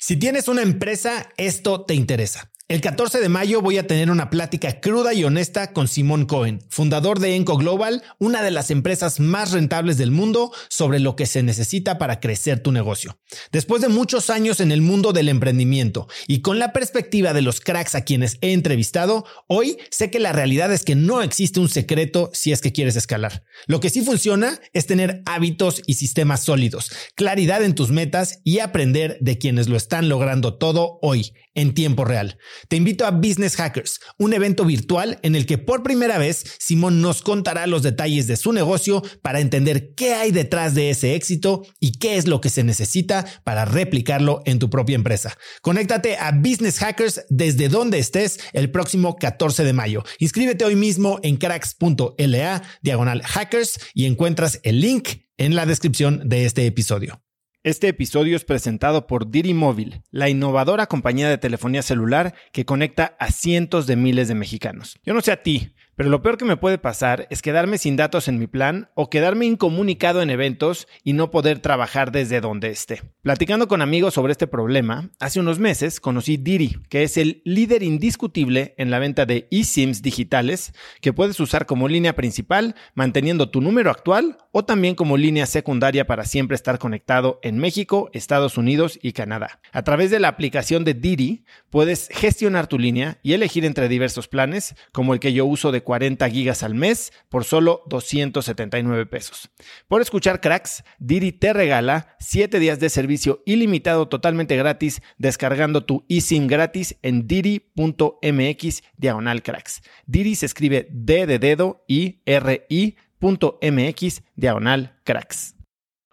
Si tienes una empresa, esto te interesa. El 14 de mayo voy a tener una plática cruda y honesta con Simón Cohen, fundador de Enco Global, una de las empresas más rentables del mundo, sobre lo que se necesita para crecer tu negocio. Después de muchos años en el mundo del emprendimiento y con la perspectiva de los cracks a quienes he entrevistado, hoy sé que la realidad es que no existe un secreto si es que quieres escalar. Lo que sí funciona es tener hábitos y sistemas sólidos, claridad en tus metas y aprender de quienes lo están logrando todo hoy, en tiempo real. Te invito a Business Hackers, un evento virtual en el que por primera vez Simón nos contará los detalles de su negocio para entender qué hay detrás de ese éxito y qué es lo que se necesita para replicarlo en tu propia empresa. Conéctate a Business Hackers desde donde estés el próximo 14 de mayo. Inscríbete hoy mismo en cracks.la diagonal hackers y encuentras el link en la descripción de este episodio. Este episodio es presentado por Diri Móvil, la innovadora compañía de telefonía celular que conecta a cientos de miles de mexicanos. Yo no sé a ti, pero lo peor que me puede pasar es quedarme sin datos en mi plan o quedarme incomunicado en eventos y no poder trabajar desde donde esté. Platicando con amigos sobre este problema, hace unos meses conocí Diri, que es el líder indiscutible en la venta de eSIMs digitales que puedes usar como línea principal manteniendo tu número actual o también como línea secundaria para siempre estar conectado en México, Estados Unidos y Canadá. A través de la aplicación de Diri puedes gestionar tu línea y elegir entre diversos planes como el que yo uso de 40 gigas al mes por solo 279 pesos. Por escuchar cracks, Didi te regala 7 días de servicio ilimitado totalmente gratis descargando tu eSIM gratis en didi.mx diagonal cracks. Didi se escribe D de dedo y R I.mx diagonal cracks.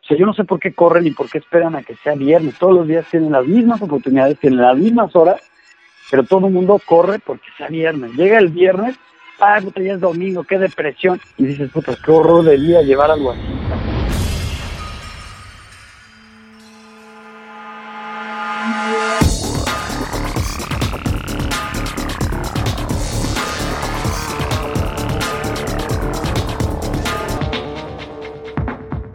O sea, yo no sé por qué corren y por qué esperan a que sea viernes. Todos los días tienen las mismas oportunidades, tienen las mismas horas, pero todo el mundo corre porque sea viernes. Llega el viernes ah, puta, ya es domingo, qué depresión. Y dices, puta, qué horror de día llevar algo así.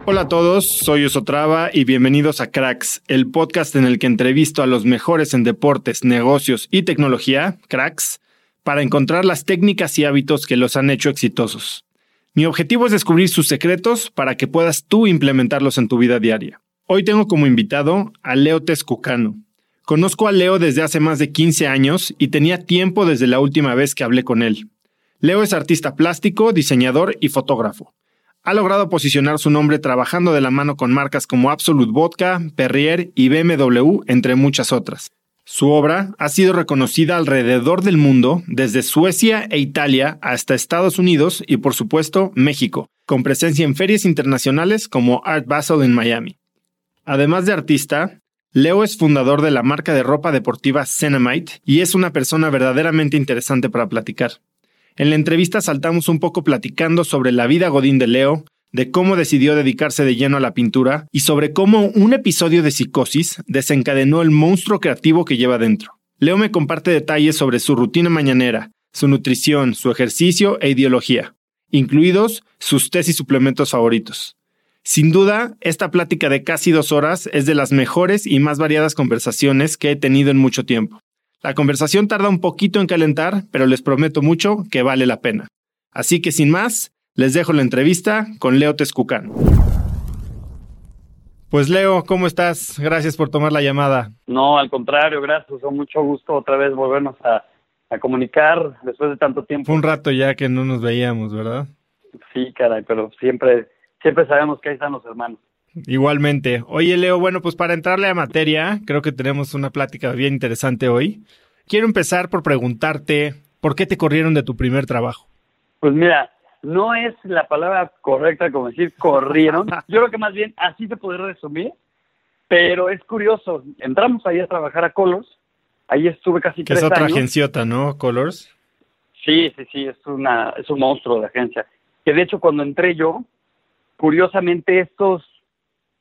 Hola a todos, soy Osotrava y bienvenidos a Cracks, el podcast en el que entrevisto a los mejores en deportes, negocios y tecnología, cracks, para encontrar las técnicas y hábitos que los han hecho exitosos. Mi objetivo es descubrir sus secretos para que puedas tú implementarlos en tu vida diaria. Hoy tengo como invitado a Leo Tezcucano. Conozco a Leo desde hace más de 15 años y tenía tiempo desde la última vez que hablé con él. Leo es artista plástico, diseñador y fotógrafo. Ha logrado posicionar su nombre trabajando de la mano con marcas como Absolute Vodka, Perrier y BMW, entre muchas otras. Su obra ha sido reconocida alrededor del mundo, desde Suecia e Italia hasta Estados Unidos y por supuesto México, con presencia en ferias internacionales como Art Basel en Miami. Además de artista, Leo es fundador de la marca de ropa deportiva Cenamite y es una persona verdaderamente interesante para platicar. En la entrevista saltamos un poco platicando sobre la vida godín de Leo, de cómo decidió dedicarse de lleno a la pintura y sobre cómo un episodio de psicosis desencadenó el monstruo creativo que lleva dentro. Leo me comparte detalles sobre su rutina mañanera, su nutrición, su ejercicio e ideología, incluidos sus test y suplementos favoritos. Sin duda, esta plática de casi dos horas es de las mejores y más variadas conversaciones que he tenido en mucho tiempo. La conversación tarda un poquito en calentar, pero les prometo mucho que vale la pena. Así que sin más, les dejo la entrevista con Leo Tezcucán. Pues Leo, ¿cómo estás? Gracias por tomar la llamada. No, al contrario, gracias. Con mucho gusto otra vez volvernos a, comunicar después de tanto tiempo. Fue un rato ya que no nos veíamos, ¿verdad? Sí, caray, pero siempre, siempre sabemos que ahí están los hermanos. Igualmente. Oye, Leo, bueno, pues para entrarle a materia, creo que tenemos una plática bien interesante hoy. Quiero empezar por preguntarte, ¿por qué te corrieron de tu primer trabajo? Pues mira, no es la palabra correcta como decir corrieron. Yo creo que más bien así se podría resumir, pero es curioso. Entramos ahí a trabajar a Colors, ahí estuve casi que tres es otra agenciota, ¿no? Colors. Sí, sí, sí, es una es un monstruo de agencia. Que de hecho cuando entré yo, curiosamente estos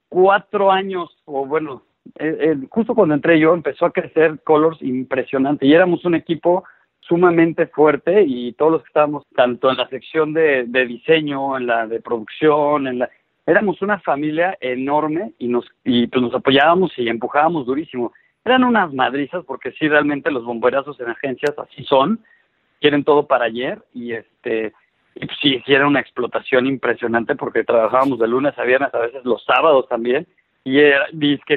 cuatro años, o bueno, eh, eh, justo cuando entré yo empezó a crecer Colors impresionante y éramos un equipo sumamente fuerte y todos los que estábamos tanto en la sección de, diseño, en la de producción, en la éramos una familia enorme y nos y pues nos apoyábamos y empujábamos durísimo. eran unas madrizas porque sí, realmente los bomberazos en agencias así son, quieren todo para ayer y este y pues sí, sí una explotación impresionante porque trabajábamos de lunes a viernes, a veces los sábados también, y era,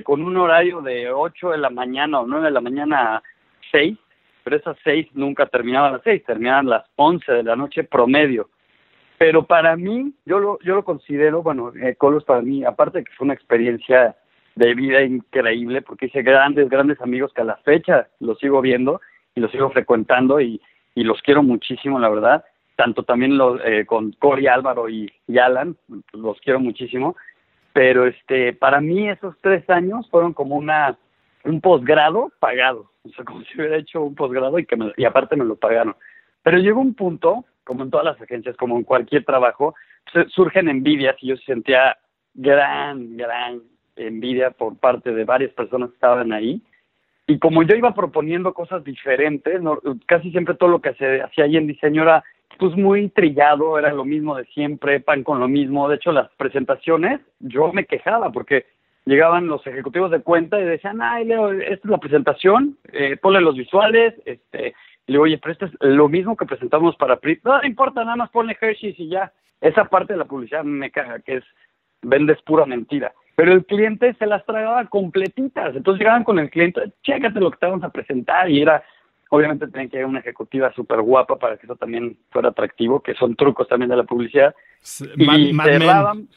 con un horario de 8 de la mañana o 9 de la mañana a 6, pero esas 6 nunca terminaban las 6, terminaban las 11 de la noche promedio. Pero para mí, yo lo, yo lo considero, bueno, eh, Colos para mí, aparte de que fue una experiencia de vida increíble, porque hice grandes, grandes amigos que a la fecha los sigo viendo y los sigo frecuentando y, y los quiero muchísimo, la verdad. Tanto también los, eh, con Cory Álvaro y, y Alan, los quiero muchísimo. Pero este, para mí esos tres años fueron como una un posgrado pagado, o sea, como si hubiera hecho un posgrado y que me, y aparte me lo pagaron. Pero llegó un punto como en todas las agencias, como en cualquier trabajo, surgen envidias y yo sentía gran, gran envidia por parte de varias personas que estaban ahí. Y como yo iba proponiendo cosas diferentes, casi siempre todo lo que se hacía ahí en diseño era pues muy trillado, era lo mismo de siempre, pan con lo mismo. De hecho, las presentaciones, yo me quejaba porque llegaban los ejecutivos de cuenta y decían, ay, Leo, esta es la presentación, eh, ponle los visuales, este, y le digo, oye, pero esto es lo mismo que presentamos para PRI. No, no importa, nada más ponle Hershey's y ya. Esa parte de la publicidad me caga, que es, vendes pura mentira. Pero el cliente se las tragaba completitas. Entonces llegaban con el cliente, chécate lo que te vamos a presentar. Y era, obviamente tenía que haber una ejecutiva súper guapa para que eso también fuera atractivo, que son trucos también de la publicidad. y cerraban.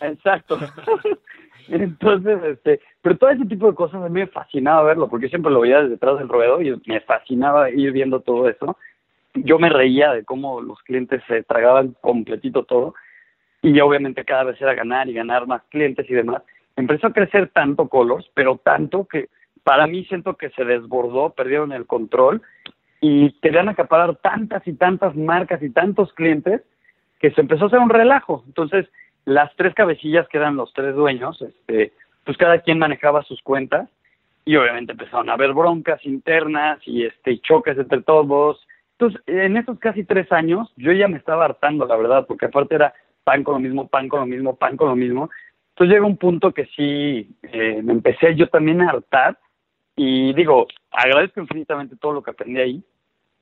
Exacto. Entonces, este, pero todo ese tipo de cosas a mí me fascinaba verlo, porque yo siempre lo veía desde detrás del ruedo y me fascinaba ir viendo todo eso. Yo me reía de cómo los clientes se tragaban completito todo y obviamente cada vez era ganar y ganar más clientes y demás. Empezó a crecer tanto Colors, pero tanto que para mí siento que se desbordó, perdieron el control y querían acaparar tantas y tantas marcas y tantos clientes que se empezó a hacer un relajo. Entonces, las tres cabecillas que eran los tres dueños, este, pues cada quien manejaba sus cuentas y obviamente empezaron a haber broncas internas y este choques entre todos. Entonces, en esos casi tres años, yo ya me estaba hartando, la verdad, porque aparte era pan con lo mismo, pan con lo mismo, pan con lo mismo. Entonces llega un punto que sí, eh, me empecé yo también a hartar y digo, agradezco infinitamente todo lo que aprendí ahí,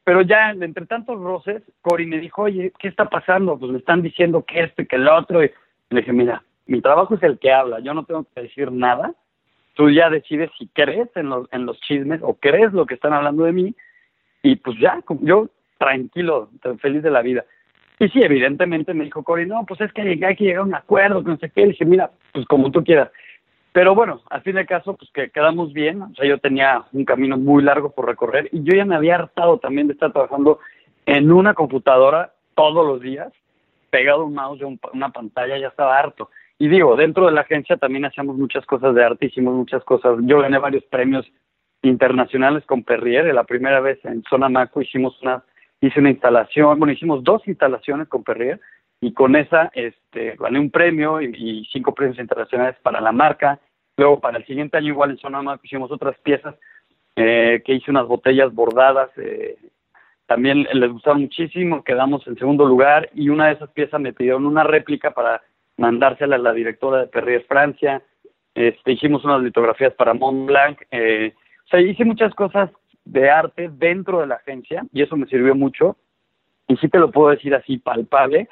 pero ya entre tantos roces, Cory me dijo, oye, ¿qué está pasando? Pues me están diciendo que esto y que el otro. Y le dije, mira, mi trabajo es el que habla, yo no tengo que decir nada. Tú ya decides si crees en los, en los chismes o crees lo que están hablando de mí. Y pues ya, yo tranquilo, feliz de la vida. Y sí, evidentemente me dijo Cory, no, pues es que hay que llegar a un acuerdo, que no sé qué. Le dije, mira, pues como tú quieras. Pero bueno, al fin de caso, pues que quedamos bien. O sea, yo tenía un camino muy largo por recorrer y yo ya me había hartado también de estar trabajando en una computadora todos los días pegado un mouse de una pantalla, ya estaba harto. Y digo, dentro de la agencia también hacíamos muchas cosas de arte, hicimos muchas cosas. Yo gané varios premios internacionales con Perrier. La primera vez en Zona Maco hicimos una, hice una instalación, bueno, hicimos dos instalaciones con Perrier y con esa este, gané un premio y, cinco premios internacionales para la marca. Luego, para el siguiente año, igual en Zona Maco hicimos otras piezas eh, que hice unas botellas bordadas eh, también les gustaron muchísimo, quedamos en segundo lugar y una de esas piezas me pidieron una réplica para mandársela a la directora de Perrier Francia. Este, hicimos unas litografías para Mont Blanc. Eh, o sea, hice muchas cosas de arte dentro de la agencia y eso me sirvió mucho. Y sí te lo puedo decir así palpable,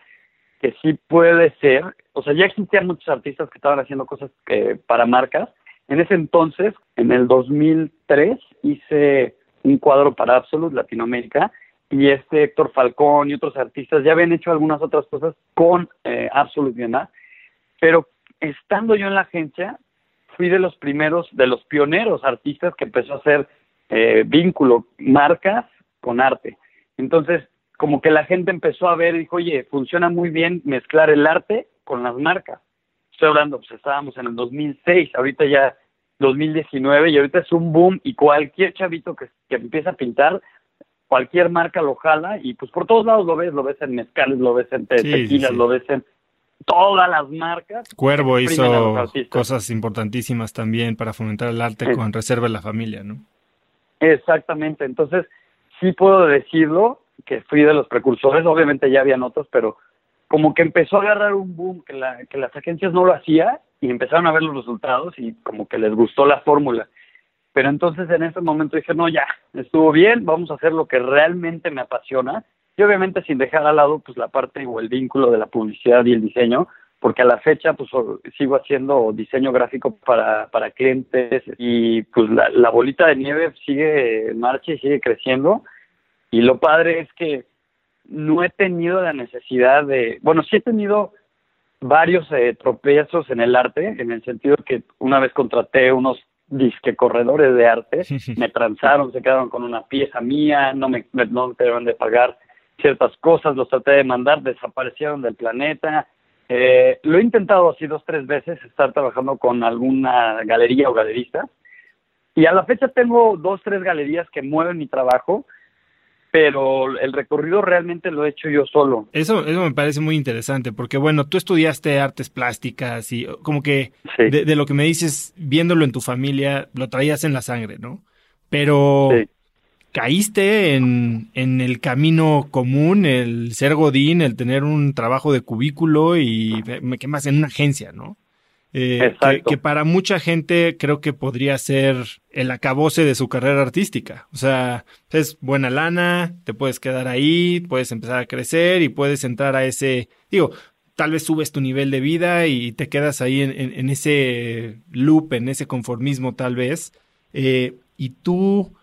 que sí puede ser, o sea, ya existían muchos artistas que estaban haciendo cosas eh, para marcas. En ese entonces, en el 2003, hice un cuadro para Absolute Latinoamérica y este Héctor Falcón y otros artistas ya habían hecho algunas otras cosas con eh, Absolute pero estando yo en la agencia fui de los primeros, de los pioneros artistas que empezó a hacer eh, vínculo, marcas con arte. Entonces, como que la gente empezó a ver y dijo, oye, funciona muy bien mezclar el arte con las marcas. Estoy hablando, pues estábamos en el 2006, ahorita ya 2019 y ahorita es un boom y cualquier chavito que, que empieza a pintar cualquier marca lo jala y pues por todos lados lo ves, lo ves en mezcales, lo ves en tequilas, lo ves en todas las marcas. Cuervo hizo cosas importantísimas también para fomentar el arte con Reserva de la Familia, ¿no? Exactamente, entonces sí puedo decirlo que fui de los precursores, obviamente ya habían otros, pero como que empezó a agarrar un boom que, la, que las agencias no lo hacían y empezaron a ver los resultados y como que les gustó la fórmula. Pero entonces en ese momento dije, no, ya, estuvo bien, vamos a hacer lo que realmente me apasiona y obviamente sin dejar al lado pues la parte o el vínculo de la publicidad y el diseño, porque a la fecha pues sigo haciendo diseño gráfico para, para clientes y pues la, bolita de nieve sigue en marcha y sigue creciendo. Y lo padre es que no he tenido la necesidad de, bueno, sí he tenido varios eh, tropiezos en el arte, en el sentido que una vez contraté unos disque corredores de arte, me transaron, se quedaron con una pieza mía, no me, no me de pagar ciertas cosas, los traté de mandar, desaparecieron del planeta. Eh, lo he intentado así dos, tres veces, estar trabajando con alguna galería o galerista. Y a la fecha tengo dos, tres galerías que mueven mi trabajo, pero el recorrido realmente lo he hecho yo solo. Eso, eso me parece muy interesante, porque bueno, tú estudiaste artes plásticas y como que de, de, lo que me dices, viéndolo en tu familia, lo traías en la sangre, ¿no? Pero sí caíste en, en el camino común, el ser godín, el tener un trabajo de cubículo y me quemas en una agencia, ¿no? Eh, que, para mucha gente creo que podría ser el acabose de su carrera artística. O sea, es buena lana, te puedes quedar ahí, puedes empezar a crecer y puedes entrar a ese, digo, tal vez subes tu nivel de vida y te quedas ahí en, en, ese loop, en ese conformismo tal vez. Eh, y tú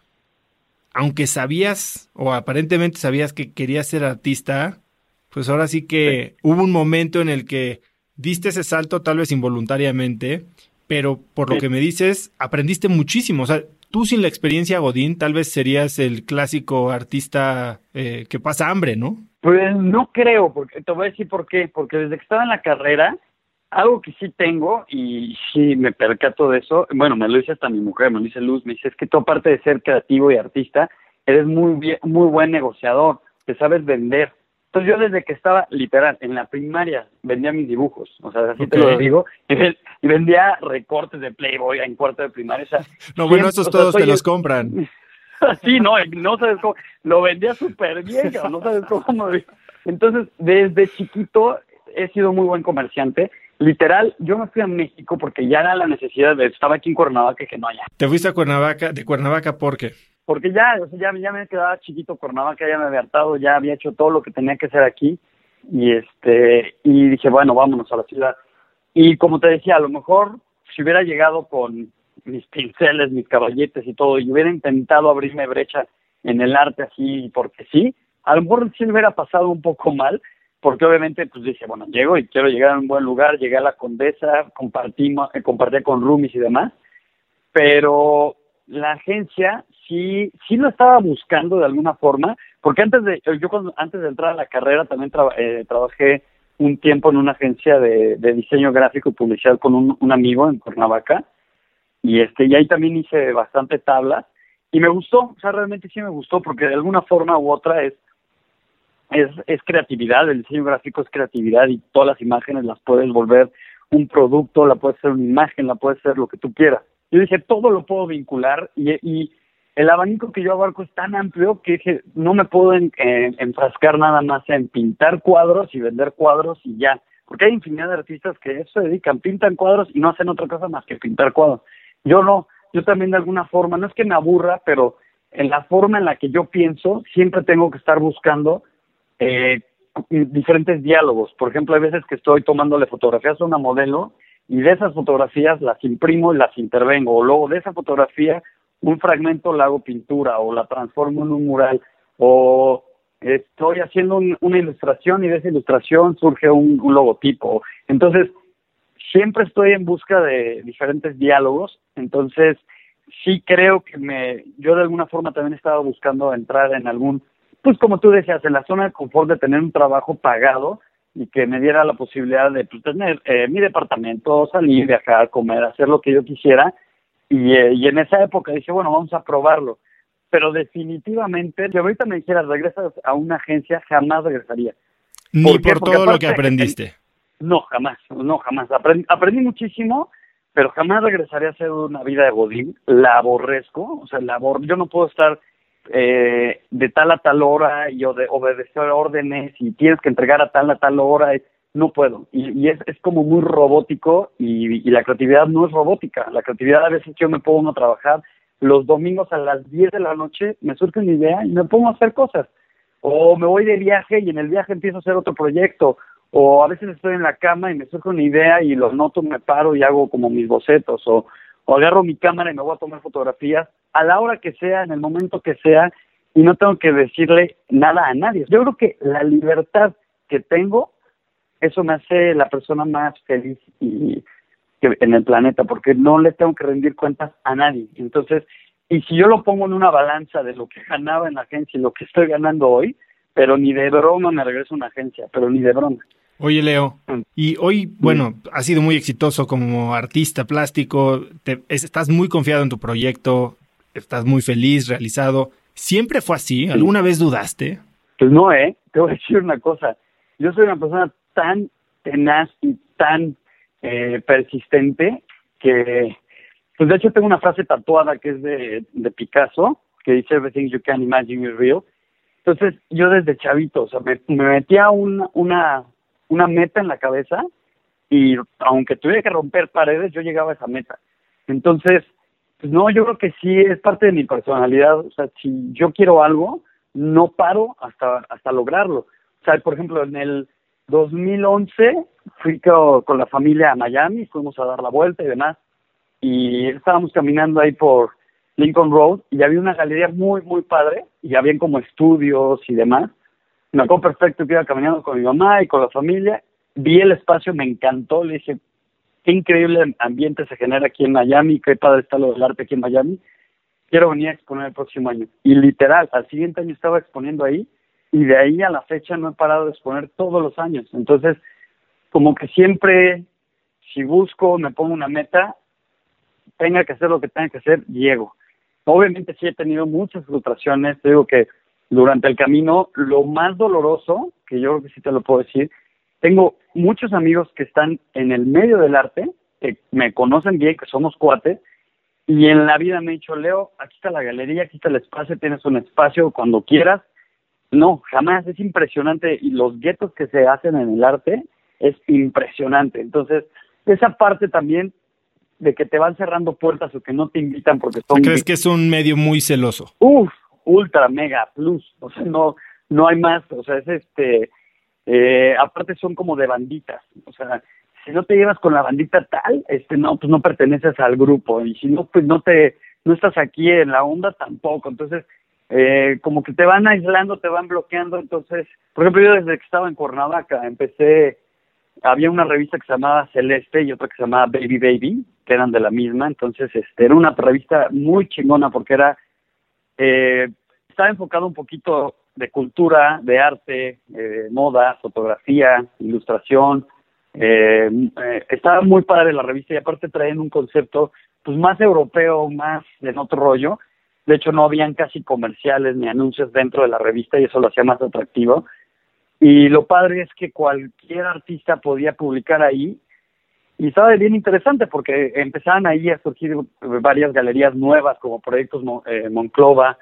aunque sabías o aparentemente sabías que querías ser artista, pues ahora sí que hubo un momento en el que diste ese salto tal vez involuntariamente, pero por lo que me dices, aprendiste muchísimo. O sea, tú sin la experiencia Godín tal vez serías el clásico artista eh, que pasa hambre, ¿no? Pues no creo, porque te voy a decir por qué. Porque desde que estaba en la carrera, algo que sí tengo y sí me percato de eso, bueno, me lo dice hasta mi mujer, me lo dice Luz, me dice, es que tú aparte de ser creativo y artista, eres muy bien, muy buen negociador, te sabes vender. Entonces yo desde que estaba literal en la primaria vendía mis dibujos, o sea, así te lo digo, y vendía recortes de Playboy en cuarto de primaria. O sea, no, bueno, esos todos te los compran. sí, no, no sabes cómo, lo vendía súper bien, no sabes cómo. Entonces, desde chiquito he sido muy buen comerciante literal, yo me fui a México porque ya era la necesidad de, estaba aquí en Cuernavaca que no haya. ¿Te fuiste a Cuernavaca, de Cuernavaca por qué? Porque ya, o sea, ya, ya me quedaba chiquito Cuernavaca, ya me había hartado, ya había hecho todo lo que tenía que hacer aquí y este, y dije, bueno, vámonos a la ciudad. Y como te decía, a lo mejor si hubiera llegado con mis pinceles, mis caballetes y todo, y hubiera intentado abrirme brecha en el arte así, porque sí, a lo mejor sí me hubiera pasado un poco mal, porque obviamente pues dije, bueno, llego y quiero llegar a un buen lugar, llegué a la Condesa, compartimos, eh, compartí con Rumis y demás, pero la agencia sí sí lo estaba buscando de alguna forma, porque antes de yo cuando, antes de entrar a la carrera también eh, trabajé un tiempo en una agencia de, de diseño gráfico y publicidad con un, un amigo en Cuernavaca y este y ahí también hice bastante tablas y me gustó, o sea, realmente sí me gustó porque de alguna forma u otra es es, es creatividad, el diseño gráfico es creatividad y todas las imágenes las puedes volver un producto, la puedes ser una imagen, la puedes ser lo que tú quieras. Yo dije, todo lo puedo vincular y, el abanico que yo abarco es tan amplio que dije, no me puedo enfrascar nada más en pintar cuadros y vender cuadros y ya. Porque hay infinidad de artistas que eso dedican, pintan cuadros y no hacen otra cosa más que pintar cuadros. Yo no, yo también de alguna forma, no es que me aburra, pero en la forma en la que yo pienso, siempre tengo que estar buscando eh, diferentes diálogos. Por ejemplo, hay veces que estoy tomándole fotografías a una modelo y de esas fotografías las imprimo y las intervengo. O luego de esa fotografía un fragmento la hago pintura o la transformo en un mural. O estoy haciendo una ilustración y de esa ilustración surge un, un logotipo. Entonces, siempre estoy en busca de diferentes diálogos. Entonces, sí creo que me, yo de alguna forma también estaba buscando entrar en algún pues como tú decías, en la zona de confort de tener un trabajo pagado y que me diera la posibilidad de pues, tener eh, mi departamento, salir, viajar, comer, hacer lo que yo quisiera. Y, eh, y en esa época dije, bueno, vamos a probarlo. Pero definitivamente, si ahorita me dijeras, regresas a una agencia, jamás regresaría. Ni por, todo lo que aprendiste. No, jamás, no, jamás. Aprendí, aprendí muchísimo, pero jamás regresaría a hacer una vida de godín. La aborrezco, o sea, la yo no puedo estar eh, de tal a tal hora y de obedecer órdenes y tienes que entregar a tal a tal hora, no puedo. Y, es, es como muy robótico y, y, la creatividad no es robótica. La creatividad a veces yo me pongo a trabajar, los domingos a las 10 de la noche me surge una idea y me pongo a hacer cosas. O me voy de viaje y en el viaje empiezo a hacer otro proyecto. O a veces estoy en la cama y me surge una idea y lo noto, me paro y hago como mis bocetos. O, o agarro mi cámara y me voy a tomar fotografías a la hora que sea, en el momento que sea, y no tengo que decirle nada a nadie. Yo creo que la libertad que tengo, eso me hace la persona más feliz y en el planeta, porque no le tengo que rendir cuentas a nadie. Entonces, y si yo lo pongo en una balanza de lo que ganaba en la agencia y lo que estoy ganando hoy, pero ni de broma me regreso a una agencia, pero ni de broma. Oye, Leo, mm. y hoy, bueno, has sido muy exitoso como artista plástico, estás muy confiado en tu proyecto, estás muy feliz, realizado. ¿Siempre fue así? ¿Alguna vez dudaste? Pues no, ¿eh? Te voy a decir una cosa. Yo soy una persona tan tenaz y tan eh, persistente que, pues de hecho tengo una frase tatuada que es de, de Picasso, que dice Everything you can imagine is real. Entonces yo desde chavito, o sea, me, metía una, una, una meta en la cabeza y aunque tuviera que romper paredes, yo llegaba a esa meta. Entonces, no, yo creo que sí es parte de mi personalidad. O sea, si yo quiero algo, no paro hasta, hasta lograrlo. O sea, por ejemplo, en el 2011 fui con, la familia a Miami, fuimos a dar la vuelta y demás, y estábamos caminando ahí por Lincoln Road y había una galería muy, muy padre, y habían como estudios y demás. Me acuerdo perfecto que iba caminando con mi mamá y con la familia, vi el espacio, me encantó, le dije, qué increíble ambiente se genera aquí en Miami, qué padre está lo del arte aquí en Miami, quiero venir a exponer el próximo año. Y literal, al siguiente año estaba exponiendo ahí, y de ahí a la fecha no he parado de exponer todos los años. Entonces, como que siempre, si busco, me pongo una meta, tenga que hacer lo que tenga que hacer, llego. Obviamente sí he tenido muchas frustraciones, te digo que durante el camino, lo más doloroso, que yo creo que sí te lo puedo decir, tengo muchos amigos que están en el medio del arte, que me conocen bien, que somos cuates, y en la vida me han dicho, Leo, aquí está la galería, aquí está el espacio, tienes un espacio cuando quieras, no, jamás, es impresionante y los guetos que se hacen en el arte es impresionante. Entonces, esa parte también de que te van cerrando puertas o que no te invitan porque son... ¿Crees que es un medio muy celoso? Uf, ultra, mega, plus, o sea, no, no hay más, o sea, es este, eh, aparte son como de banditas, o sea, si no te llevas con la bandita tal, este, no, pues no perteneces al grupo, y si no, pues no te, no estás aquí en la onda tampoco, entonces eh, como que te van aislando, te van bloqueando. Entonces, por ejemplo, yo desde que estaba en Cuernavaca empecé, había una revista que se llamaba Celeste y otra que se llamaba Baby Baby, que eran de la misma. Entonces, este, era una revista muy chingona porque era, eh, estaba enfocado un poquito de cultura, de arte, eh, moda, fotografía, ilustración. Eh, eh, estaba muy padre la revista y aparte traían un concepto pues más europeo, más en otro rollo de hecho, no habían casi comerciales ni anuncios dentro de la revista y eso lo hacía más atractivo. Y lo padre es que cualquier artista podía publicar ahí y estaba bien interesante porque empezaban ahí a surgir varias galerías nuevas como Proyectos eh, Monclova,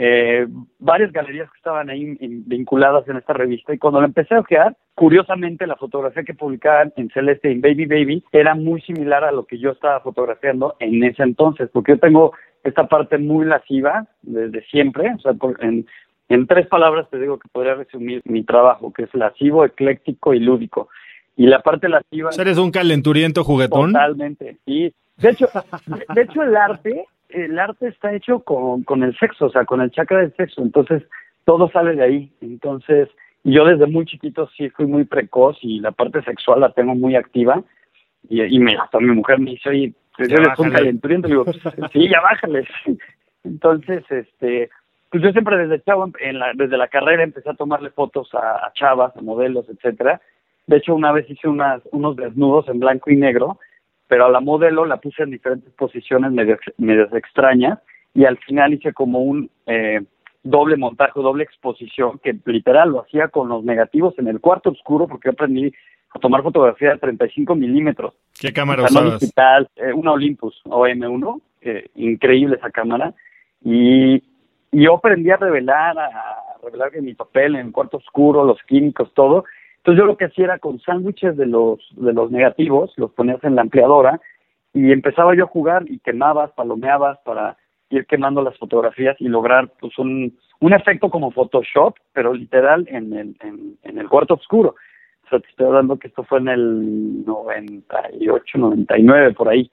eh, varias galerías que estaban ahí vinculadas en esta revista y cuando la empecé a ojear, curiosamente la fotografía que publicaban en Celeste en Baby Baby era muy similar a lo que yo estaba fotografiando en ese entonces, porque yo tengo esta parte muy lasciva desde siempre, o sea, en, en tres palabras te digo que podría resumir mi trabajo, que es lascivo, ecléctico y lúdico. Y la parte lasciva... ¿Eres un calenturiento juguetón? Totalmente, sí. De hecho, de, hecho el arte, el arte está hecho con, con el sexo, o sea, con el chakra del sexo, entonces todo sale de ahí. Entonces, yo desde muy chiquito sí fui muy precoz y la parte sexual la tengo muy activa. Y, y me, hasta mi mujer me dice, oye, yo le un calenturiento, digo, sí, ya bájale. Entonces, este, pues yo siempre desde chavo, en la, desde la carrera empecé a tomarle fotos a, chavas, a modelos, etcétera. De hecho, una vez hice unas, unos desnudos en blanco y negro, pero a la modelo la puse en diferentes posiciones medio, medio extrañas y al final hice como un eh, doble montaje, doble exposición, que literal lo hacía con los negativos en el cuarto oscuro, porque aprendí a tomar fotografía de 35 milímetros. ¿Qué cámara usabas? digital, eh, una Olympus OM1, eh, increíble esa cámara. Y, yo aprendí a revelar, a revelar en mi papel en el cuarto oscuro, los químicos, todo. Entonces yo lo que hacía era con sándwiches de los, de los negativos, los ponías en la ampliadora y empezaba yo a jugar y quemabas, palomeabas para ir quemando las fotografías y lograr pues un, un efecto como Photoshop, pero literal en el, en, el cuarto oscuro. O sea, te estoy hablando que esto fue en el 98, 99, por ahí.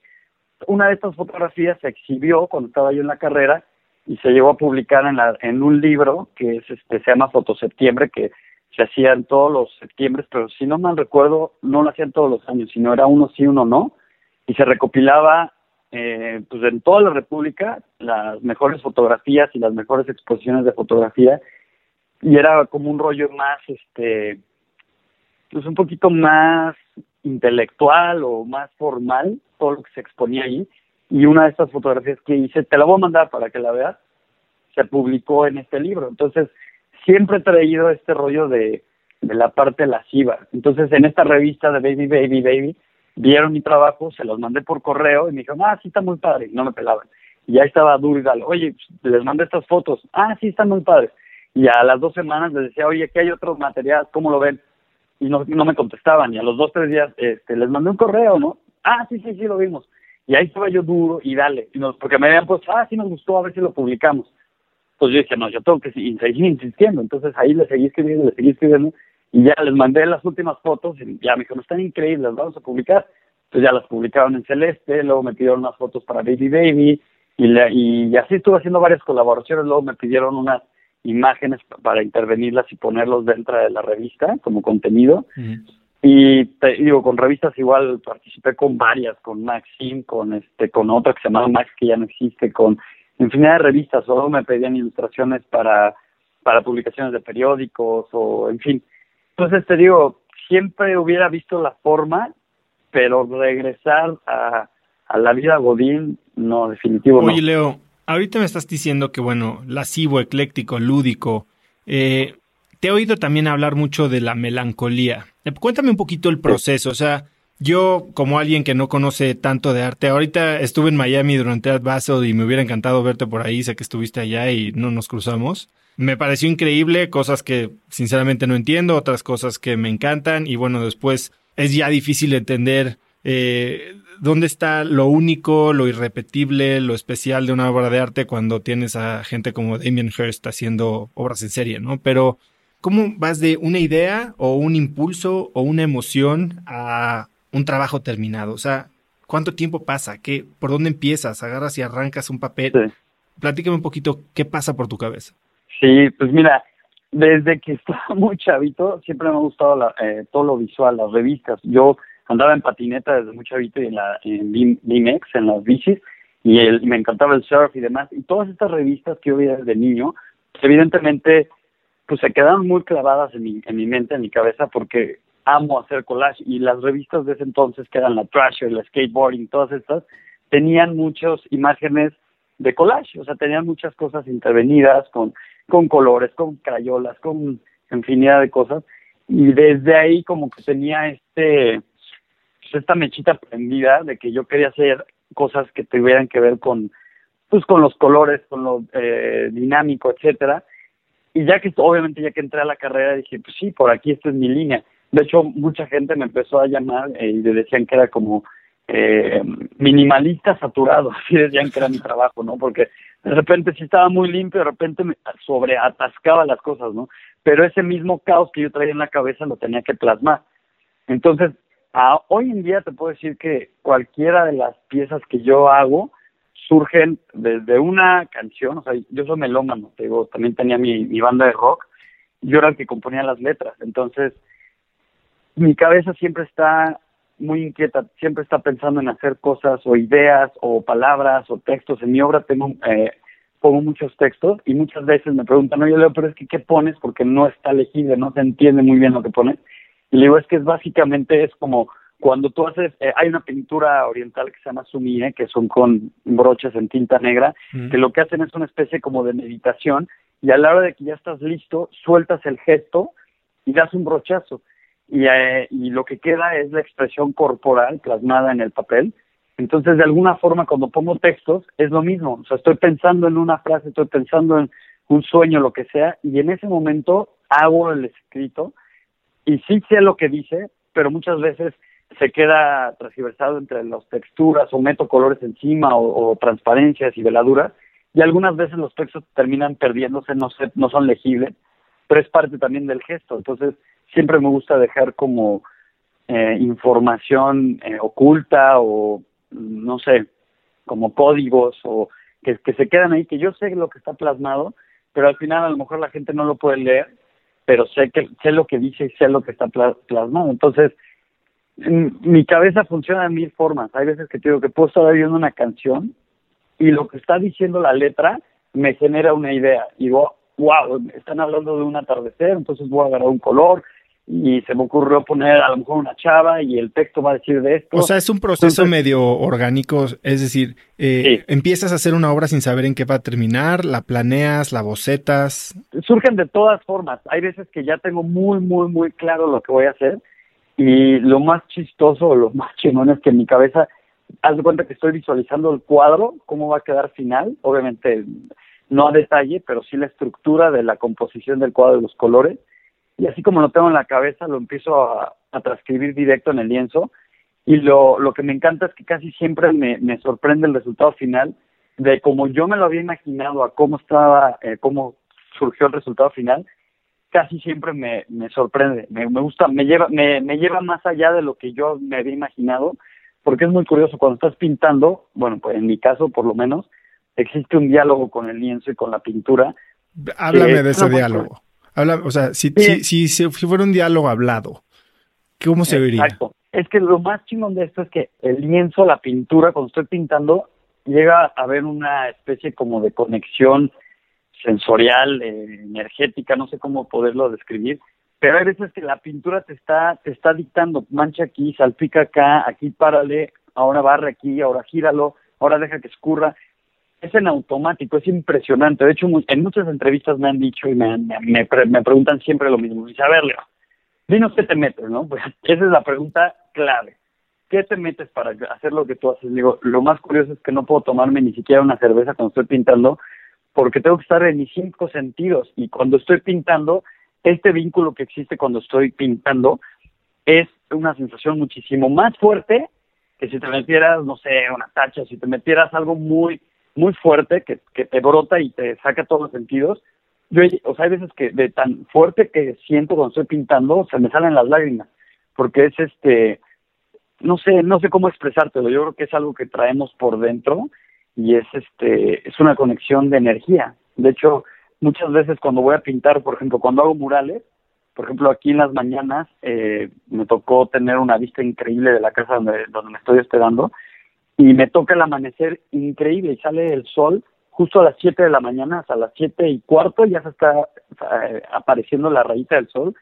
Una de estas fotografías se exhibió cuando estaba yo en la carrera y se llegó a publicar en, la, en un libro que es este se llama Fotoseptiembre, que se hacían todos los septiembre, pero si no mal recuerdo, no lo hacían todos los años, sino era uno sí, uno no, y se recopilaba eh, pues en toda la República las mejores fotografías y las mejores exposiciones de fotografía, y era como un rollo más, este, pues un poquito más intelectual o más formal, todo lo que se exponía ahí, y una de estas fotografías que hice, te la voy a mandar para que la veas, se publicó en este libro. Entonces, siempre he traído este rollo de, de la parte lasciva. Entonces, en esta revista de Baby, Baby, Baby, vieron mi trabajo, se los mandé por correo y me dijeron, ah, sí, está muy padre. Y no me pelaban. Y ya estaba dale, oye, les mandé estas fotos. Ah, sí, están muy padres. Y a las dos semanas les decía, oye, que hay otro material, ¿cómo lo ven? Y no, no me contestaban. Y a los dos, tres días este, les mandé un correo, ¿no? Ah, sí, sí, sí, lo vimos. Y ahí estaba yo duro y dale, y nos, porque me habían puesto, ah, sí nos gustó, a ver si lo publicamos. Pues yo dije, no, yo tengo que seguir insistiendo. Entonces ahí le seguí escribiendo, le seguí escribiendo, y ya les mandé las últimas fotos, y ya me dijeron, están increíbles, las vamos a publicar. Entonces ya las publicaron en Celeste, luego me pidieron unas fotos para Baby Baby, y, y así estuve haciendo varias colaboraciones, luego me pidieron unas imágenes para intervenirlas y ponerlos dentro de la revista como contenido. Y te digo, con revistas igual participé con varias, con Maxim, con este, con otra que se llama Max que ya no existe, con infinidad de revistas, solo me pedían ilustraciones para, para publicaciones de periódicos o en fin. Entonces te digo, siempre hubiera visto la forma, pero regresar a, a la vida Godín, no, definitivo Oye, Leo, ahorita me estás diciendo que, bueno, lascivo, ecléctico, lúdico, eh, te he oído también hablar mucho de la melancolía. Eh, cuéntame un poquito el proceso, o sea, yo como alguien que no conoce tanto de arte, ahorita estuve en Miami durante Art Basel y me hubiera encantado verte por ahí, sé que estuviste allá y no nos cruzamos. Me pareció increíble, cosas que sinceramente no entiendo, otras cosas que me encantan y bueno, después es ya difícil entender eh, dónde está lo único, lo irrepetible, lo especial de una obra de arte cuando tienes a gente como Damien Hirst haciendo obras en serie, ¿no? Pero ¿Cómo vas de una idea o un impulso o una emoción a un trabajo terminado? O sea, ¿cuánto tiempo pasa? ¿Qué, ¿Por dónde empiezas? ¿Agarras y arrancas un papel? Platícame un poquito qué pasa por tu cabeza. Sí, pues mira, desde que estaba muy chavito siempre me ha gustado la, eh, todo lo visual, las revistas. Yo andaba en patineta desde muy chavito y en la en en las bicis, y me encantaba el surf y demás. Y todas estas revistas que yo veía desde niño, evidentemente pues se quedaron muy clavadas en mi, en mi mente, en mi cabeza, porque amo hacer collage y las revistas de ese entonces, que eran la Thrasher, la Skateboarding, todas estas, tenían muchas imágenes de collage, o sea, tenían muchas cosas intervenidas con, con colores, con crayolas, con infinidad de cosas, y desde ahí como que tenía este, pues esta mechita prendida de que yo quería hacer cosas que tuvieran que ver con, pues con los colores, con lo eh, dinámico, etcétera, y ya que, obviamente, ya que entré a la carrera, dije, pues sí, por aquí esta es mi línea. De hecho, mucha gente me empezó a llamar eh, y le decían que era como eh, minimalista saturado, así decían que era mi trabajo, ¿no? Porque de repente sí estaba muy limpio, de repente me sobreatascaba las cosas, ¿no? Pero ese mismo caos que yo traía en la cabeza lo tenía que plasmar. Entonces, a, hoy en día te puedo decir que cualquiera de las piezas que yo hago, surgen desde una canción, o sea, yo soy melómano, te digo, también tenía mi, mi banda de rock, yo era el que componía las letras, entonces mi cabeza siempre está muy inquieta, siempre está pensando en hacer cosas o ideas o palabras o textos. En mi obra tengo eh, pongo muchos textos y muchas veces me preguntan, oye Leo, pero es que ¿qué pones? Porque no está legible, no se entiende muy bien lo que pones. Y le digo, es que es básicamente es como cuando tú haces, eh, hay una pintura oriental que se llama sumie, que son con broches en tinta negra, que lo que hacen es una especie como de meditación, y a la hora de que ya estás listo, sueltas el gesto y das un brochazo. Y, eh, y lo que queda es la expresión corporal plasmada en el papel. Entonces, de alguna forma, cuando pongo textos, es lo mismo. O sea, estoy pensando en una frase, estoy pensando en un sueño, lo que sea, y en ese momento hago el escrito y sí sé lo que dice, pero muchas veces se queda transversado entre las texturas o meto colores encima o, transparencias y veladuras y algunas veces los textos terminan perdiéndose, no, sé, no son legibles, pero es parte también del gesto. Entonces, siempre me gusta dejar como eh, información eh, oculta o, no sé, como códigos o que, se quedan ahí, que yo sé lo que está plasmado, pero al final a lo mejor la gente no lo puede leer, pero sé que sé lo que dice y sé lo que está plasmado. Entonces, mi cabeza funciona de mil formas. Hay veces que te digo que puedo estar viendo una canción y lo que está diciendo la letra me genera una idea. Y digo, wow, están hablando de un atardecer, entonces voy a agarrar un color y se me ocurrió poner a lo mejor una chava y el texto va a decir de esto. O sea, es un proceso medio orgánico, es decir, eh, empiezas a hacer una obra sin saber en qué va a terminar, la planeas, la bocetas. Surgen de todas formas. Hay veces que ya tengo muy, muy, muy claro lo que voy a hacer y lo más chistoso o lo más chingón es que en mi cabeza, haz de cuenta que estoy visualizando el cuadro, cómo va a quedar final, obviamente no a detalle, pero sí la estructura de la composición del cuadro de los colores. Y así como lo tengo en la cabeza, lo empiezo a, transcribir directo en el lienzo. Y lo, lo que me encanta es que casi siempre me, me sorprende el resultado final de cómo yo me lo había imaginado a cómo estaba, eh, cómo surgió el resultado final casi siempre me, me sorprende, me, me gusta, me lleva, me, me lleva más allá de lo que yo me había imaginado, porque es muy curioso, cuando estás pintando, bueno, pues en mi caso por lo menos, existe un diálogo con el lienzo y con la pintura. Háblame de ese diálogo. Habla, o sea, si, si, si, fuera un diálogo hablado, ¿cómo se vería? Exacto. Es que lo más chingón de esto es que el lienzo, la pintura, cuando estoy pintando, llega a haber una especie como de conexión sensorial, eh, energética, no sé cómo poderlo describir, pero hay veces que la pintura te está, te está dictando, mancha aquí, salpica acá, aquí párale, ahora barre aquí, ahora gíralo, ahora deja que escurra. Es en automático, es impresionante. De hecho, en muchas entrevistas me han dicho y me, me, me preguntan siempre lo mismo. Dice, a ver, Leo, dinos qué te metes, ¿no? Pues esa es la pregunta clave. ¿Qué te metes para hacer lo que tú haces? Digo, lo más curioso es que no puedo tomarme ni siquiera una cerveza cuando estoy pintando, porque tengo que estar en mis cinco sentidos y cuando estoy pintando, este vínculo que existe cuando estoy pintando es una sensación muchísimo más fuerte que si te metieras, no sé, una tacha, si te metieras algo muy, muy fuerte que, que te brota y te saca todos los sentidos. Yo, o sea, hay veces que de tan fuerte que siento cuando estoy pintando, se me salen las lágrimas, porque es este, no sé, no sé cómo expresártelo, yo creo que es algo que traemos por dentro y es este es una conexión de energía. De hecho, muchas veces cuando voy a pintar, por ejemplo, cuando hago murales, por ejemplo, aquí en las mañanas eh, me tocó tener una vista increíble de la casa donde, donde me estoy hospedando y me toca el amanecer increíble y sale el sol justo a las 7 de la mañana, hasta las siete y cuarto ya se está eh, apareciendo la rayita del sol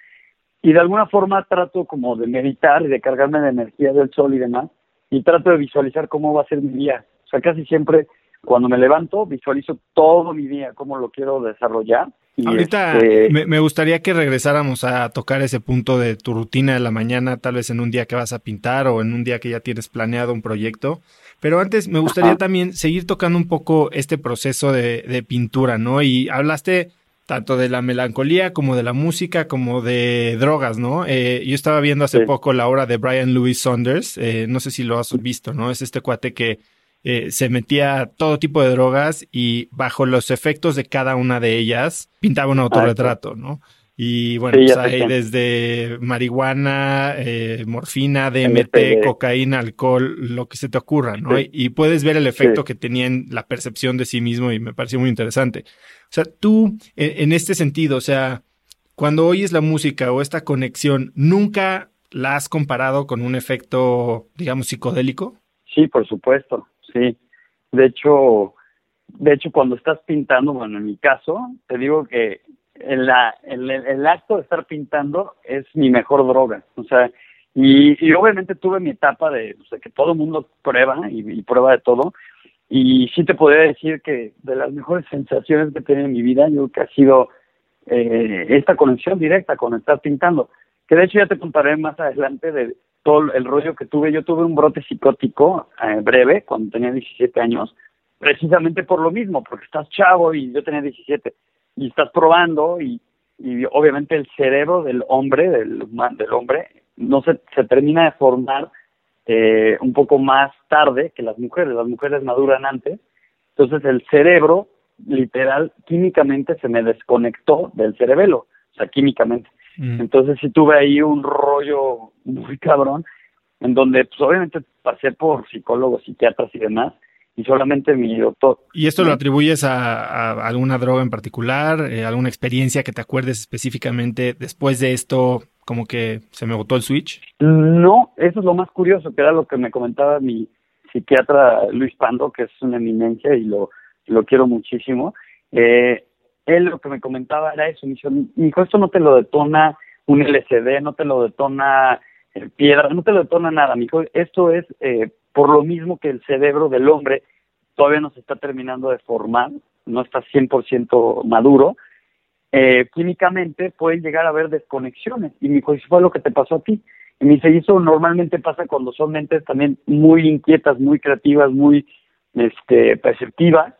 y de alguna forma trato como de meditar y de cargarme de energía del sol y demás y trato de visualizar cómo va a ser mi día. Sea, casi siempre cuando me levanto visualizo todo mi día, cómo lo quiero desarrollar. Ahorita este, me, gustaría que regresáramos a tocar ese punto de tu rutina de la mañana, tal vez en un día que vas a pintar o en un día que ya tienes planeado un proyecto. Pero antes me gustaría también seguir tocando un poco este proceso de, pintura, ¿no? Y hablaste tanto de la melancolía como de la música como de drogas, ¿no? Eh, yo estaba viendo hace poco la obra de Brian Louis Saunders, eh, no sé si lo has visto, ¿no? Es este cuate que eh, se metía todo tipo de drogas y bajo los efectos de cada una de ellas pintaba un autorretrato, ¿no? Y bueno, pues hay desde marihuana, eh, morfina, DMT, cocaína, alcohol, lo que se te ocurra, ¿no? Y, puedes ver el efecto que tenía en la percepción de sí mismo y me pareció muy interesante. O sea, tú, en este sentido, o sea, cuando oyes la música o esta conexión, ¿nunca la has comparado con un efecto, digamos, psicodélico? Sí, por supuesto sí. De hecho, de hecho cuando estás pintando, bueno, en mi caso, te digo que en la, el, acto de estar pintando es mi mejor droga. O sea, y, y obviamente tuve mi etapa de, que todo el mundo prueba y, prueba de todo. Y sí te podría decir que de las mejores sensaciones que he tenido en mi vida, yo creo que ha sido eh, esta conexión directa con estar pintando. Que de hecho ya te contaré más adelante de, todo el rollo que tuve. Yo tuve un brote psicótico eh, breve cuando tenía 17 años, precisamente por lo mismo, porque estás chavo y yo tenía 17 y estás probando y, y obviamente el cerebro del hombre, del, del hombre, no se, se termina de formar eh, un poco más tarde que las mujeres. Las mujeres maduran antes. Entonces el cerebro literal, químicamente se me desconectó del cerebelo, o sea, químicamente. Mm. Entonces sí tuve ahí un rollo muy cabrón, en donde pues obviamente pasé por psicólogos, psiquiatras y demás, y solamente mi doctor. ¿Y esto lo atribuyes a, alguna droga en particular, eh, alguna experiencia que te acuerdes específicamente después de esto, como que se me botó el switch? No, eso es lo más curioso, que era lo que me comentaba mi psiquiatra Luis Pando, que es una eminencia y lo, lo quiero muchísimo. Eh, él lo que me comentaba era eso, me dijo, esto no te lo detona un LCD, no te lo detona piedra, no te lo detona nada, me dijo, esto es eh, por lo mismo que el cerebro del hombre todavía no se está terminando de formar, no está 100% maduro, eh, químicamente pueden llegar a haber desconexiones. Y me dijo, eso fue lo que te pasó a ti. Y me dice, eso normalmente pasa cuando son mentes también muy inquietas, muy creativas, muy este, perceptivas,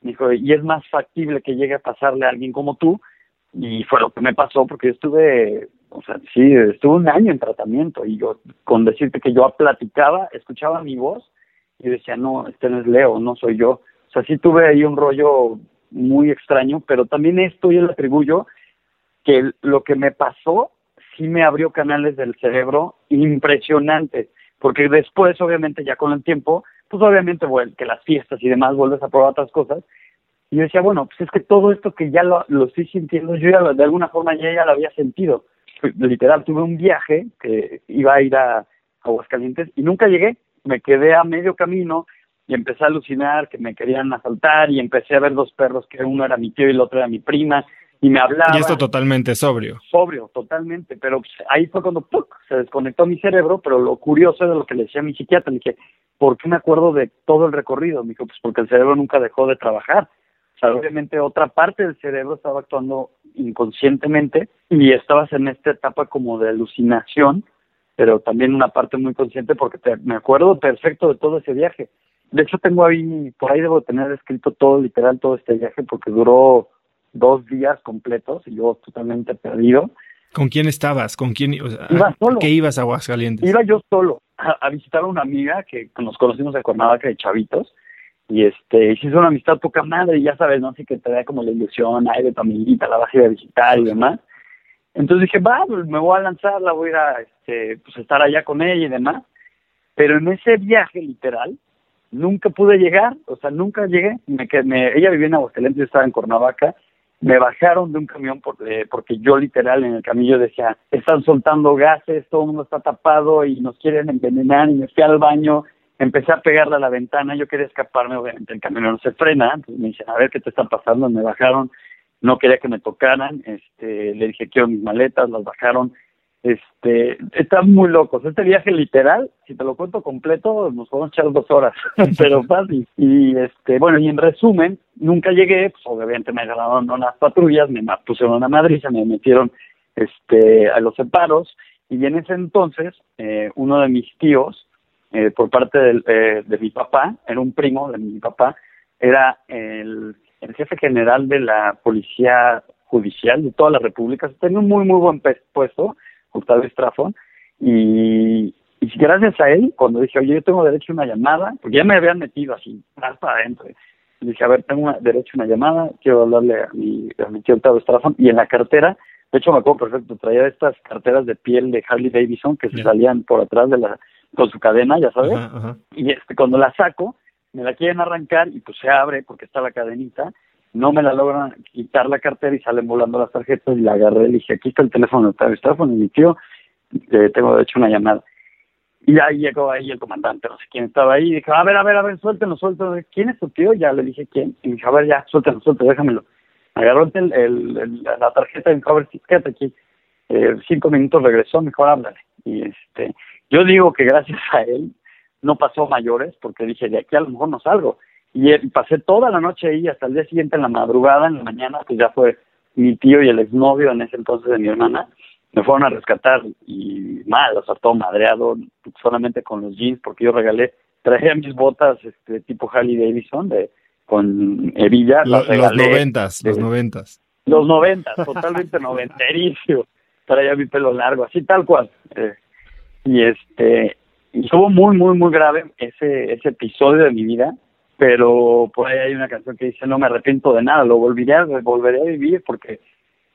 dijo, y es más factible que llegue a pasarle a alguien como tú, y fue lo que me pasó porque yo estuve, o sea, sí, estuve un año en tratamiento y yo, con decirte que yo platicaba, escuchaba mi voz y decía, no, este no es Leo, no soy yo. O sea, sí tuve ahí un rollo muy extraño, pero también esto yo le atribuyo que lo que me pasó sí me abrió canales del cerebro impresionantes, porque después, obviamente, ya con el tiempo, pues obviamente, bueno, que las fiestas y demás vuelves a probar otras cosas. Y yo decía, bueno, pues es que todo esto que ya lo, lo estoy sintiendo, yo ya de alguna forma ya, ya lo había sentido. Literal, tuve un viaje que iba a ir a Aguascalientes y nunca llegué. Me quedé a medio camino y empecé a alucinar que me querían asaltar y empecé a ver dos perros, que uno era mi tío y el otro era mi prima, y me hablaba. Y esto totalmente sobrio. Sobrio, totalmente, pero ahí fue cuando se desconectó mi cerebro, pero lo curioso de lo que le decía a mi psiquiatra, le dije, ¿por qué me acuerdo de todo el recorrido? Me dijo, pues porque el cerebro nunca dejó de trabajar. O sea, obviamente otra parte del cerebro estaba actuando inconscientemente y estabas en esta etapa como de alucinación, pero también una parte muy consciente porque me acuerdo perfecto de todo ese viaje. De hecho, tengo ahí, por ahí debo tener escrito todo, literal, todo este viaje porque duró dos días completos y yo totalmente perdido. ¿Con quién estabas? ¿Con quién? iba solo. ¿Qué ibas a Aguascalientes? Iba yo solo a, visitar a una amiga que nos conocimos en Cuernavaca de chavitos y este hizo una amistad poca madre y ya sabes, ¿no? Así que te da como la ilusión, ay, de tu amiguita, la vas a ir a visitar y demás. Entonces dije, va, pues me voy a lanzar, la voy a ir a este, pues, estar allá con ella y demás. Pero en ese viaje literal, nunca pude llegar, o sea, nunca llegué. Me, me, ella vivía en Aguascalientes, yo estaba en Cuernavaca, me bajaron de un camión eh, porque yo literal en el camillo decía, están soltando gases, todo el mundo está tapado y nos quieren envenenar y me fui al baño, empecé a pegarle a la ventana, yo quería escaparme, obviamente el camión no se frena, entonces me dicen, a ver qué te está pasando, me bajaron, no quería que me tocaran, este, le dije quiero mis maletas, las bajaron, este, están muy locos. Este viaje literal, si te lo cuento completo, nos podemos echar dos horas, pero fácil. Y este, bueno, y en resumen, nunca llegué, pues obviamente me agarraron las patrullas, me pusieron una madriza, me metieron este a los separos, y en ese entonces, eh, uno de mis tíos, eh, por parte del, eh, de mi papá, era un primo de mi papá, era el, el jefe general de la policía judicial de toda la república, tenía un muy, muy buen puesto, Gustavo Estrafón, y, y gracias a él, cuando dije, oye, yo tengo derecho a una llamada, porque ya me habían metido así, más para adentro, dije, a ver, tengo derecho a una llamada, quiero hablarle a mi, a mi tío Gustavo Estrafón, y en la cartera, de hecho me acuerdo perfecto, traía estas carteras de piel de Harley Davidson que se salían por atrás de la, con su cadena, ya sabes, y este, cuando la saco, me la quieren arrancar y pues se abre porque está la cadenita, no me la logran quitar la cartera y salen volando las tarjetas y la agarré y le dije, aquí está el teléfono, está el teléfono y mi tío, eh, tengo hecho una llamada. Y ahí llegó ahí el comandante, no sé quién estaba ahí, y dijo, a ver, a ver, a ver, suéltelo, suéltelo. ¿Quién es tu tío? Ya le dije, ¿quién? Y me dijo, a ver, ya, suéltelo, suéltelo, déjamelo. Me agarró el, el, la tarjeta y me dijo, a ver, quédate aquí. Eh, cinco minutos regresó, me dijo, háblale. Y este, yo digo que gracias a él no pasó mayores, porque dije, de aquí a lo mejor no salgo y pasé toda la noche ahí hasta el día siguiente en la madrugada, en la mañana, que ya fue mi tío y el exnovio en ese entonces de mi hermana, me fueron a rescatar y mal, o sea, todo madreado, solamente con los jeans, porque yo regalé, traía mis botas este tipo Harley Davidson de con hebilla. los noventas, los noventas. Los noventas, totalmente noventerísimo. Traía mi pelo largo, así tal cual. Eh, y este, y estuvo muy, muy, muy grave ese, ese episodio de mi vida, pero por ahí hay una canción que dice no me arrepiento de nada, lo volveré a, volveré a vivir porque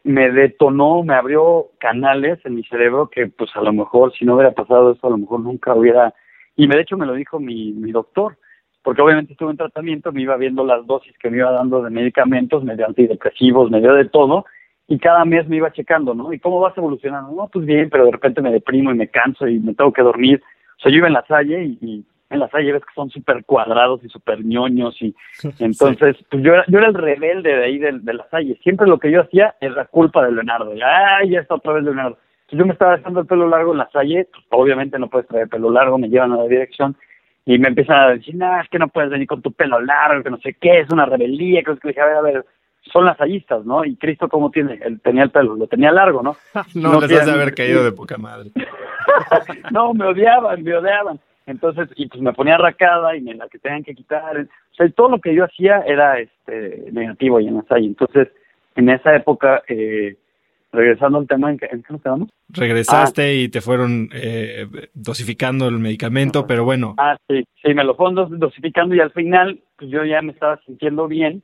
me detonó, me abrió canales en mi cerebro que pues a lo mejor si no hubiera pasado eso a lo mejor nunca hubiera y de hecho me lo dijo mi, mi doctor porque obviamente estuve en tratamiento, me iba viendo las dosis que me iba dando de medicamentos, medio antidepresivos, medio de todo, y cada mes me iba checando, ¿no? ¿Y cómo vas evolucionando? No, pues bien, pero de repente me deprimo y me canso y me tengo que dormir. O sea, yo iba en la salle y, en la salle ves que son súper cuadrados y súper ñoños y entonces, pues yo era, yo era el rebelde de ahí de, de la salle. Siempre lo que yo hacía era culpa de Leonardo. Y, Ay, ya está otra vez Leonardo. Entonces yo me estaba dejando el pelo largo en la salle, pues, obviamente no puedes traer pelo largo, me llevan a la dirección y me empiezan a decir, no, es que no puedes venir con tu pelo largo, que no sé qué, es una rebeldía, que dije, a ver, a ver, son las ayistas, ¿no? Y Cristo, ¿cómo tiene? Él tenía el pelo, lo tenía largo, ¿no? no, les has de haber caído de poca madre. no, me odiaban, me odiaban. Entonces, y pues me ponía racada y me la que tenían que quitar. O sea, todo lo que yo hacía era este negativo y en salle. Entonces, en esa época, eh, regresando al tema, ¿en qué, nos quedamos? Regresaste ah. y te fueron eh, dosificando el medicamento, pero bueno. Ah, sí, sí, me lo fueron dosificando y al final pues yo ya me estaba sintiendo bien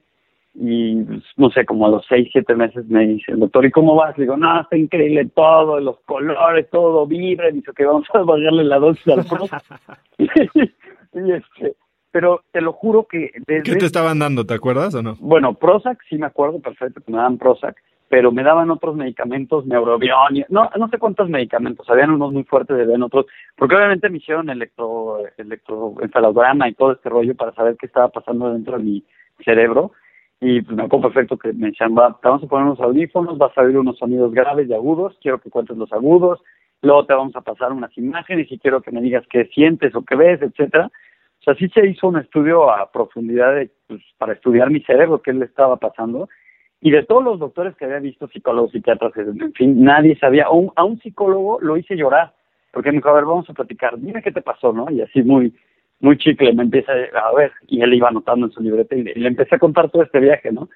y no sé, como a los seis, siete meses me dice el doctor, ¿y cómo vas? Le digo, no, está increíble todo, los colores, todo vibra, dice que vamos a bajarle la dosis al y este, pero te lo juro que desde... ¿Qué te estaban dando, te acuerdas o no? Bueno, Prozac, sí me acuerdo perfecto que me daban Prozac, pero me daban otros medicamentos, neurobión, no, no sé cuántos medicamentos, habían unos muy fuertes, habían otros, porque obviamente me hicieron electro, electroencefalograma y todo este rollo para saber qué estaba pasando dentro de mi cerebro, y pues me acuerdo perfecto que me decían, va, te vamos a poner unos audífonos, vas a oír unos sonidos graves y agudos, quiero que cuentes los agudos, luego te vamos a pasar unas imágenes y quiero que me digas qué sientes o qué ves, etcétera. O sea, sí se hizo un estudio a profundidad de, pues, para estudiar mi cerebro, qué le estaba pasando, y de todos los doctores que había visto, psicólogos, psiquiatras, en fin, nadie sabía. A un, a un psicólogo lo hice llorar, porque me dijo, a ver, vamos a platicar, dime qué te pasó, ¿no? Y así muy muy chicle, me empieza a ver, y él iba anotando en su libreta y le, empecé a contar todo este viaje, ¿no?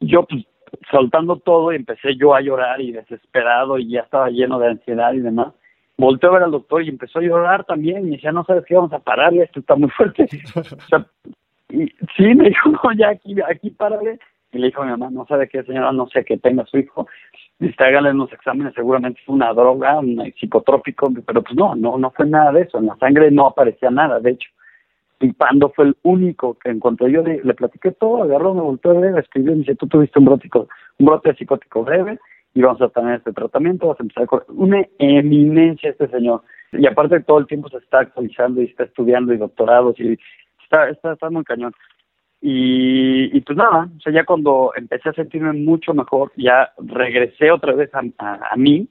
yo, pues, soltando todo, y empecé yo a llorar y desesperado, y ya estaba lleno de ansiedad y demás. Volteó a ver al doctor y empezó a llorar también, y decía, no sabes qué, vamos a pararle, esto está muy fuerte. o sea, y, sí, me dijo, no, ya aquí, aquí párale, y le dijo a mi mamá, no sabe qué señora, no sé qué tenga su hijo, dice, hágale unos exámenes, seguramente fue una droga, un psicotrópico, pero pues no, no, no fue nada de eso, en la sangre no aparecía nada, de hecho. Y Pando fue el único que encontró, yo le, le platiqué todo, agarró, me volteó a ver, escribió y me dice, tú tuviste un, brótico, un brote psicótico breve y vamos a tener este tratamiento, vas a empezar a Una eminencia este señor. Y aparte todo el tiempo se está actualizando y está estudiando y doctorados y está, está, está muy cañón. Y, y pues nada, o sea, ya cuando empecé a sentirme mucho mejor, ya regresé otra vez a, a, mí,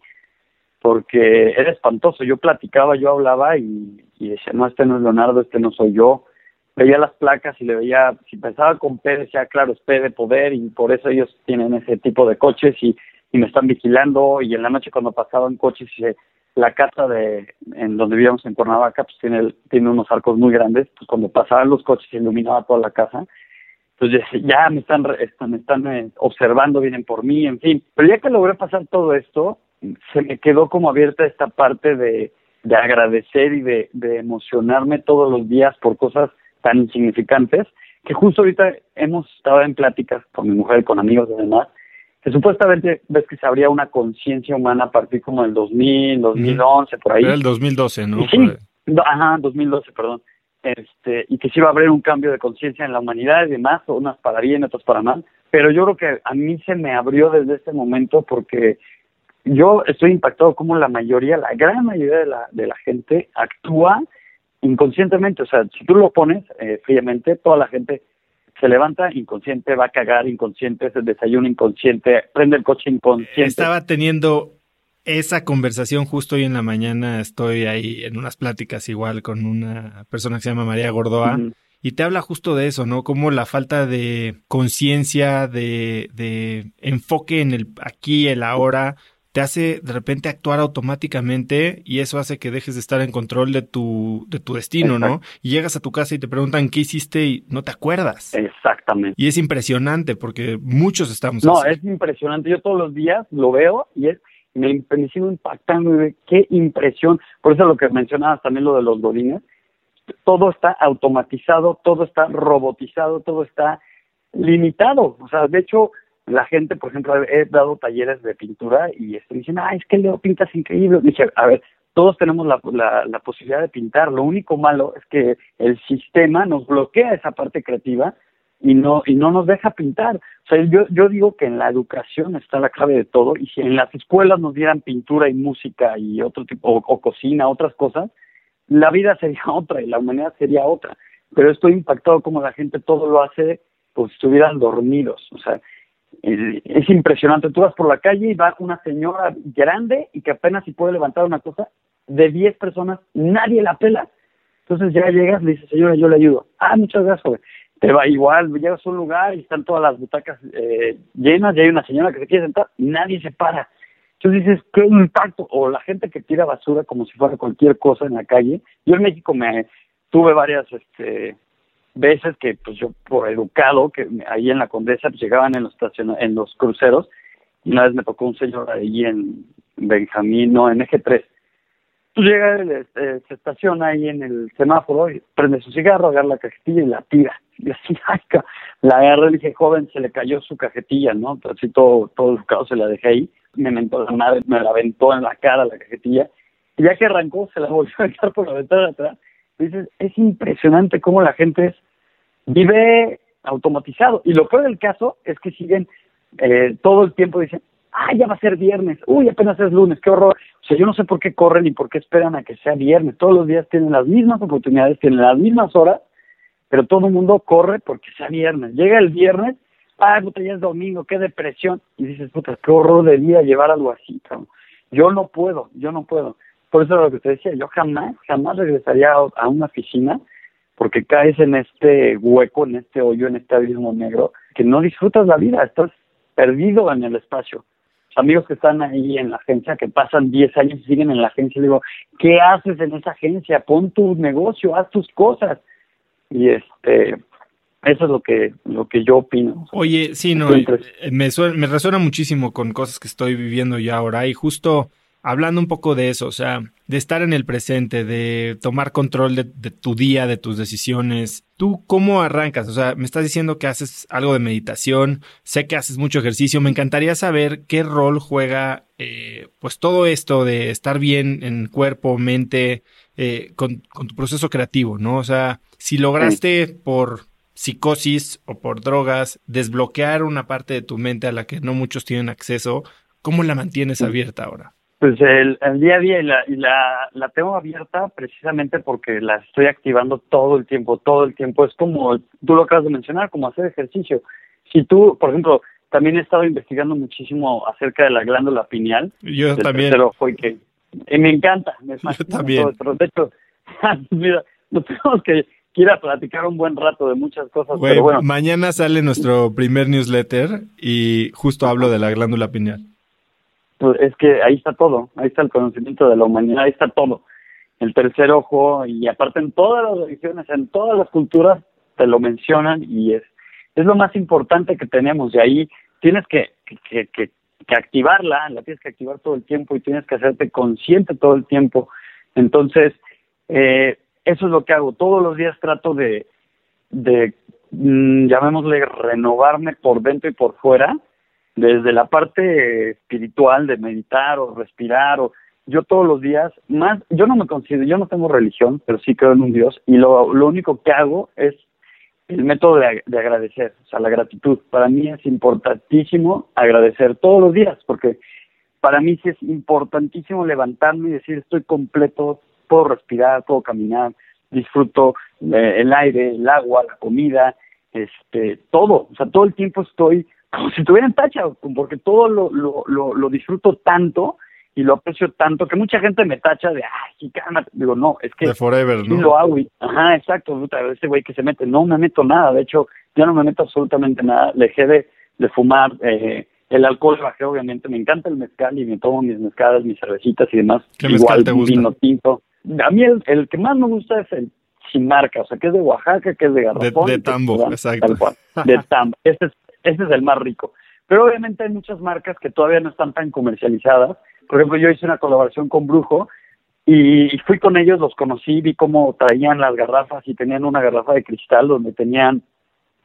porque era espantoso. Yo platicaba, yo hablaba y, y, decía, no, este no es Leonardo, este no soy yo. Veía las placas y le veía, si pensaba con P, decía, claro, es P de poder y por eso ellos tienen ese tipo de coches y, me están vigilando. Y en la noche cuando pasaban coches, y la casa de en donde vivíamos en Cuernavaca, pues tiene, tiene unos arcos muy grandes, pues cuando pasaban los coches se iluminaba toda la casa entonces ya me están, me están eh, observando, vienen por mí, en fin. Pero ya que logré pasar todo esto, se me quedó como abierta esta parte de, de agradecer y de, de emocionarme todos los días por cosas tan insignificantes, que justo ahorita hemos estado en pláticas con mi mujer, con amigos y demás, que supuestamente ves que se abría una conciencia humana a partir como del 2000, 2011, por ahí. Era el 2012, ¿no? Sí, ajá, 2012, perdón este, y que sí va a haber un cambio de conciencia en la humanidad y demás, unas para bien, otras para mal, pero yo creo que a mí se me abrió desde este momento porque yo estoy impactado como la mayoría, la gran mayoría de la, de la gente actúa inconscientemente, o sea, si tú lo pones eh, fríamente, toda la gente se levanta inconsciente, va a cagar inconsciente, se desayuno inconsciente, prende el coche inconsciente. Estaba teniendo esa conversación justo hoy en la mañana estoy ahí en unas pláticas igual con una persona que se llama María Gordoa y te habla justo de eso, ¿no? Como la falta de conciencia, de, de enfoque en el aquí, el ahora, te hace de repente actuar automáticamente y eso hace que dejes de estar en control de tu, de tu destino, ¿no? Y llegas a tu casa y te preguntan qué hiciste y no te acuerdas. Exactamente. Y es impresionante porque muchos estamos No, es impresionante. Yo todos los días lo veo y es me, me sigo impactando, qué impresión. Por eso lo que mencionabas también lo de los godines, todo está automatizado, todo está robotizado, todo está limitado. O sea, de hecho, la gente, por ejemplo, he dado talleres de pintura y este, dicen, ah, es que Leo pintas increíble. Dije, a ver, todos tenemos la, la, la, posibilidad de pintar. Lo único malo es que el sistema nos bloquea esa parte creativa y no y no nos deja pintar. O sea, yo, yo digo que en la educación está la clave de todo y si en las escuelas nos dieran pintura y música y otro tipo, o, o cocina, otras cosas, la vida sería otra y la humanidad sería otra. Pero estoy impactado como la gente todo lo hace pues estuvieran dormidos. O sea, es impresionante. Tú vas por la calle y va una señora grande y que apenas si puede levantar una cosa, de 10 personas, nadie la pela. Entonces ya llegas, le dices, señora, yo le ayudo. Ah, muchas gracias, Te va igual, llegas a un lugar y están todas las butacas eh, llenas y hay una señora que se quiere sentar y nadie se para. Entonces dices, qué impacto. O la gente que tira basura como si fuera cualquier cosa en la calle. Yo en México me tuve varias este, veces que, pues yo por educado, que ahí en la Condesa pues, llegaban en los, en los cruceros. Y una vez me tocó un señor ahí en Benjamín, no, en Eje 3 Tú llega, este, se estaciona ahí en el semáforo, prende su cigarro, agarra la cajetilla y la tira. Y así, la agarré, le dije, joven, se le cayó su cajetilla, ¿no? Pero así todo, todo educado se la dejé ahí. Me mentó la madre, me la aventó en la cara la cajetilla. Y ya que arrancó, se la volvió a echar por la ventana atrás. Dices, es impresionante cómo la gente vive automatizado. Y lo peor del caso es que siguen eh, todo el tiempo dicen, ah, ya va a ser viernes, uy, apenas es lunes, qué horror. O sea, yo no sé por qué corren y por qué esperan a que sea viernes. Todos los días tienen las mismas oportunidades, tienen las mismas horas, pero todo el mundo corre porque sea viernes. Llega el viernes, ah, puta, ya es domingo, qué depresión. Y dices, puta, qué horror de día llevar algo así. Yo no puedo, yo no puedo. Por eso es lo que te decía, yo jamás, jamás regresaría a una oficina porque caes en este hueco, en este hoyo, en este abismo negro, que no disfrutas la vida, estás perdido en el espacio amigos que están ahí en la agencia, que pasan 10 años y siguen en la agencia, digo, ¿qué haces en esa agencia? Pon tu negocio, haz tus cosas. Y este, eso es lo que, lo que yo opino. Oye, sí, no, eh, me, me resuena muchísimo con cosas que estoy viviendo ya ahora y justo hablando un poco de eso, o sea, de estar en el presente, de tomar control de, tu día, de tus decisiones. ¿Tú cómo arrancas? O sea, me estás diciendo que haces algo de meditación, sé que haces mucho ejercicio, me encantaría saber qué rol juega eh, pues todo esto de estar bien en cuerpo, mente, eh, con, tu proceso creativo, ¿no? O sea, si lograste por psicosis o por drogas desbloquear una parte de tu mente a la que no muchos tienen acceso, ¿cómo la mantienes abierta ahora? Pues el, día a día y, la, y la, la tengo abierta precisamente porque la estoy activando todo el tiempo, todo el tiempo. Es como, tú lo acabas de mencionar, como hacer ejercicio. Si tú, por ejemplo, también he estado investigando muchísimo acerca de la glándula pineal. Yo también. Fue que, y me encanta, me Yo también. De hecho, mira, nos tenemos que ir a platicar un buen rato de muchas cosas. pero bueno. Mañana sale nuestro primer newsletter y justo hablo de la glándula pineal. Pues, es que ahí está todo, ahí está el conocimiento de la humanidad, ahí está todo. El tercer ojo, y aparte en todas las religiones, en todas las culturas, te lo mencionan y es, es lo más importante que tenemos. Y ahí tienes que, que, que, que activarla, la tienes que activar todo el tiempo y tienes que hacerte consciente todo el tiempo. Entonces, eh, eso es lo que hago. Todos los días trato de, de mm, llamémosle, renovarme por dentro y por fuera desde la parte espiritual de meditar o respirar o yo todos los días más yo no me considero yo no tengo religión pero sí creo en un Dios y lo, lo único que hago es el método de, de agradecer o sea la gratitud. Para mí es importantísimo agradecer todos los días porque para mí sí es importantísimo levantarme y decir estoy completo puedo respirar puedo caminar disfruto eh, el aire el agua la comida este todo o sea todo el tiempo estoy como si tuvieran tacha, porque todo lo, lo, lo, lo, disfruto tanto y lo aprecio tanto que mucha gente me tacha de, ay, sí, cálmate. Digo, no, es que. De forever, sí lo hago. Y, ajá, exacto, ese güey que se mete. No me meto nada, de hecho, ya no me meto absolutamente nada. Dejé de, de fumar, eh, el alcohol bajé, obviamente. Me encanta el mezcal y me tomo mis mezcalas, mis cervecitas y demás. ¿Qué Igual, te gusta? vino tinto. A mí el, el que más me gusta es el sin marca, o sea, que es de Oaxaca, que es de Garrafón. De, de tambo, exacto. de tambo. Este es ese es el más rico. Pero obviamente hay muchas marcas que todavía no están tan comercializadas. Por ejemplo, yo hice una colaboración con Brujo Y fui con ellos, los conocí, vi cómo traían las garrafas y tenían una garrafa de cristal donde tenían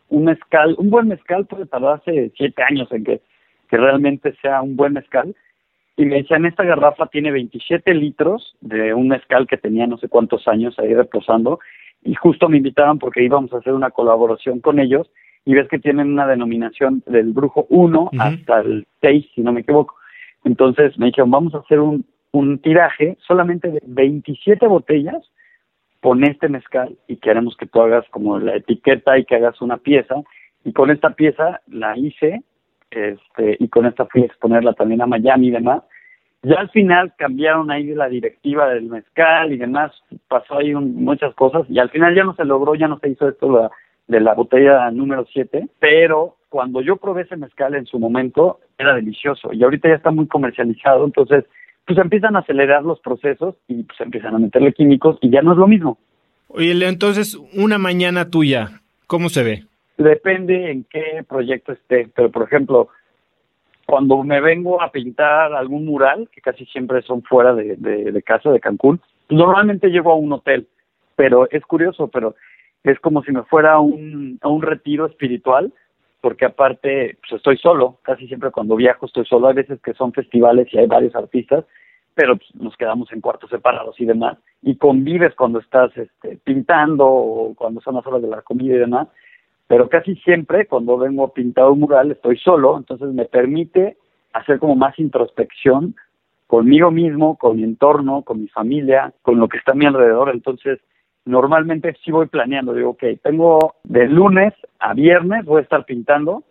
un mezcal, un buen mezcal puede tardarse siete años en que, que realmente sea un buen mezcal. Y me decían, esta garrafa tiene 27 litros de un mezcal que tenía no sé cuántos años ahí reposando. Y justo me invitaban porque íbamos a hacer una colaboración con ellos. Y ves que tienen una denominación del brujo 1 hasta el 6, si no me equivoco. Entonces me dijeron, vamos a hacer un, un tiraje solamente de 27 botellas con este mezcal y queremos que tú hagas como la etiqueta y que hagas una pieza y con esta pieza la hice este y con esta fui a exponerla también a Miami y demás. Ya al final cambiaron ahí la directiva del mezcal y demás pasó ahí muchas cosas y al final ya no se logró ya no se hizo esto de la botella número 7 pero cuando yo probé ese mezcal en su momento era delicioso y ahorita ya está muy comercializado entonces pues empiezan a acelerar los procesos y pues empiezan a meterle químicos y ya no es lo mismo. Oye, entonces, una mañana tuya, ¿cómo se ve? Depende en qué proyecto esté, pero por ejemplo, cuando me vengo a pintar algún mural, que casi siempre son fuera de, de, casa, de Cancún, normalmente llego a un hotel, pero es curioso, pero es como si me fuera a un, a un retiro espiritual, porque aparte pues estoy solo, casi siempre cuando viajo estoy solo, hay veces que son festivales y hay varios artistas, pero pues, nos quedamos en cuartos separados y demás, y convives cuando estás este, pintando o cuando son las horas de la comida y demás, pero casi siempre cuando vengo a pintar un mural estoy solo, entonces me permite hacer como más introspección conmigo mismo, con mi entorno, con mi familia, con lo que está a mi alrededor, entonces normalmente sí voy planeando, digo, ok, tengo de lunes a viernes, voy a estar pintando,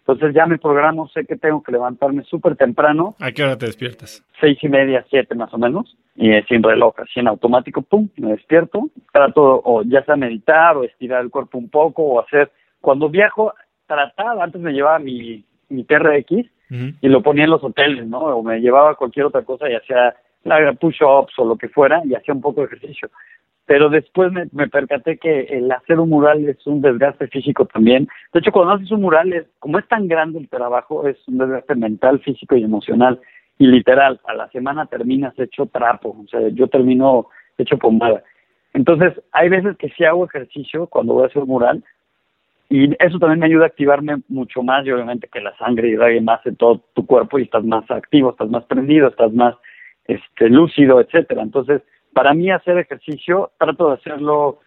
entonces ya me programo, sé que tengo que levantarme súper temprano. ¿A qué hora te despiertas? Seis y media, siete más o menos, y sin reloj, así en automático, pum, me despierto, trato o ya sea meditar o estirar el cuerpo un poco o hacer, cuando viajo, trataba, antes me llevaba mi, mi TRX y lo ponía en los hoteles, ¿no? O me llevaba cualquier otra cosa, ya sea push-ups o lo que fuera, y hacía un poco de ejercicio pero después me, me, percaté que el hacer un mural es un desgaste físico también. De hecho, cuando haces un mural, es, como es tan grande el trabajo, es un desgaste mental, físico y emocional. Y literal, a la semana terminas hecho trapo, o sea, yo termino hecho pomada. Entonces, hay veces que sí hago ejercicio cuando voy a hacer un mural, y eso también me ayuda a activarme mucho más, y obviamente que la sangre irrague más en todo tu cuerpo y estás más activo, estás más prendido, estás más este, lúcido, etcétera. Entonces, para mí hacer ejercicio, trato de hacerlo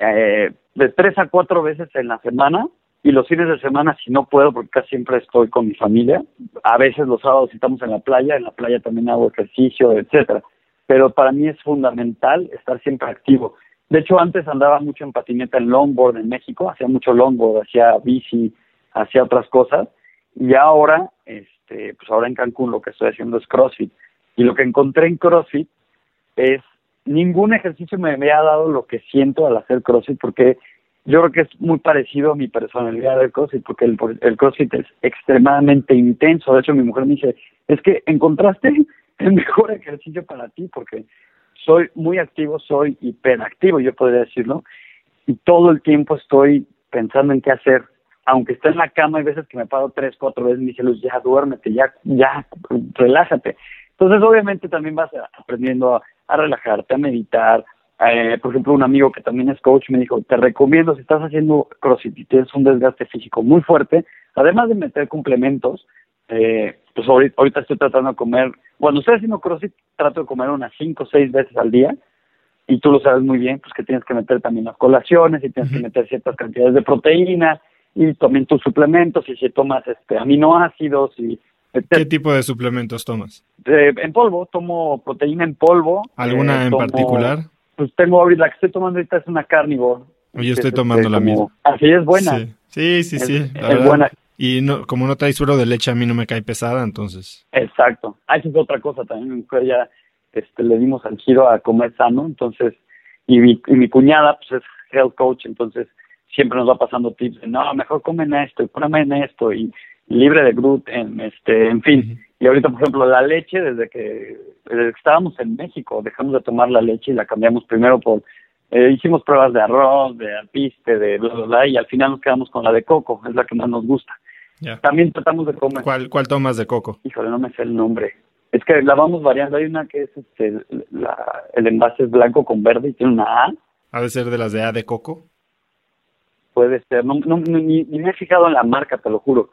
eh, de tres a cuatro veces en la semana y los fines de semana si no puedo porque casi siempre estoy con mi familia. A veces los sábados estamos en la playa, en la playa también hago ejercicio, etcétera. Pero para mí es fundamental estar siempre activo. De hecho, antes andaba mucho en patineta en longboard en México, hacía mucho longboard, hacía bici, hacía otras cosas. Y ahora, este, pues ahora en Cancún lo que estoy haciendo es CrossFit. Y lo que encontré en CrossFit es ningún ejercicio me había dado lo que siento al hacer CrossFit porque yo creo que es muy parecido a mi personalidad del CrossFit porque el, el CrossFit es extremadamente intenso. De hecho, mi mujer me dice, es que encontraste el mejor ejercicio para ti porque soy muy activo, soy hiperactivo, yo podría decirlo, y todo el tiempo estoy pensando en qué hacer. Aunque esté en la cama, hay veces que me paro tres, cuatro veces y me dice, Luz, ya duérmete, ya, ya, relájate. Entonces, obviamente, también vas aprendiendo a, relajarte, a meditar. Eh, por ejemplo, un amigo que también es coach me dijo, te recomiendo, si estás haciendo CrossFit y tienes un desgaste físico muy fuerte, además de meter complementos, eh, pues ahorita, estoy tratando de comer, cuando estoy haciendo CrossFit, trato de comer unas cinco o seis veces al día, y tú lo sabes muy bien, pues que tienes que meter también las colaciones y tienes que meter ciertas cantidades de proteína y también tus suplementos y si tomas este aminoácidos y ¿Qué tipo de suplementos tomas? en polvo, tomo proteína en polvo. ¿Alguna eh, en particular? Pues tengo ahorita, la que estoy tomando ahorita es una carnivore. Yo estoy tomando este, la misma. Así es buena. Sí, sí, sí. es, buena. Y no, como no trae suero de leche, a mí no me cae pesada, entonces. Exacto. Ah, esa es otra cosa también. Ya este, le dimos al giro a comer sano, entonces. Y mi, y mi cuñada, pues es health coach, entonces siempre nos va pasando tips de, no, mejor comen esto, y en esto, y libre de gluten, este, en fin. Y ahorita, por ejemplo, la leche, desde que, estábamos en México, dejamos de tomar la leche y la cambiamos primero por, eh, hicimos pruebas de arroz, de alpiste, de bla, bla, bla, y al final nos quedamos con la de coco, es la que más nos gusta. También tratamos de comer. ¿Cuál, ¿Cuál tomas de coco? Híjole, no me sé el nombre. Es que la vamos variando. Hay una que es este, la, el envase es blanco con verde y tiene una A. ¿Ha de ser de las de A de coco? Puede ser. No, no, ni, ni me he fijado en la marca, te lo juro.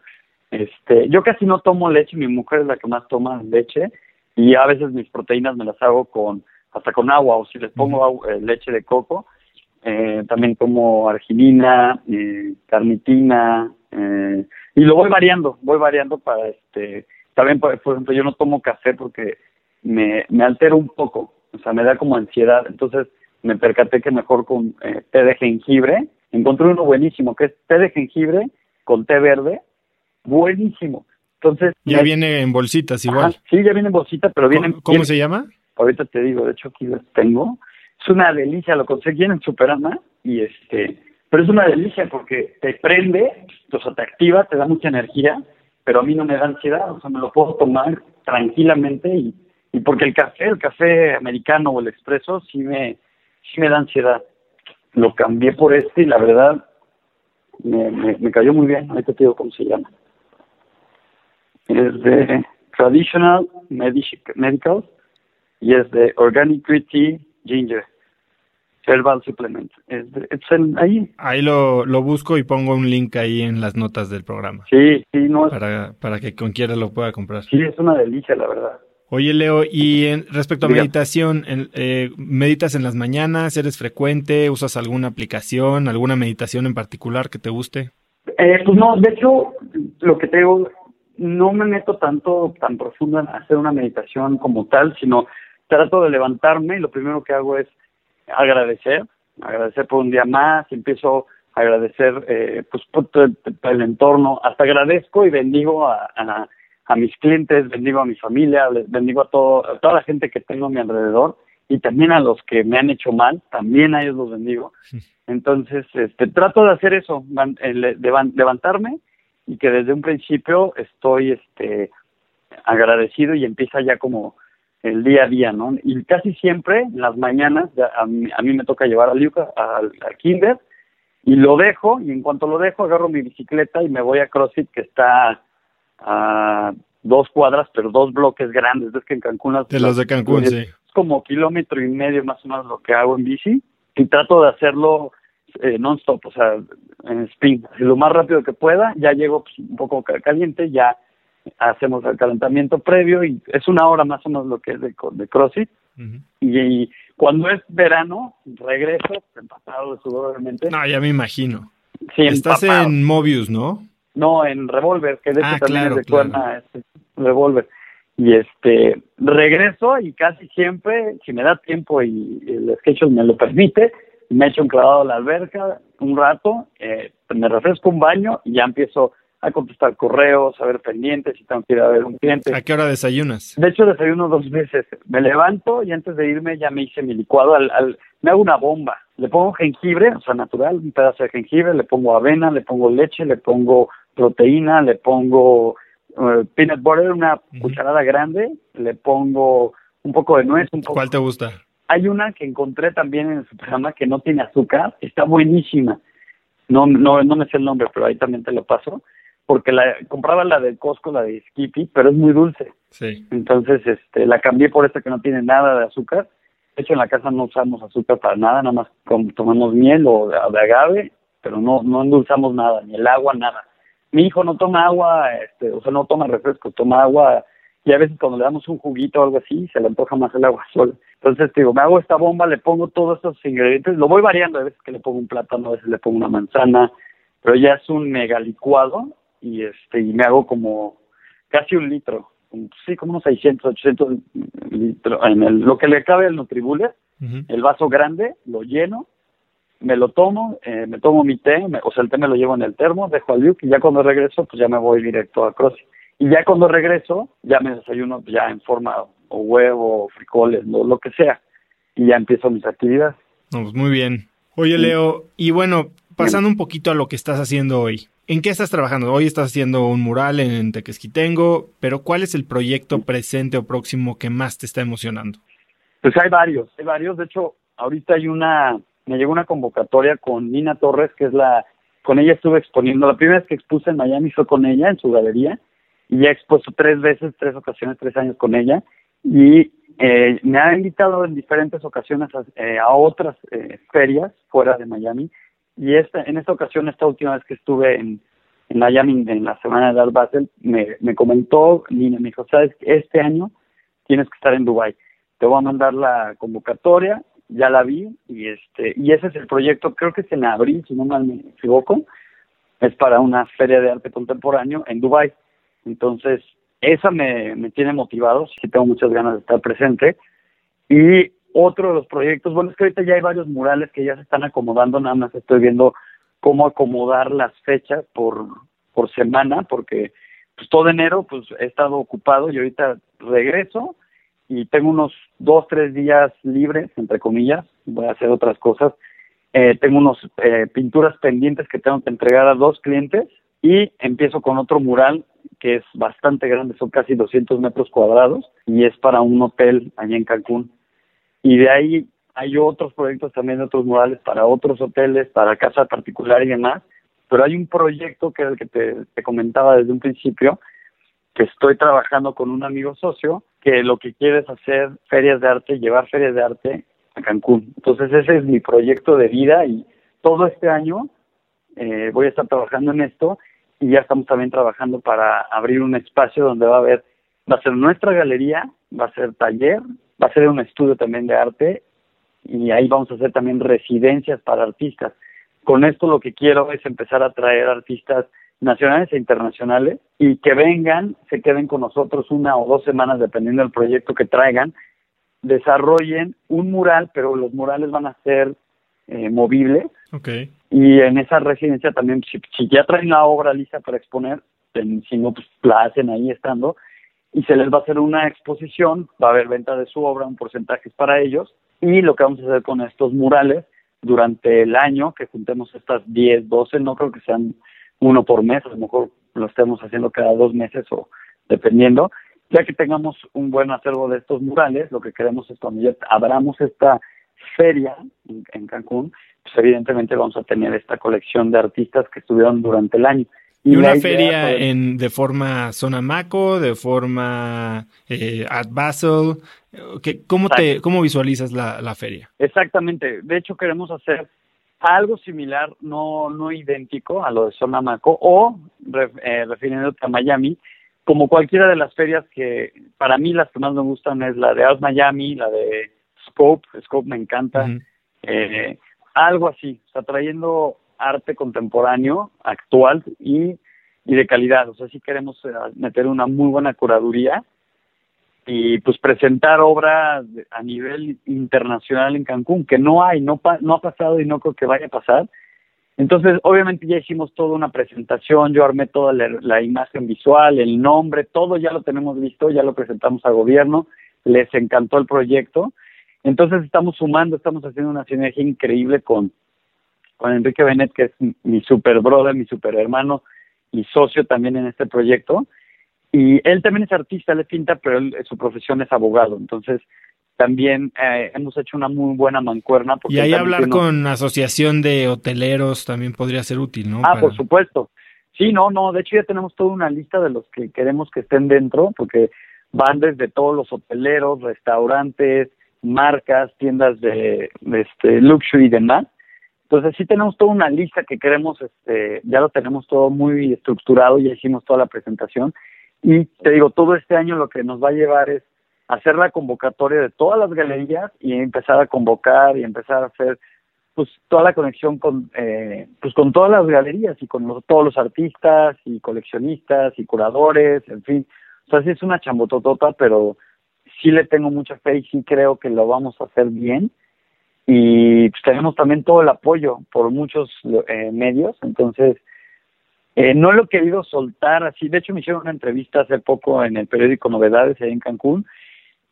Este, yo casi no tomo leche, mi mujer es la que más toma leche y a veces mis proteínas me las hago con hasta con agua o si les pongo eh, leche de coco, eh, también como arginina, eh, carnitina eh, y lo voy variando, voy variando para este, también por, ejemplo yo no tomo café porque me, me altera un poco, o sea me da como ansiedad, entonces me percaté que mejor con té de jengibre, encontré uno buenísimo que es té de jengibre con té verde buenísimo. Entonces. Ya viene en bolsitas igual. sí, ya viene en bolsita, pero viene. ¿Cómo, se llama? Ahorita te digo, de hecho aquí lo tengo. Es una delicia, lo conseguí en Superama y este. Pero es una delicia porque te prende, o sea, te activa, te da mucha energía, pero a mí no me da ansiedad, o sea, me lo puedo tomar tranquilamente y, y porque el café, el café americano o el expreso sí me, sí me da ansiedad. Lo cambié por este y la verdad me, me, me cayó muy bien, ahorita te digo cómo se llama es de Traditional Medical y es de Organic Green Tea Ginger Herbal Supplement. Es, de, es ahí. Ahí lo, lo busco y pongo un link ahí en las notas del programa. Sí, sí, no Para, para que con quiera lo pueda comprar. Sí, es una delicia, la verdad. Oye, Leo, y en, respecto a meditación, eh, ¿meditas en las mañanas? ¿Eres frecuente? ¿Usas alguna aplicación, alguna meditación en particular que te guste? Eh, pues no, de hecho, lo que tengo no me meto tanto, tan profundo en hacer una meditación como tal, sino trato de levantarme y lo primero que hago es agradecer, agradecer por un día más, empiezo a agradecer eh, pues por el, entorno, hasta agradezco y bendigo a, a, a, mis clientes, bendigo a mi familia, les bendigo a, todo, a toda la gente que tengo a mi alrededor y también a los que me han hecho mal, también a ellos los bendigo. Entonces, este, trato de hacer eso, de levantarme y que desde un principio estoy este agradecido y empieza ya como el día a día, ¿no? Y casi siempre, en las mañanas, a mí, a mí me toca llevar a Luca al, al, kinder y lo dejo y en cuanto lo dejo agarro mi bicicleta y me voy a CrossFit que está a dos cuadras, pero dos bloques grandes. Es que en Cancún... Las, de los de Cancún, es, sí. Es como kilómetro y medio más o menos lo que hago en bici y trato de hacerlo eh, non-stop, o sea, en spin, lo más rápido que pueda, ya llego pues, un poco caliente, ya hacemos el calentamiento previo y es una hora más o menos lo que es de, de CrossFit. y, y, cuando es verano, regreso, empapado de sudor, obviamente. No, ya me imagino. Sí, Estás empapado. en Mobius, ¿no? No, en Revolver, que de hecho Ah, también claro, es de claro. cuerna, este, Revolver. Y este, regreso y casi siempre, si me da tiempo y el schedule me lo permite, me echo un clavado a la alberca un rato, eh, me refresco un baño y ya empiezo a contestar correos, a ver pendientes, si tengo que ir a ver un cliente. ¿A qué hora desayunas? De hecho, desayuno dos veces. Me levanto y antes de irme ya me hice mi licuado. Al, al, me hago una bomba. Le pongo jengibre, o sea, natural, un pedazo de jengibre, le pongo avena, le pongo leche, le pongo proteína, le pongo uh, peanut butter, una uh -huh. cucharada grande, le pongo un poco de nuez. Un poco. ¿Cuál te gusta? Hay una que encontré también en el programa que no tiene azúcar, está buenísima. No, no, no me sé el nombre, pero ahí también te lo paso. Porque la compraba la de Costco, la de Skippy, pero es muy dulce. Sí. Entonces, este, la cambié por esta que no tiene nada de azúcar. De hecho, en la casa no usamos azúcar para nada, nada más tomamos miel o de, agave, pero no, no endulzamos nada, ni el agua, nada. Mi hijo no toma agua, este, o sea, no toma refresco, toma agua y a veces cuando le damos un juguito o algo así, se le antoja más el agua sola. Entonces, digo, me hago esta bomba, le pongo todos estos ingredientes, lo voy variando, a veces que le pongo un plátano, a veces le pongo una manzana, pero ya es un mega licuado y este y me hago como casi un litro, sí, como unos 600, 800 litros, en el, lo que le cabe al Nutribullet, uh -huh. el vaso grande, lo lleno, me lo tomo, eh, me tomo mi té, me, o sea, el té me lo llevo en el termo, dejo al Luke y ya cuando regreso, pues ya me voy directo a CrossFit. Y ya cuando regreso, ya me desayuno ya en forma o huevo, o frijoles, lo, lo que sea. Y ya empiezo mis actividades. No, pues muy bien. Oye, Leo, y bueno, pasando un poquito a lo que estás haciendo hoy. ¿En qué estás trabajando? Hoy estás haciendo un mural en Tequesquitengo, pero ¿cuál es el proyecto presente o próximo que más te está emocionando? Pues hay varios, hay varios. De hecho, ahorita hay una, me llegó una convocatoria con Nina Torres, que es la, con ella estuve exponiendo. La primera vez que expuse en Miami fue con ella, en su galería, y he expuesto tres veces, tres ocasiones, tres años con ella y eh, me ha invitado en diferentes ocasiones a, eh, otras eh, ferias fuera de Miami y esta, en esta ocasión, esta última vez que estuve en, en Miami en la semana de Art Basel, me, me comentó, Nina, me dijo, sabes, este año tienes que estar en Dubai. Te voy a mandar la convocatoria, ya la vi y este y ese es el proyecto, creo que es en abril, si no mal me equivoco, es para una feria de arte contemporáneo en Dubai. Entonces, esa me, tiene motivado, sí tengo muchas ganas de estar presente. Y otro de los proyectos, bueno, es que ahorita ya hay varios murales que ya se están acomodando, nada más estoy viendo cómo acomodar las fechas por, por semana, porque pues todo enero pues he estado ocupado y ahorita regreso y tengo unos dos, tres días libres, entre comillas, voy a hacer otras cosas. Eh, tengo unos eh, pinturas pendientes que tengo que entregar a dos clientes y empiezo con otro mural que es bastante grande, son casi 200 metros cuadrados y es para un hotel allá en Cancún. Y de ahí hay otros proyectos también, otros murales para otros hoteles, para casa particular y demás, pero hay un proyecto que es el que te, te comentaba desde un principio, que estoy trabajando con un amigo socio, que lo que quiere es hacer ferias de arte, llevar ferias de arte a Cancún. Entonces ese es mi proyecto de vida y todo este año eh, voy a estar trabajando en esto y ya estamos también trabajando para abrir un espacio donde va a haber, va a ser nuestra galería, va a ser taller, va a ser un estudio también de arte y ahí vamos a hacer también residencias para artistas. Con esto lo que quiero es empezar a traer artistas nacionales e internacionales y que vengan, se queden con nosotros una o dos semanas dependiendo del proyecto que traigan, desarrollen un mural, pero los murales van a ser eh, movibles. Okay. Y en esa residencia también, si, ya traen la obra lista para exponer, si no, pues la hacen ahí estando, y se les va a hacer una exposición, va a haber venta de su obra, un porcentaje para ellos, y lo que vamos a hacer con estos murales durante el año, que juntemos estas 10, 12, no creo que sean uno por mes, a lo mejor lo estemos haciendo cada dos meses o dependiendo, ya que tengamos un buen acervo de estos murales, lo que queremos es cuando ya abramos esta feria en, Cancún, pues evidentemente vamos a tener esta colección de artistas que estuvieron durante el año. ¿Y, una feria en, de forma zona Maco, de forma eh, Art Basel? ¿Cómo, te, ¿Cómo visualizas la, la feria? Exactamente. De hecho, queremos hacer algo similar, no, no idéntico a lo de Zona Maco, o eh, refiriéndote a Miami, como cualquiera de las ferias que para mí las que más me gustan es la de Art Miami, la de Scope, Scope me encanta, eh, algo así, o sea, trayendo arte contemporáneo, actual y, y de calidad, o sea, sí queremos eh, meter una muy buena curaduría y pues presentar obra a nivel internacional en Cancún, que no hay, no, no ha pasado y no creo que vaya a pasar. Entonces, obviamente ya hicimos toda una presentación, yo armé toda la, imagen visual, el nombre, todo ya lo tenemos listo, ya lo presentamos al gobierno, les encantó el proyecto. Entonces estamos sumando, estamos haciendo una sinergia increíble con, con Enrique Benet, que es mi super brother, mi super hermano y socio también en este proyecto. Y él también es artista, le pinta, pero él, su profesión es abogado. Entonces, también eh, hemos hecho una muy buena mancuerna. y ahí hablar con asociación de hoteleros también podría ser útil, ¿no? Ah, por supuesto. Sí, no, no, de hecho ya tenemos toda una lista de los que queremos que estén dentro, porque van desde todos los hoteleros, restaurantes, marcas, tiendas de, este luxury y demás. Entonces sí tenemos toda una lista que queremos, este, ya lo tenemos todo muy estructurado, ya hicimos toda la presentación y te digo, todo este año lo que nos va a llevar es hacer la convocatoria de todas las galerías y empezar a convocar y empezar a hacer pues toda la conexión con eh, pues con todas las galerías y con todos los artistas y coleccionistas y curadores, en fin. O sea, sí es una chambototota, pero sí le tengo mucha fe y sí creo que lo vamos a hacer bien. Y pues tenemos también todo el apoyo por muchos eh, medios, entonces eh, no lo he querido soltar así. De hecho, me hicieron una entrevista hace poco en el periódico Novedades ahí en Cancún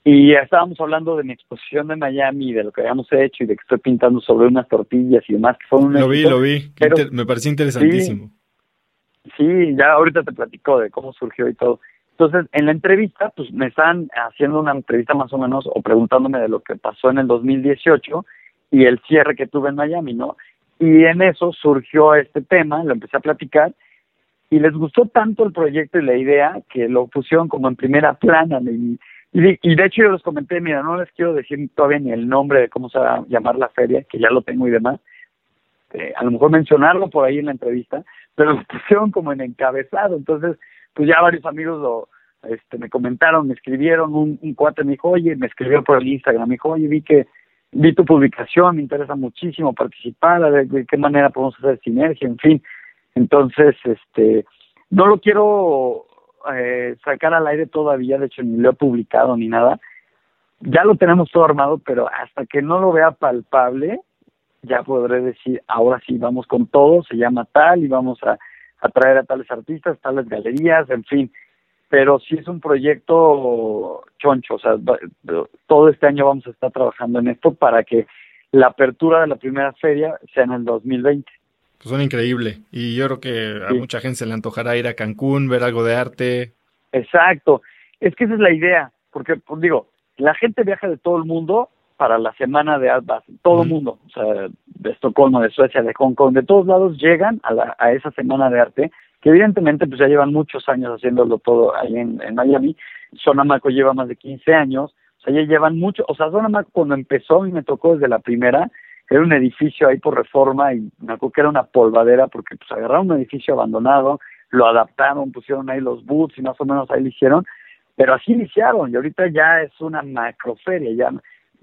y estábamos hablando de mi exposición de Miami, de lo que habíamos hecho y de que estoy pintando sobre unas tortillas y demás. Que un lo vi, lo vi. me pareció interesantísimo. Sí, ya ahorita te platico de cómo surgió y todo. Entonces, en la entrevista, pues me están haciendo una entrevista más o menos o preguntándome de lo que pasó en el 2018 y el cierre que tuve en Miami, ¿no? Y en eso surgió este tema, lo empecé a platicar y les gustó tanto el proyecto y la idea que lo pusieron como en primera plana. Y, y, de hecho yo les comenté, mira, no les quiero decir todavía ni el nombre de cómo se va a llamar la feria, que ya lo tengo y demás, eh, a lo mejor mencionarlo por ahí en la entrevista, pero lo pusieron como en encabezado, entonces pues ya varios amigos lo, este, me comentaron, me escribieron, un, cuate me dijo, oye, me escribió por el Instagram, me dijo, oye, vi que vi tu publicación, me interesa muchísimo participar, a ver de qué manera podemos hacer sinergia, en fin. Entonces, este, no lo quiero eh, sacar al aire todavía, de hecho ni lo he publicado ni nada. Ya lo tenemos todo armado, pero hasta que no lo vea palpable, ya podré decir, ahora sí, vamos con todo, se llama tal y vamos a, a traer a tales artistas, tales galerías, en fin. Pero sí es un proyecto choncho, o sea, todo este año vamos a estar trabajando en esto para que la apertura de la primera feria sea en el 2020. Pues son increíble. Y yo creo que a mucha gente se le antojará ir a Cancún, ver algo de arte. Exacto. Es que esa es la idea. Porque, pues digo, la gente viaja de todo el mundo para la semana de Art Basel. Todo el mundo. O sea, de Estocolmo, de Suecia, de Hong Kong, de todos lados llegan a, la, a esa semana de arte. Que evidentemente pues ya llevan muchos años haciéndolo todo ahí en, en Miami. Sonamaco lleva más de 15 años. O sea, ya llevan mucho. O sea, Sonamaco cuando empezó y me tocó desde la primera, era un edificio ahí por reforma y me acuerdo que era una polvadera porque pues agarraron un edificio abandonado, lo adaptaron, pusieron ahí los boots y más o menos ahí lo hicieron, pero así iniciaron y ahorita ya es una macroferia, ya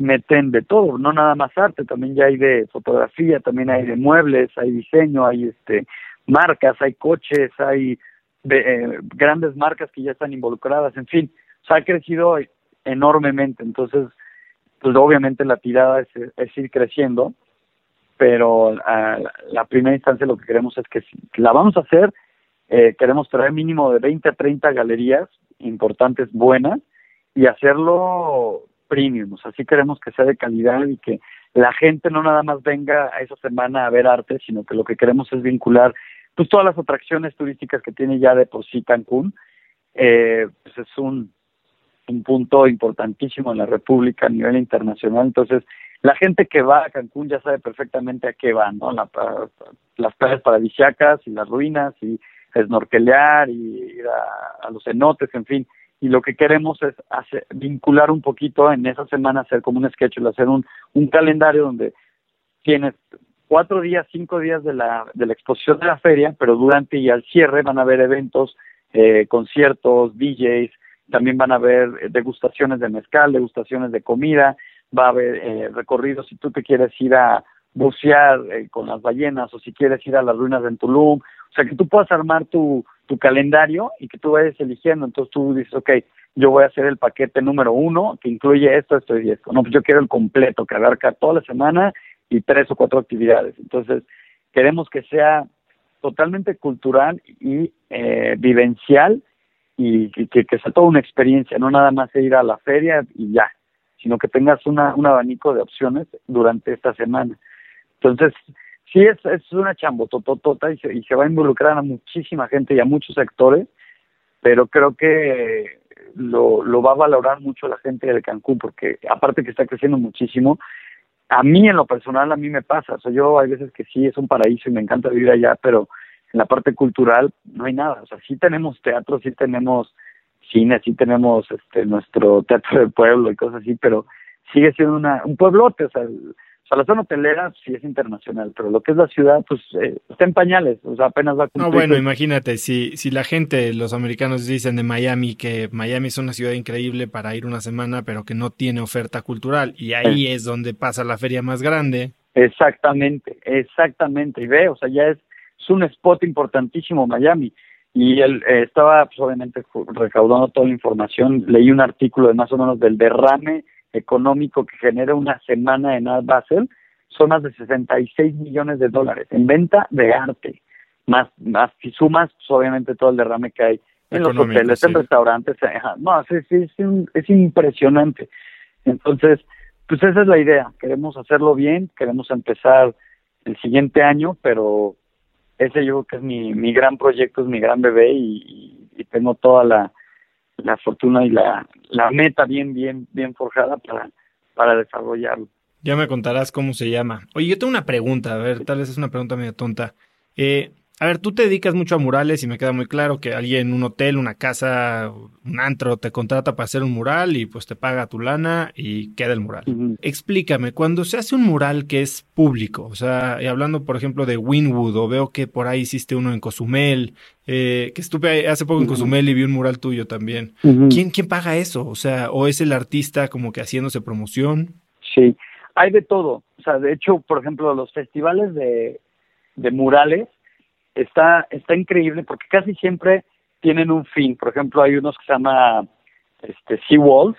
meten de todo, no nada más arte, también ya hay de fotografía, también hay de muebles, hay diseño, hay este marcas, hay coches, hay eh, grandes marcas que ya están involucradas, en fin, o sea, ha crecido enormemente, entonces pues obviamente la tirada es, es ir creciendo, pero a la primera instancia lo que queremos es que si la vamos a hacer, eh, queremos traer mínimo de 20 a 30 galerías importantes, buenas, y hacerlo premium, o queremos que sea de calidad y que la gente no nada más venga a esa semana a ver arte, sino que lo que queremos es vincular pues todas las atracciones turísticas que tiene ya de por sí Cancún, eh, pues es un un punto importantísimo en la República a nivel internacional. Entonces, la gente que va a Cancún ya sabe perfectamente a qué va, ¿no? La, las playas paradisiacas y las ruinas y snorkelear y ir a, los cenotes, en fin. Y lo que queremos es hacer, vincular un poquito en esa semana, hacer como un sketch, hacer un, un calendario donde tienes cuatro días, cinco días de la, de la exposición de la feria, pero durante y al cierre van a haber eventos, eh, conciertos, DJs, también van a haber degustaciones de mezcal, degustaciones de comida, va a haber eh, recorridos si tú te quieres ir a bucear eh, con las ballenas o si quieres ir a las ruinas de Tulum, o sea que tú puedas armar tu, tu calendario y que tú vayas eligiendo, entonces tú dices, ok, yo voy a hacer el paquete número uno que incluye esto, esto y esto, no, pues yo quiero el completo que abarca toda la semana y tres o cuatro actividades, entonces queremos que sea totalmente cultural y eh, vivencial y que, que, sea toda una experiencia, no nada más ir a la feria y ya, sino que tengas una, un abanico de opciones durante esta semana. Entonces, sí es, es una chambototota y se, y se va a involucrar a muchísima gente y a muchos sectores, pero creo que lo, lo va a valorar mucho la gente de Cancún, porque aparte que está creciendo muchísimo, a mí en lo personal, a mí me pasa, o sea, yo hay veces que sí es un paraíso y me encanta vivir allá, pero en la parte cultural no hay nada. O sea, sí tenemos teatro, sí tenemos cine, sí tenemos este nuestro teatro del pueblo y cosas así, pero sigue siendo una, un pueblote. O sea, sea, la zona hotelera sí es internacional, pero lo que es la ciudad, pues eh, está en pañales, o sea, apenas va a cumplir. No, bueno, imagínate, si, si la gente, los americanos dicen de Miami que Miami es una ciudad increíble para ir una semana, pero que no tiene oferta cultural, y ahí es donde pasa la feria más grande. Exactamente, exactamente, y ve, o sea, ya es es un spot importantísimo Miami. Y él eh, estaba pues, obviamente recaudando toda la información. Leí un artículo de más o menos del derrame económico que genera una semana en Art Basel. Son más de 66 millones de dólares en venta de arte. Más, más si sumas, pues, obviamente todo el derrame que hay en los hoteles, en restaurantes. No, sí, sí, es, es impresionante. Entonces, pues esa es la idea. Queremos hacerlo bien, queremos empezar el siguiente año, pero ese yo creo que es mi, mi gran proyecto, es mi gran bebé y, tengo toda la, la fortuna y la, la meta bien, bien, bien forjada para, para desarrollarlo. Ya me contarás cómo se llama. Oye, yo tengo una pregunta, a ver, tal vez es una pregunta medio tonta. Eh, A ver, tú te dedicas mucho a murales y me queda muy claro que alguien, un hotel, una casa, un antro te contrata para hacer un mural y pues te paga tu lana y queda el mural. Explícame, cuando se hace un mural que es público, o sea, y hablando por ejemplo de Winwood o veo que por ahí hiciste uno en Cozumel, eh, que estuve hace poco en Cozumel y vi un mural tuyo también. ¿Quién, ¿Quién paga eso? O sea, ¿o es el artista como que haciéndose promoción? Sí, hay de todo. O sea, de hecho, por ejemplo, los festivales de, de murales está, está increíble porque casi siempre tienen un fin. Por ejemplo, hay unos que se llama este, Sea Walls,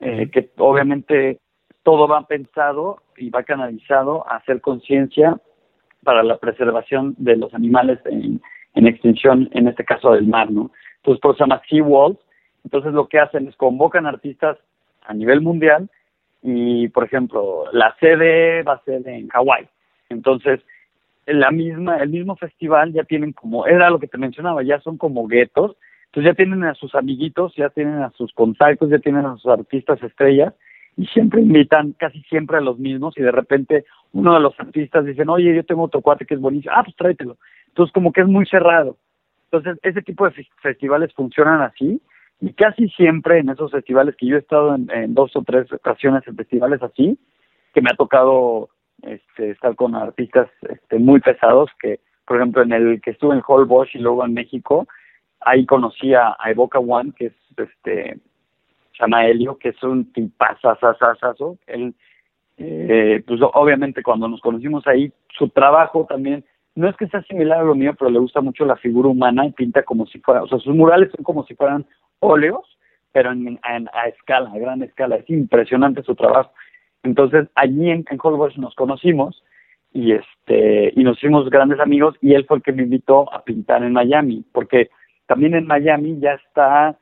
eh, que obviamente todo va pensado y va canalizado a hacer conciencia para la preservación de los animales en, en, extinción, en este caso del mar, ¿no? Entonces, por eso se llama Sea Walls. Entonces, lo que hacen es convocan artistas a nivel mundial y, por ejemplo, la sede va a ser en Hawái. Entonces, la misma, el mismo festival ya tienen como, era lo que te mencionaba, ya son como guetos, entonces ya tienen a sus amiguitos, ya tienen a sus contactos, ya tienen a sus artistas estrellas, y siempre invitan casi siempre a los mismos, y de repente uno de los artistas dicen, oye, yo tengo otro cuate que es buenísimo, ah, pues tráetelo. Entonces como que es muy cerrado. Entonces ese tipo de festivales funcionan así, y casi siempre en esos festivales que yo he estado en, en dos o tres ocasiones en festivales así, que me ha tocado este, estar con artistas este, muy pesados que, por ejemplo, en el que estuve en Hall Bosch y luego en México, ahí conocí a, Evoca One, que es este, se llama Helio, que es un tipazazazazazo. Él, eh, pues obviamente cuando nos conocimos ahí, su trabajo también, no es que sea similar a lo mío, pero le gusta mucho la figura humana y pinta como si fuera, o sea, sus murales son como si fueran óleos, pero en, a escala, a gran escala. Es impresionante su trabajo. Entonces allí en, en nos conocimos y este y nos hicimos grandes amigos y él fue el que me invitó a pintar en Miami porque también en Miami ya está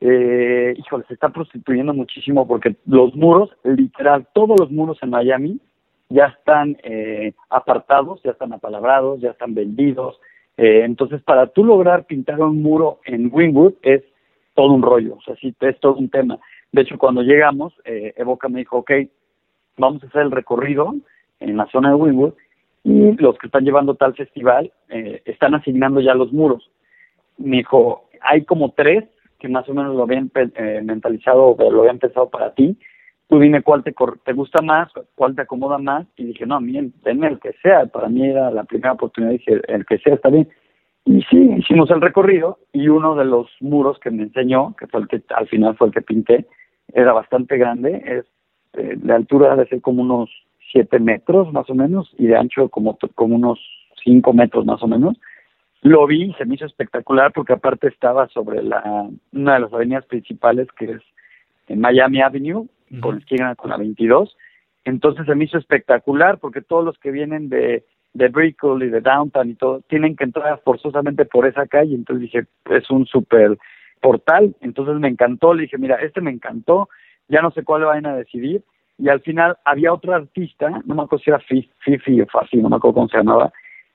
eh, híjole se está prostituyendo muchísimo porque los muros literal todos los muros en Miami ya están eh, apartados ya están apalabrados ya están vendidos. Eh, entonces para tú lograr pintar un muro en Wynwood es todo un rollo o sea sí es todo un tema de hecho, cuando llegamos, eh, Evoca me dijo, ok, vamos a hacer el recorrido en la zona de Winwood y los que están llevando tal festival eh, están asignando ya los muros. Me dijo, hay como tres que más o menos lo habían eh, mentalizado o lo habían pensado para ti. Tú dime cuál te, te gusta más, cuál te acomoda más. Y dije, no, bien, denme el que sea. Para mí era la primera oportunidad. Dije, el que sea está bien. Y sí, hicimos el recorrido y uno de los muros que me enseñó, que fue el que al final fue el que pinté, era bastante grande, es eh, de altura debe ser como unos 7 metros más o menos y de ancho como, como unos 5 metros más o menos. Lo vi y se me hizo espectacular porque aparte estaba sobre la una de las avenidas principales que es en Miami Avenue, con esquina con la 22. Entonces se me hizo espectacular porque todos los que vienen de de Brickell y de Downtown y todo tienen que entrar forzosamente por esa calle. Entonces dije, es un súper portal, entonces me encantó, le dije, mira, este me encantó, ya no sé cuál vayan a decidir, y al final había otro artista, no me acuerdo si era Fifi o Fafi, no me acuerdo cómo se llamaba,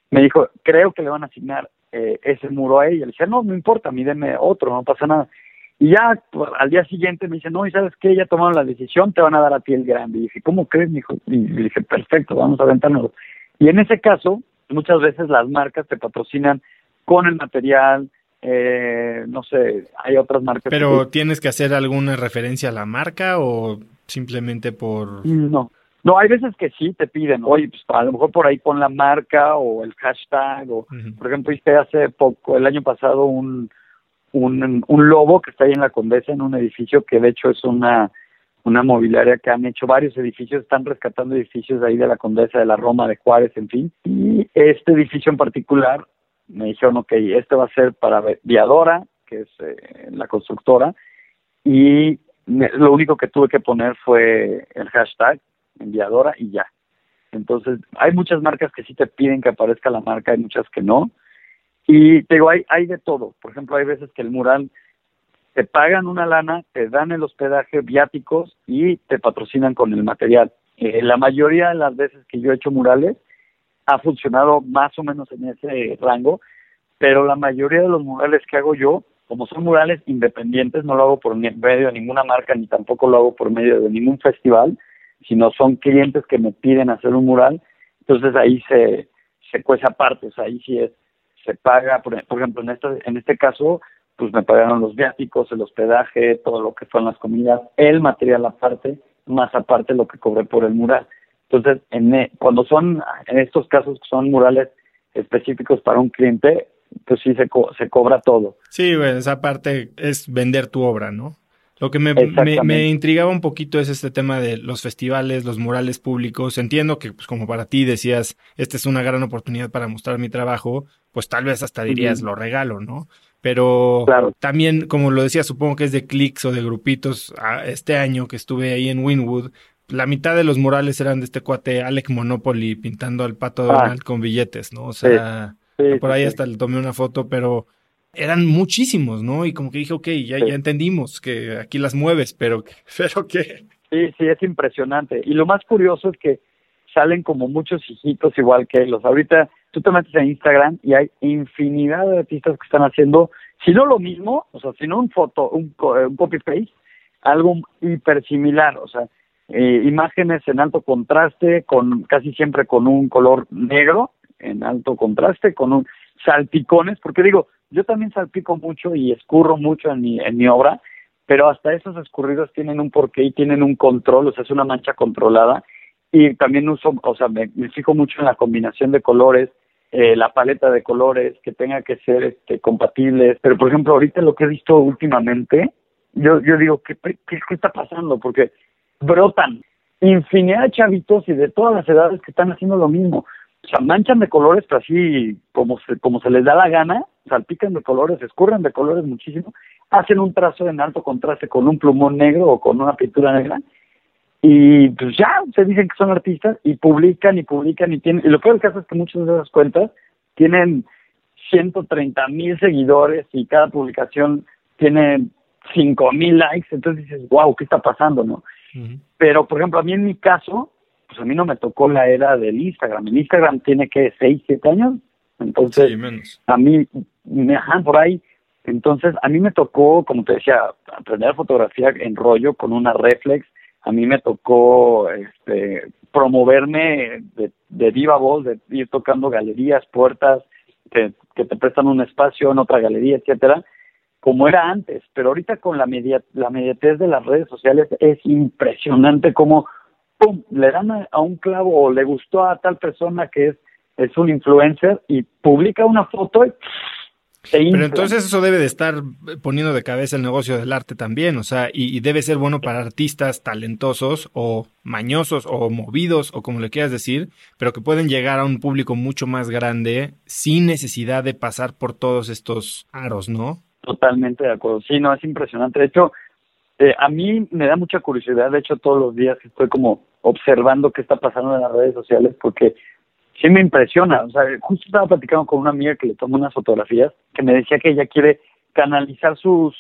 me dijo, creo que le van a asignar eh, ese muro a ella, le dije, no, no importa, mídeme otro, no pasa nada. Y ya pues, al día siguiente me dice, no, y sabes qué, ya tomaron la decisión, te van a dar a ti el grande. Y dije, ¿cómo crees? Me dijo, y le dije, perfecto, vamos a aventárnoslo. Y en ese caso, muchas veces las marcas te patrocinan con el material, eh, no sé, hay otras marcas. Pero tienes que hacer alguna referencia a la marca o simplemente por... No, no, hay veces que sí te piden, oye, pues a lo mejor por ahí pon la marca o el hashtag, o por ejemplo, hice hace poco, el año pasado, un, un, un lobo que está ahí en la Condesa, en un edificio que de hecho es una, una mobiliaria que han hecho varios edificios, están rescatando edificios de ahí de la Condesa, de la Roma, de Juárez, en fin. Y este edificio en particular me dijeron, ok, este va a ser para Viadora, que es eh, la constructora, y lo único que tuve que poner fue el hashtag Viadora y ya. Entonces, hay muchas marcas que sí te piden que aparezca la marca, hay muchas que no. Y te digo, hay, hay de todo. Por ejemplo, hay veces que el mural te pagan una lana, te dan el hospedaje, viáticos y te patrocinan con el material. Eh, la mayoría de las veces que yo he hecho murales, ha funcionado más o menos en ese rango, pero la mayoría de los murales que hago yo, como son murales independientes, no lo hago por medio de ninguna marca ni tampoco lo hago por medio de ningún festival, sino son clientes que me piden hacer un mural, entonces ahí se, se cuece aparte, o sea, ahí sí es, se paga, por, ejemplo, en este, en este caso, pues me pagaron los viáticos, el hospedaje, todo lo que son las comidas, el material aparte, más aparte lo que cobré por el mural. Entonces, en, e, cuando son, en estos casos son murales específicos para un cliente, pues sí se, se cobra todo. Sí, bueno, esa parte es vender tu obra, ¿no? Lo que me, me, intrigaba un poquito es este tema de los festivales, los murales públicos. Entiendo que, pues, como para ti decías, esta es una gran oportunidad para mostrar mi trabajo, pues tal vez hasta dirías lo regalo, ¿no? Pero también, como lo decía, supongo que es de clics o de grupitos. Este año que estuve ahí en Winwood, la mitad de los murales eran de este cuate Alec Monopoly pintando al pato ah. Donald con billetes, ¿no? O sea, por ahí hasta le tomé una foto, pero eran muchísimos, ¿no? Y como que dije, ok, ya, ya entendimos que aquí las mueves, pero, pero ¿qué? Sí, sí, es impresionante. Y lo más curioso es que salen como muchos hijitos igual que los. Ahorita tú te metes en Instagram y hay infinidad de artistas que están haciendo, si no lo mismo, o sea, si no un foto, un, un copy-paste, algo hiper similar, o sea, eh, imágenes en alto contraste, con casi siempre con un color negro, en alto contraste, con un salpicones, porque digo, yo también salpico mucho y escurro mucho en mi, en mi obra, pero hasta esos escurridos tienen un porqué y tienen un control, o sea, es una mancha controlada. Y también uso, o sea, me, fijo mucho en la combinación de colores, eh, la paleta de colores, que tenga que ser este, compatibles. Pero, por ejemplo, ahorita lo que he visto últimamente, yo, yo digo, ¿qué, qué, qué está pasando? Porque brotan infinidad de chavitos y de todas las edades que están haciendo lo mismo. O sea, manchan de colores, pero así como se, como se les da la gana, salpican de colores, escurren de colores muchísimo, hacen un trazo en alto contraste con un plumón negro o con una pintura negra y pues ya se dicen que son artistas y publican y publican y tienen, y lo peor del caso es que muchas de esas cuentas tienen 130 mil seguidores y cada publicación tiene 5 mil likes, entonces dices, wow, ¿qué está pasando? no Pero, por ejemplo, a mí en mi caso, pues a mí no me tocó la era del Instagram. El Instagram tiene que 6, 7 años. Entonces, a mí, me dejan por ahí. Entonces, a mí me tocó, como te decía, aprender fotografía en rollo con una reflex. A mí me tocó este, promoverme de, de viva voz, de ir tocando galerías, puertas, que, que te prestan un espacio en otra galería, etcétera, como era antes. Pero ahorita con la, media, la mediatez de las redes sociales es impresionante cómo pum, le dan a, un clavo o le gustó a tal persona que es, es un influencer y publica una foto y pero entonces eso debe de estar poniendo de cabeza el negocio del arte también, o sea, y, debe ser bueno para artistas talentosos o mañosos o movidos o como le quieras decir, pero que pueden llegar a un público mucho más grande sin necesidad de pasar por todos estos aros, ¿no? Totalmente de acuerdo. Sí, no, es impresionante. De hecho, eh, a mí me da mucha curiosidad, de hecho todos los días estoy como observando qué está pasando en las redes sociales porque sí me impresiona, o sea, justo estaba platicando con una amiga que le tomó unas fotografías que me decía que ella quiere canalizar sus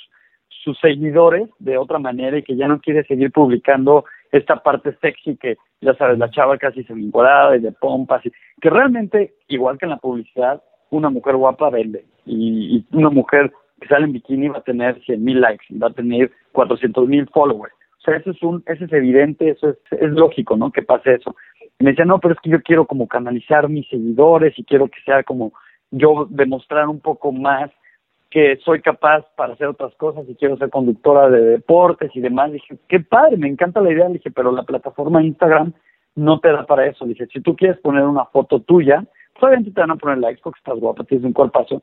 sus seguidores de otra manera y que ya no quiere seguir publicando esta parte sexy que ya sabes la chava casi se y de pompas y que realmente igual que en la publicidad una mujer guapa vende y, y una mujer que sale en bikini va a tener 100 mil likes, va a tener 400 mil followers. O sea, eso es, un, eso es evidente, eso es, es lógico, ¿no? Que pase eso. Y me decía, no, pero es que yo quiero como canalizar mis seguidores y quiero que sea como yo demostrar un poco más que soy capaz para hacer otras cosas y quiero ser conductora de deportes y demás. Dije, qué padre, me encanta la idea. Le dije, pero la plataforma Instagram no te da para eso. Le dije, si tú quieres poner una foto tuya, pues obviamente te van a poner likes porque estás guapa, tienes un cuerpazo,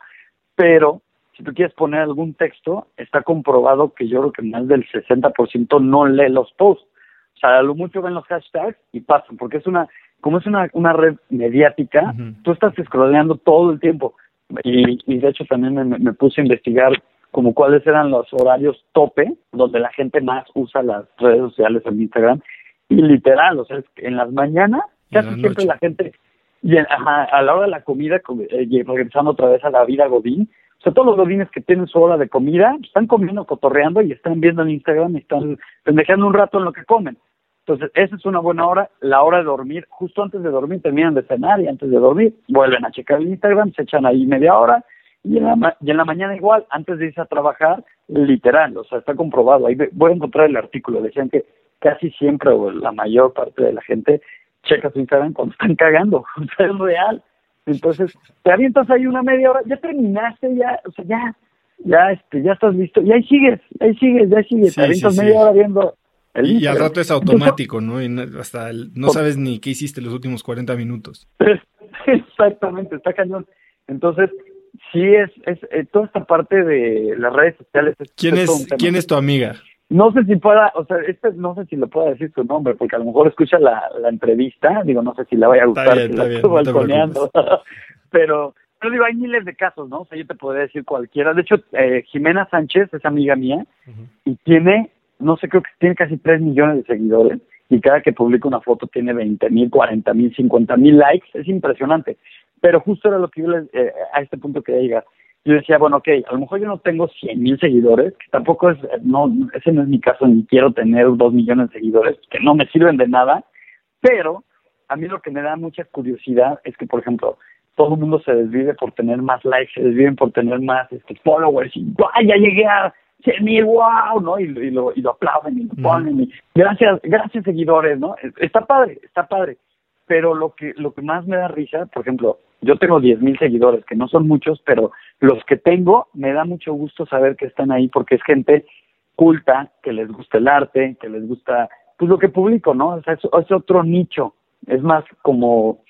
pero si tú quieres poner algún texto, está comprobado que yo creo que más del 60% no lee los posts. O sea, a lo mucho ven los hashtags y pasan, porque es una, como es una, una red mediática, tú estás scrolleando todo el tiempo. Y, y de hecho también me, me, puse a investigar como cuáles eran los horarios tope donde la gente más usa las redes sociales en Instagram. Y literal, o sea, en las mañanas casi siempre la gente, y a la hora de la comida, eh, regresando otra vez a la vida Godín, sea, todos los godines que tienen su hora de comida están comiendo, cotorreando y están viendo en Instagram y están pendejando un rato en lo que comen. Entonces, esa es una buena hora. La hora de dormir, justo antes de dormir, terminan de cenar y antes de dormir vuelven a checar el Instagram, se echan ahí media hora y en, la, y en la mañana igual, antes de irse a trabajar, literal, o sea, está comprobado. Ahí voy a encontrar el artículo. Decían que casi siempre o la mayor parte de la gente checa su Instagram cuando están cagando. O sea, es real. Entonces, te avientas ahí una media hora, ya terminaste, ya, o sea, ya, ya, este, ya estás listo, y ahí sigues, ahí sigues, ya sigues, te avientas media hora viendo y, al rato es automático, ¿no? Y hasta no sabes ni qué hiciste los últimos 40 minutos. Exactamente, está cañón. Entonces, sí es, es eh, toda esta parte de las redes sociales. ¿Quién es, ¿quién es tu amiga? No sé si pueda, o sea, este, no sé si le pueda decir su nombre, porque a lo mejor escucha la, la entrevista, digo, no sé si le vaya a gustar, está bien, pero, pero digo, hay miles de casos, ¿no? O sea, yo te podría decir cualquiera. De hecho, eh, Jimena Sánchez es amiga mía y tiene no sé, creo que tiene casi 3 millones de seguidores y cada que publica una foto tiene 20 mil, 40 mil, 50 mil likes, es impresionante. Pero justo era lo que yo eh, a este punto quería llegar. Yo decía, bueno, ok, a lo mejor yo no tengo 100 mil seguidores, que tampoco es, no, ese no es mi caso, ni quiero tener 2 millones de seguidores, que no me sirven de nada, pero a mí lo que me da mucha curiosidad es que, por ejemplo, todo el mundo se desvive por tener más likes, se desviven por tener más este, followers, y ya llegué a mil, wow, ¿no? Y, lo, y lo aplauden y lo ponen. Y, gracias, gracias seguidores, ¿no? Está padre, está padre. Pero lo que, lo que más me da risa, por ejemplo, yo tengo diez mil seguidores, que no son muchos, pero los que tengo, me da mucho gusto saber que están ahí porque es gente culta, que les gusta el arte, que les gusta, pues lo que publico, ¿no? O sea, es, es otro nicho. Es más como,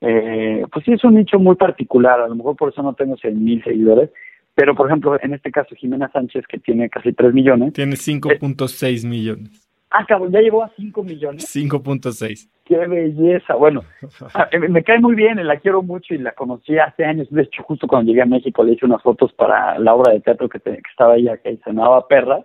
eh, pues sí, es un nicho muy particular. A lo mejor por eso no tengo cien mil seguidores, pero, por ejemplo, en este caso, Jimena Sánchez, que tiene casi 3 millones. Tiene 5.6 millones. Ah, cabrón, ya llegó a 5 millones. 5.6. Qué belleza. Bueno, me cae muy bien, la quiero mucho y la conocí hace años. De hecho, justo cuando llegué a México le hice unas fotos para la obra de teatro que, que estaba ella, que se llamaba Perra.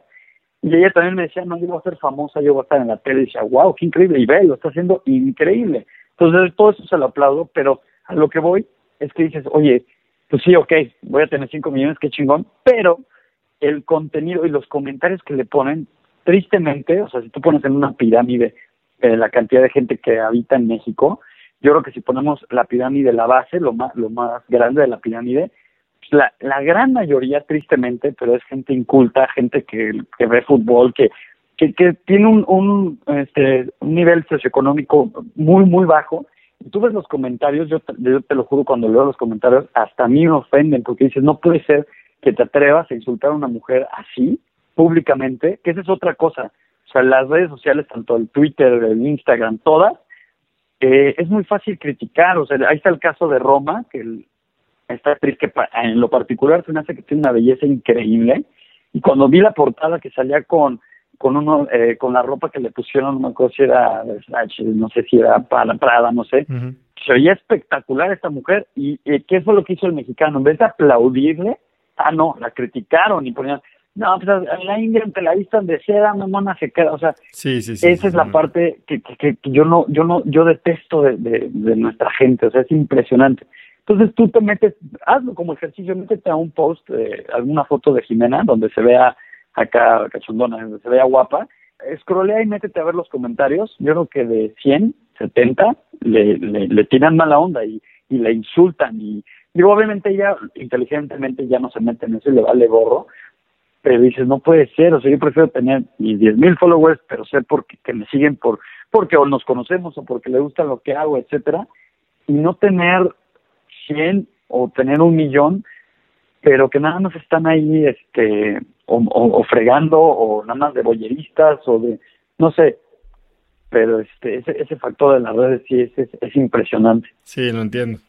Y ella también me decía, no, yo voy a ser famosa, yo voy a estar en la tele. Y decía, wow, qué increíble. Y ve, lo está haciendo increíble. Entonces, todo eso se lo aplaudo, pero a lo que voy es que dices, oye, pues sí, ok, voy a tener 5 millones, qué chingón, pero el contenido y los comentarios que le ponen, tristemente, o sea, si tú pones en una pirámide eh, la cantidad de gente que habita en México, yo creo que si ponemos la pirámide, la base, lo más, lo más grande de la pirámide, pues la, la gran mayoría, tristemente, pero es gente inculta, gente que, que ve fútbol, que, que, que tiene un, un, este, un nivel socioeconómico muy, muy bajo. Tú ves los comentarios, yo yo te lo juro, cuando leo los comentarios, hasta a mí me ofenden, porque dices, no puede ser que te atrevas a insultar a una mujer así, públicamente, que esa es otra cosa. O sea, las redes sociales, tanto el Twitter, el Instagram, todas, eh, es muy fácil criticar. O sea, ahí está el caso de Roma, que el, esta actriz que en lo particular se me hace que tiene una belleza increíble. Y cuando vi la portada que salía con con uno eh, con la ropa que le pusieron, no me acuerdo si era no sé si era para Prada, no sé. Se oía espectacular esta mujer y ¿qué fue lo que hizo el mexicano? En vez de aplaudirle, ah, no, la criticaron y ponían, no, pues en la India te la vistan de seda, mamona se queda, o sea, sí, sí, sí, esa es la parte que, que, que, yo no, yo no, yo detesto de, de, de nuestra gente, o sea, es impresionante. Entonces tú te metes, hazlo como ejercicio, métete a un post, eh, alguna foto de Jimena donde se vea acá cachondona, se vea guapa, escrolea y métete a ver los comentarios. Yo creo que de 100, 70 le, le, le tiran mala onda y, y le insultan. Y digo, obviamente ella inteligentemente ya no se mete en eso y le vale gorro, pero dices, no puede ser, o sea, yo prefiero tener mis 10 mil followers, pero sé porque que me siguen por porque o nos conocemos o porque le gusta lo que hago, etcétera, y no tener 100 o tener un millón, pero que nada más están ahí, este, o, fregando o nada más de boyeristas o de no sé pero este ese, ese factor de las redes sí es, es, impresionante. Sí lo entiendo.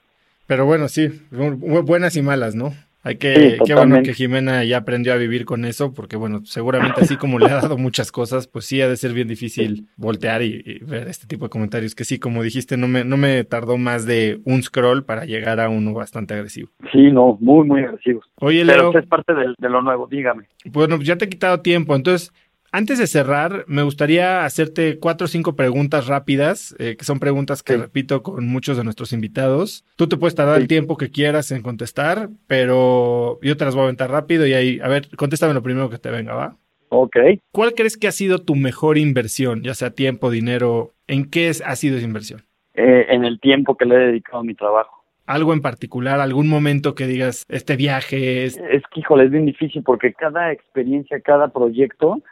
Pero bueno sí buenas y malas no hay que, qué bueno que Jimena ya aprendió a vivir con eso, porque bueno, seguramente así como le ha dado muchas cosas, pues sí ha de ser bien difícil voltear y, ver este tipo de comentarios, que sí, como dijiste, no me, no me tardó más de un scroll para llegar a uno bastante agresivo. Sí, no, muy, muy agresivos. Oye, Leo. Pero es parte de, de lo nuevo, dígame. Bueno, ya te he quitado tiempo, entonces antes de cerrar, me gustaría hacerte cuatro o cinco preguntas rápidas, eh, que son preguntas que repito con muchos de nuestros invitados. Tú te puedes tardar el tiempo que quieras en contestar, pero yo te las voy a aventar rápido y ahí, a ver, contéstame lo primero que te venga, ¿va? Ok. ¿Cuál crees que ha sido tu mejor inversión, ya sea tiempo, dinero? ¿En qué ha sido esa inversión? Eh, en el tiempo que le he dedicado a mi trabajo. ¿Algo en particular, algún momento que digas, este viaje es... Es que, híjole, es bien difícil porque cada experiencia, cada proyecto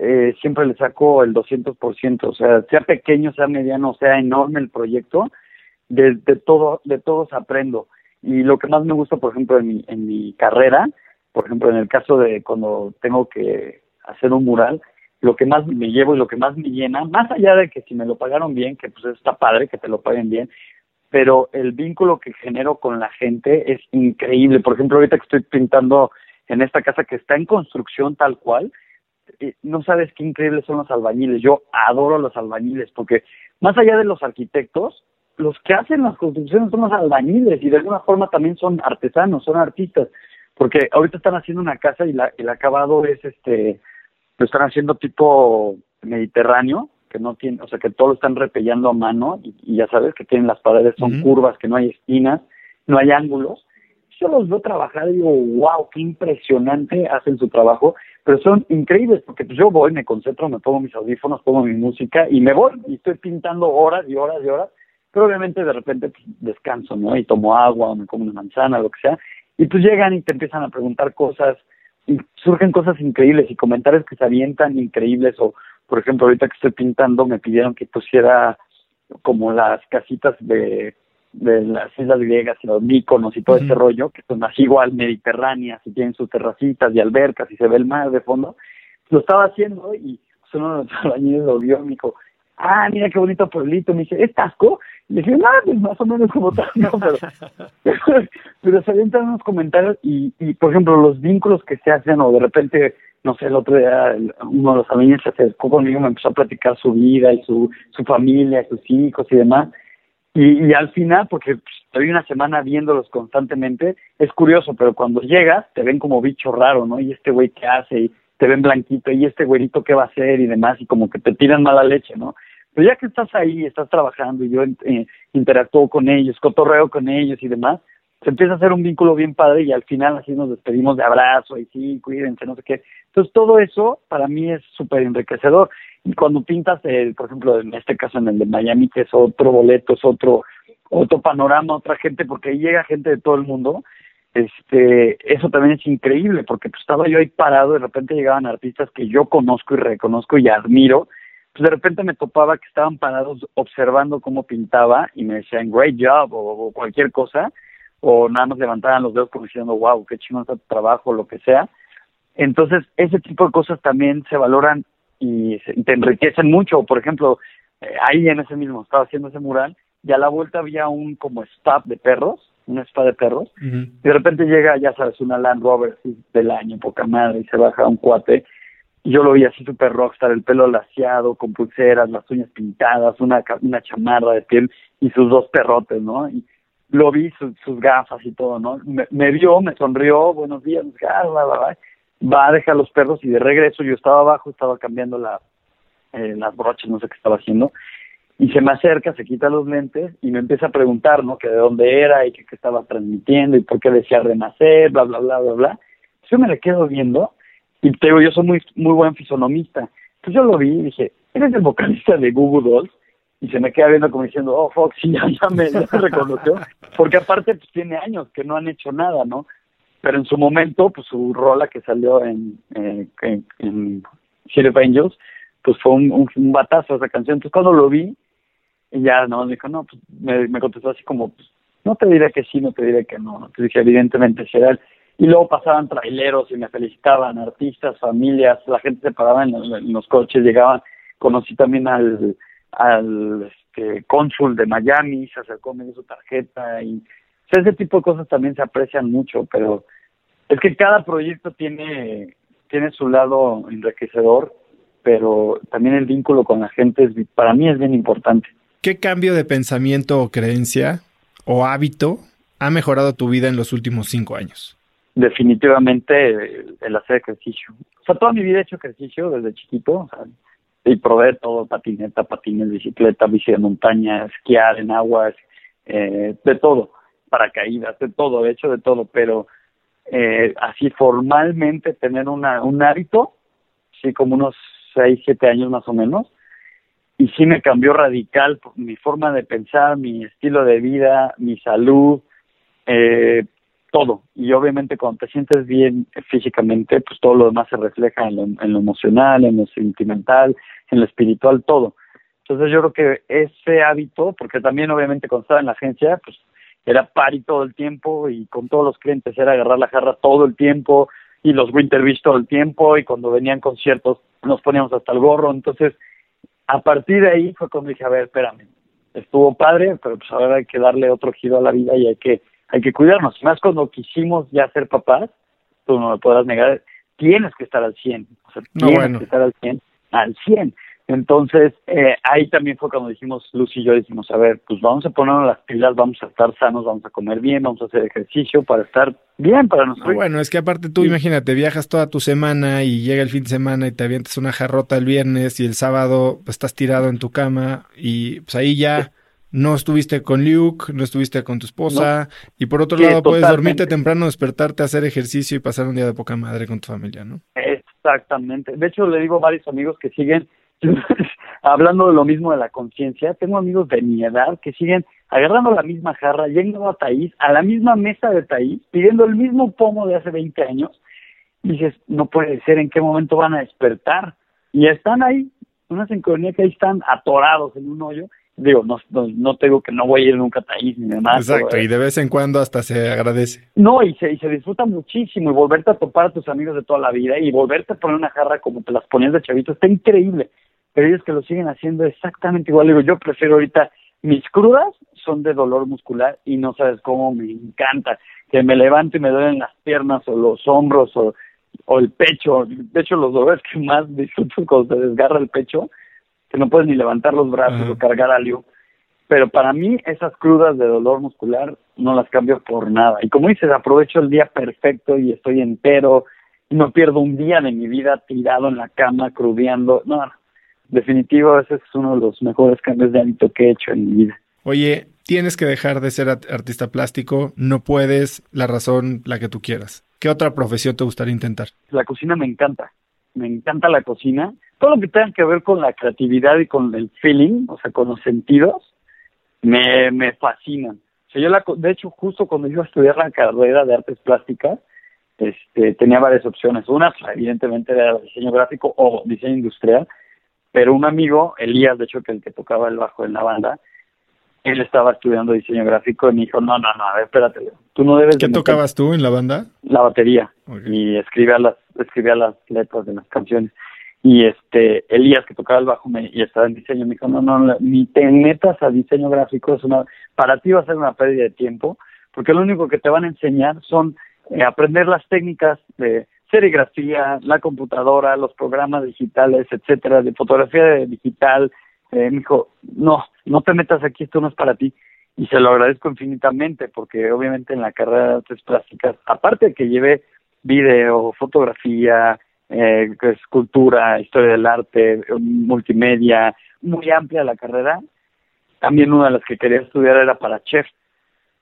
eh, siempre le saco el 200%, o sea, sea pequeño, sea mediano, sea enorme el proyecto, de, de todo, de todos aprendo. Y lo que más me gusta, por ejemplo, en mi, en mi carrera, por ejemplo, en el caso de cuando tengo que hacer un mural, lo que más me llevo y lo que más me llena, más allá de que si me lo pagaron bien, que pues está padre que te lo paguen bien, pero el vínculo que genero con la gente es increíble. Por ejemplo, ahorita que estoy pintando en esta casa que está en construcción tal cual, no sabes qué increíbles son los albañiles. Yo adoro los albañiles porque más allá de los arquitectos, los que hacen las construcciones son los albañiles y de alguna forma también son artesanos, son artistas, porque ahorita están haciendo una casa y la, el acabado es este, lo están haciendo tipo mediterráneo, que no tiene, o sea, que todo lo están repellando a mano y, ya sabes que tienen las paredes, son curvas, que no hay esquinas, no hay ángulos. Yo los veo trabajar y digo, wow, qué impresionante hacen su trabajo, pero son increíbles porque pues yo voy, me concentro, me pongo mis audífonos, pongo mi música y me voy y estoy pintando horas y horas y horas, pero obviamente de repente pues, descanso, ¿no? Y tomo agua o me como una manzana, lo que sea, y pues llegan y te empiezan a preguntar cosas y surgen cosas increíbles y comentarios que se avientan increíbles o por ejemplo, ahorita que estoy pintando me pidieron que pusiera como las casitas de, de las islas griegas y los míconos y todo ese rollo, que son así igual mediterráneas y tienen sus terracitas y albercas y se ve el mar de fondo. Lo estaba haciendo y uno de los albañiles lo vio y me dijo, ah, mira qué bonito pueblito. Me dice, ¿es Tasco? Y le dije, no, pues más o menos como tal, no, pero, pero, se avientan unos comentarios y, y, por ejemplo, los vínculos que se hacen o de repente no sé, el otro día uno de los amigos se acercó conmigo, me empezó a platicar su vida y su, su familia, sus hijos y demás. Y, y al final, porque pues, estoy una semana viéndolos constantemente, es curioso, pero cuando llegas te ven como bicho raro, ¿no? Y este güey qué hace, y te ven blanquito, y este güerito qué va a hacer y demás, y como que te tiran mala leche, ¿no? Pero ya que estás ahí, estás trabajando y yo eh, interactúo con ellos, cotorreo con ellos y demás, se empieza a hacer un vínculo bien padre y al final así nos despedimos de abrazo y sí, cuídense, no sé qué. Entonces todo eso para mí es súper enriquecedor. Y cuando pintas, el, por ejemplo, en este caso en el de Miami, que es otro boleto, es otro, otro panorama, otra gente, porque ahí llega gente de todo el mundo, este, eso también es increíble, porque pues, estaba yo ahí parado, de repente llegaban artistas que yo conozco y reconozco y admiro, pues de repente me topaba que estaban parados observando cómo pintaba y me decían, great job, o cualquier cosa, o nada más levantaban los dedos como diciendo, wow, qué chingón está tu trabajo, lo que sea. Entonces, ese tipo de cosas también se valoran y, te enriquecen mucho. Por ejemplo, eh, ahí en ese mismo, estaba haciendo ese mural y a la vuelta había un como spa de perros, un spa de perros, y de repente llega, ya sabes, una Land Rover del año, poca madre, y se baja un cuate, y yo lo vi así súper rockstar, el pelo laciado, con pulseras, las uñas pintadas, una, una chamarra de piel y sus dos perrotes, ¿no? Y, lo vi sus gafas y todo, ¿no? Me, vio, me sonrió, buenos días, va a dejar los perros y de regreso yo estaba abajo, estaba cambiando la, eh, las broches, no sé qué estaba haciendo, y se me acerca, se quita los lentes y me empieza a preguntar, ¿no? Que de dónde era y qué estaba transmitiendo y por qué decía renacer, bla, bla, bla, bla, bla. Yo me le quedo viendo y te digo, yo soy muy, muy buen fisonomista. Entonces yo lo vi y dije, ¿eres el vocalista de Google Dolls? Y se me queda viendo como diciendo, oh, Fox, ya, ya, me, reconoció, porque aparte pues tiene años que no han hecho nada, ¿no? Pero en su momento, pues su rola que salió en, eh, en, en City of Angels, pues fue un, batazo esa canción. Entonces cuando lo vi, y ya, ¿no? Me dijo, no, pues me, me contestó así como, pues, no te diré que sí, no te diré que no. Entonces dije, evidentemente será él. Y luego pasaban traileros y me felicitaban, artistas, familias, la gente se paraba en, en los coches, llegaban, conocí también al al este, cónsul de Miami, se acercó, me dio su tarjeta y ese tipo de cosas también se aprecian mucho, pero es que cada proyecto tiene, tiene su lado enriquecedor, pero también el vínculo con la gente es, para mí es bien importante. ¿Qué cambio de pensamiento o creencia o hábito ha mejorado tu vida en los últimos cinco años? Definitivamente el, hacer ejercicio. O sea, toda mi vida he hecho ejercicio desde chiquito. O sea, y probé todo, patineta, patines, bicicleta, bici de montaña, esquiar en aguas, eh, de todo, paracaídas, de todo, de hecho de todo, pero eh, así formalmente tener una, un hábito, sí, como unos seis, siete años más o menos, y sí me cambió radical mi forma de pensar, mi estilo de vida, mi salud, eh, todo. Y obviamente cuando te sientes bien físicamente, pues todo lo demás se refleja en lo, en lo emocional, en lo sentimental, en lo espiritual, todo. Entonces yo creo que ese hábito, porque también obviamente cuando estaba en la agencia, pues era party todo el tiempo y con todos los clientes era agarrar la jarra todo el tiempo y los Winter Beach todo el tiempo y cuando venían conciertos nos poníamos hasta el gorro. Entonces, a partir de ahí fue cuando dije, a ver, espérame, estuvo padre, pero pues ahora hay que darle otro giro a la vida y hay que hay que cuidarnos. Más cuando quisimos ya ser papás, tú no me podrás negar, tienes que estar al 100. O sea, tienes que estar al 100, al 100. Entonces, eh, ahí también fue cuando dijimos, Lucy y yo dijimos, a ver, pues vamos a ponernos las pilas, vamos a estar sanos, vamos a comer bien, vamos a hacer ejercicio para estar bien para nosotros. bueno, es que aparte tú, imagínate, viajas toda tu semana y llega el fin de semana y te avientas una jarrota el viernes y el sábado pues, estás tirado en tu cama y pues ahí ya no estuviste con Luke, no estuviste con tu esposa y por otro lado puedes dormirte temprano, despertarte, hacer ejercicio y pasar un día de poca madre con tu familia, ¿no? Exactamente. De hecho, le digo a varios amigos que siguen hablando de lo mismo de la conciencia, tengo amigos de mi edad que siguen agarrando la misma jarra, yendo a Taís, a la misma mesa de Taís, pidiendo el mismo pomo de hace 20 años. Y dices, no puede ser, ¿en qué momento van a despertar? Y están ahí, una sincronía que ahí están atorados en un hoyo. Digo, no, no, tengo que no voy a ir nunca a Taís ni demás. Exacto, y de vez en cuando hasta se agradece. No, y se, y se disfruta muchísimo, y volverte a topar a tus amigos de toda la vida, y volverte a poner una jarra como te las ponías de chavito, está increíble pero ellos que lo siguen haciendo exactamente igual. Digo, yo prefiero ahorita mis crudas son de dolor muscular y no sabes cómo me encanta que me levanto y me duelen las piernas o los hombros o, o el pecho. De hecho, los dolores que más disfruto cuando se desgarra el pecho, que no puedes ni levantar los brazos o cargar algo. Pero para mí esas crudas de dolor muscular no las cambio por nada. Y como dices, aprovecho el día perfecto y estoy entero y no pierdo un día de mi vida tirado en la cama, crudeando. No, no definitivo ese es uno de los mejores cambios de hábito que he hecho en mi vida. Oye, tienes que dejar de ser artista plástico, no puedes, la razón, la que tú quieras. ¿Qué otra profesión te gustaría intentar? La cocina me encanta, me encanta la cocina. Todo lo que tenga que ver con la creatividad y con el feeling, o sea, con los sentidos, me, me fascinan. O yo la, de hecho, justo cuando iba a estudiar la carrera de artes plásticas, este, tenía varias opciones. Una, evidentemente, era diseño gráfico o diseño industrial, pero un amigo, Elías, de hecho, que el que tocaba el bajo en la banda, él estaba estudiando diseño gráfico y me dijo, no, no, no, a ver, espérate, tú no debes... ¿Qué tocabas tú en la banda? La batería. Y escribía las, escribía las letras de las canciones. Y este, Elías, que tocaba el bajo me, y estaba en diseño, me dijo, no, no, ni te metas a diseño gráfico, es una, para ti va a ser una pérdida de tiempo, porque lo único que te van a enseñar son eh, aprender las técnicas de serigrafía, la computadora, los programas digitales, etcétera, de fotografía digital. Eh, me dijo, no, no te metas aquí, esto no es para ti. Y se lo agradezco infinitamente porque obviamente en la carrera de artes plásticas, aparte de que llevé video, fotografía, eh, escultura, historia del arte, multimedia, muy amplia la carrera, también una de las que quería estudiar era para chef.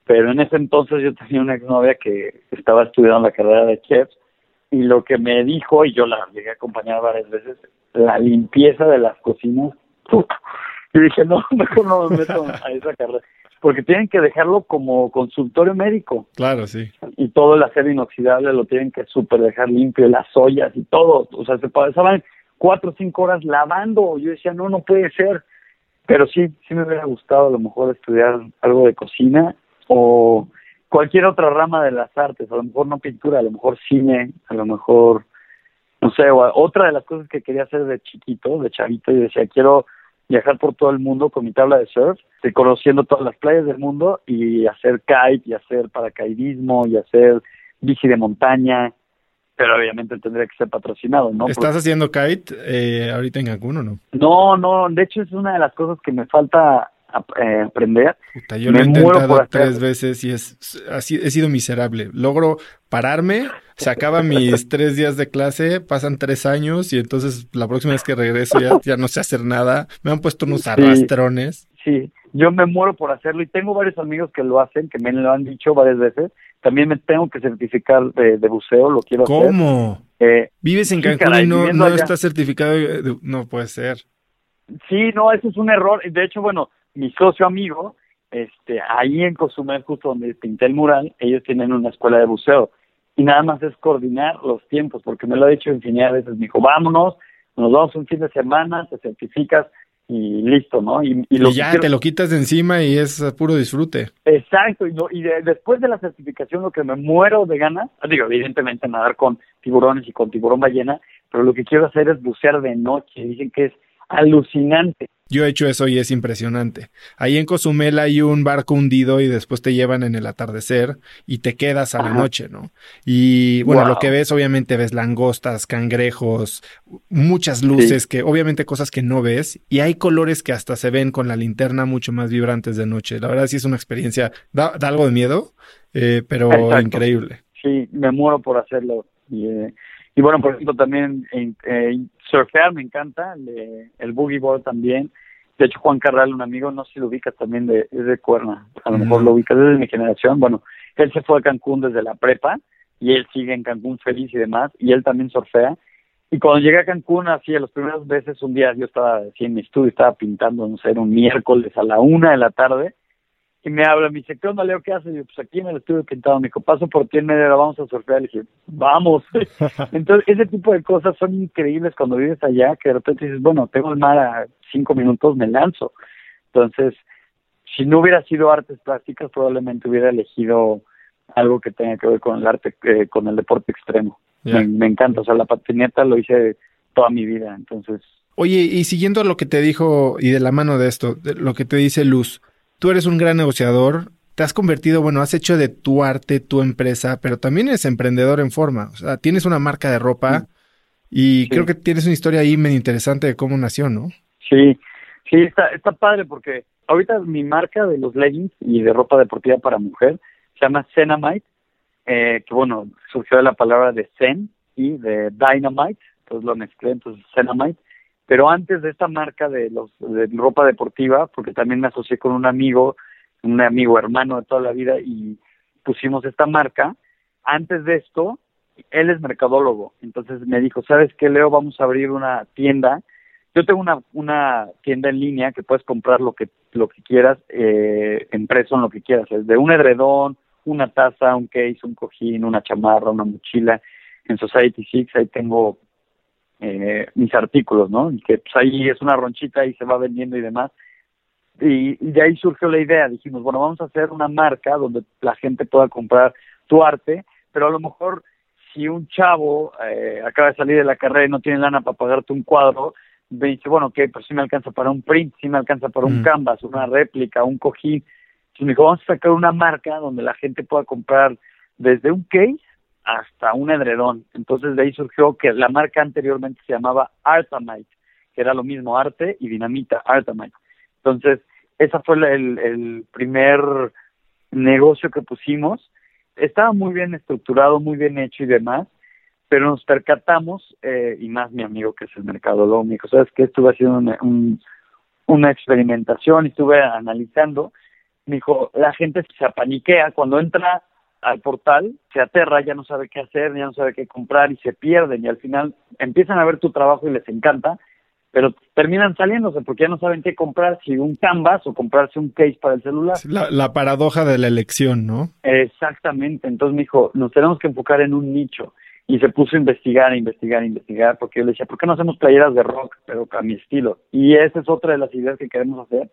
Pero en ese entonces yo tenía una exnovia que estaba estudiando la carrera de chef y lo que me dijo, y yo la llegué a acompañar varias veces, la limpieza de las cocinas, y dije, no, mejor no me meto a esa carrera, porque tienen que dejarlo como consultorio médico. Claro, sí. Y todo el acero inoxidable lo tienen que súper dejar limpio, las ollas y todo, o sea, se pasaban cuatro o cinco horas lavando, yo decía, no, no puede ser, pero sí, sí me hubiera gustado a lo mejor estudiar algo de cocina o cualquier otra rama de las artes, a lo mejor no pintura, a lo mejor cine, a lo mejor, no sé, otra de las cosas que quería hacer de chiquito, de chavito, y decía, quiero viajar por todo el mundo con mi tabla de surf, conociendo todas las playas del mundo y hacer kite y hacer paracaidismo y hacer bici de montaña, pero obviamente tendría que ser patrocinado, ¿no? ¿Estás haciendo kite eh, ahorita en Cancún o no? No, no, de hecho es una de las cosas que me falta eh, aprender. yo lo he intentado tres veces y es así he sido miserable. Logro pararme, se acaban mis tres días de clase, pasan tres años y entonces la próxima vez que regreso ya, ya no sé hacer nada. Me han puesto unos arrastrones. Sí, yo me muero por hacerlo y tengo varios amigos que lo hacen, que me lo han dicho varias veces. También me tengo que certificar de, buceo, lo quiero hacer. ¿Cómo? Eh, ¿Vives en Cancún y no, no estás certificado? no puede ser. Sí, no, eso es un error. De hecho, bueno, mi socio amigo, este, ahí en Cozumel, justo donde pinté el mural, ellos tienen una escuela de buceo. Y nada más es coordinar los tiempos, porque me lo ha dicho infinidad de veces. Me dijo, vámonos, nos vamos un fin de semana, te certificas. y listo, ¿no? Y, y, ya te lo quitas de encima y es puro disfrute. Exacto, y, y después de la certificación lo que me muero de ganas, digo, evidentemente nadar con tiburones y con tiburón ballena, pero lo que quiero hacer es bucear de noche, dicen que es alucinante. Yo he hecho eso y es impresionante. Ahí en Cozumel hay un barco hundido y después te llevan en el atardecer y te quedas a la noche, ¿no? Y bueno, lo que ves, obviamente ves langostas, cangrejos, muchas luces que, obviamente cosas que no ves y hay colores que hasta se ven con la linterna mucho más vibrantes de noche. La verdad sí es una experiencia, da, algo de miedo, eh, pero increíble. Sí, me muero por hacerlo. Y, eh, y bueno, por ejemplo, también eh, surfear me encanta, el boogie board también. De hecho, Juan Carral, un amigo, no sé si lo ubicas también, de, es de Cuerna, a lo mejor lo ubicas, desde mi generación. Bueno, él se fue a Cancún desde la prepa y él sigue en Cancún feliz y demás, y él también surfea. Y cuando llegué a Cancún, así, a las primeras veces, un día yo estaba así en mi estudio, estaba pintando, no sé, era un miércoles a la una de la tarde, y me habla, me dice, ¿qué onda, Leo? ¿Qué haces? Y yo, pues aquí en el estudio pintado. Me dijo, paso por ti en media hora, vamos a surfear. Le dije, vamos. Entonces, ese tipo de cosas son increíbles cuando vives allá, que de repente dices, bueno, tengo el mar a cinco minutos, me lanzo. Entonces, si no hubiera sido artes plásticas, probablemente hubiera elegido algo que tenga que ver con el arte, eh, con el deporte extremo. Me, me, encanta, o sea, la patineta lo hice toda mi vida, entonces... Oye, y siguiendo lo que te dijo, y de la mano de esto, de lo que te dice Luz, tú eres un gran negociador, te has convertido, bueno, has hecho de tu arte tu empresa, pero también eres emprendedor en forma. O sea, tienes una marca de ropa y creo que tienes una historia ahí medio interesante de cómo nació, ¿no? Sí, sí, está, está padre porque ahorita mi marca de los leggings y de ropa deportiva para mujer se llama Zenamite, eh, que bueno, surgió de la palabra de Zen y de Dynamite, entonces lo mezclé, entonces Zenamite. Pero antes de esta marca de los de ropa deportiva, porque también me asocié con un amigo, un amigo hermano de toda la vida y pusimos esta marca, antes de esto, él es mercadólogo, entonces me dijo, ¿sabes qué, Leo? Vamos a abrir una tienda. Yo tengo una, una tienda en línea que puedes comprar lo que, lo que quieras, eh, impreso en lo que quieras, de un edredón, una taza, un case, un cojín, una chamarra, una mochila. En Society Six ahí tengo eh, mis artículos, ¿no? Y que pues ahí es una ronchita y se va vendiendo y demás. Y, de ahí surgió la idea, dijimos, bueno, vamos a hacer una marca donde la gente pueda comprar tu arte, pero a lo mejor si un chavo eh, acaba de salir de la carrera y no tiene lana para pagarte un cuadro, me dice, bueno, ok, pues sí me alcanza para un print, sí me alcanza para un mm. canvas, una réplica, un cojín. Entonces me dijo, vamos a sacar una marca donde la gente pueda comprar desde un case hasta un edredón. Entonces de ahí surgió que la marca anteriormente se llamaba Artamite, que era lo mismo arte y dinamita, Artamite. Entonces, ese fue el, primer negocio que pusimos. Estaba muy bien estructurado, muy bien hecho y demás, pero nos percatamos, eh, y más mi amigo que es el mercadólogo, me dijo, ¿sabes qué? Estuve haciendo una, una experimentación y estuve analizando. Me dijo, la gente se apaniquea cuando entra al portal, se aterra, ya no sabe qué hacer, ya no sabe qué comprar y se pierden y al final empiezan a ver tu trabajo y les encanta, pero terminan saliéndose porque ya no saben qué comprar, si un canvas o comprarse un case para el celular. La, la paradoja de la elección, ¿no? Exactamente, entonces me dijo, nos tenemos que enfocar en un nicho y se puso a investigar, a investigar, a investigar, porque yo le decía, ¿por qué no hacemos playeras de rock, pero a mi estilo? Y esa es otra de las ideas que queremos hacer,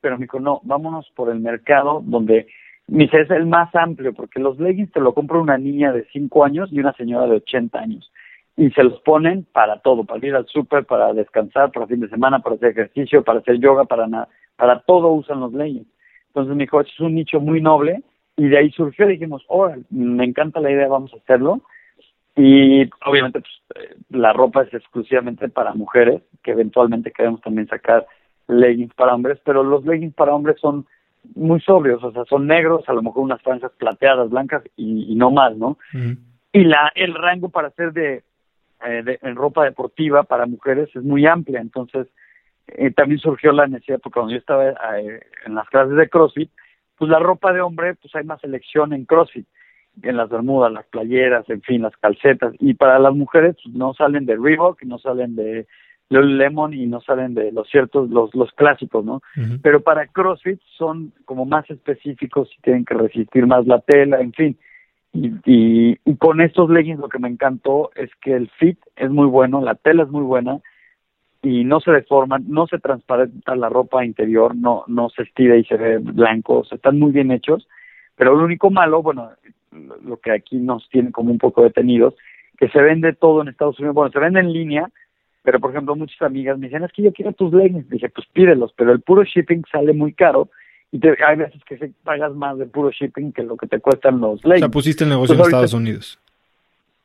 pero me dijo, no, vámonos por el mercado donde mi es el más amplio, porque los leggings te lo compra una niña de 5 años y una señora de 80 años. Y se los ponen para todo, para ir al súper, para descansar, para fin de semana, para hacer ejercicio, para hacer yoga, para nada. Para todo usan los leggings. Entonces me dijo, es un nicho muy noble. Y de ahí surgió, dijimos, oh, me encanta la idea, vamos a hacerlo. Y obviamente pues, eh, la ropa es exclusivamente para mujeres, que eventualmente queremos también sacar leggings para hombres, pero los leggings para hombres son muy sobrios, o sea, son negros, a lo mejor unas franjas plateadas, blancas y, no más, ¿no? Y la el rango para hacer de, eh, de, en ropa deportiva para mujeres es muy amplia, entonces eh, también surgió la necesidad, porque cuando yo estaba eh, en las clases de CrossFit, pues la ropa de hombre, pues hay más selección en CrossFit, en las bermudas, las playeras, en fin, las calcetas, y para las mujeres pues, no salen de Reebok, no salen de Lemon y no salen de los ciertos, los, los clásicos, ¿no? Pero para CrossFit son como más específicos y tienen que resistir más la tela, en fin. Y, y, con estos leggings lo que me encantó es que el fit es muy bueno, la tela es muy buena y no se deforma, no se transparenta la ropa interior, no, no se estira y se ve blanco, o sea, están muy bien hechos, pero lo único malo, bueno, lo que aquí nos tiene como un poco detenidos, que se vende todo en Estados Unidos, bueno, se vende en línea, pero por ejemplo muchas amigas me dicen, es que yo quiero tus leggings, dije, pues pídelos, pero el puro shipping sale muy caro y te, hay veces que se pagas más de puro shipping que lo que te cuestan los leggings. O sea, pusiste el negocio en Estados Unidos.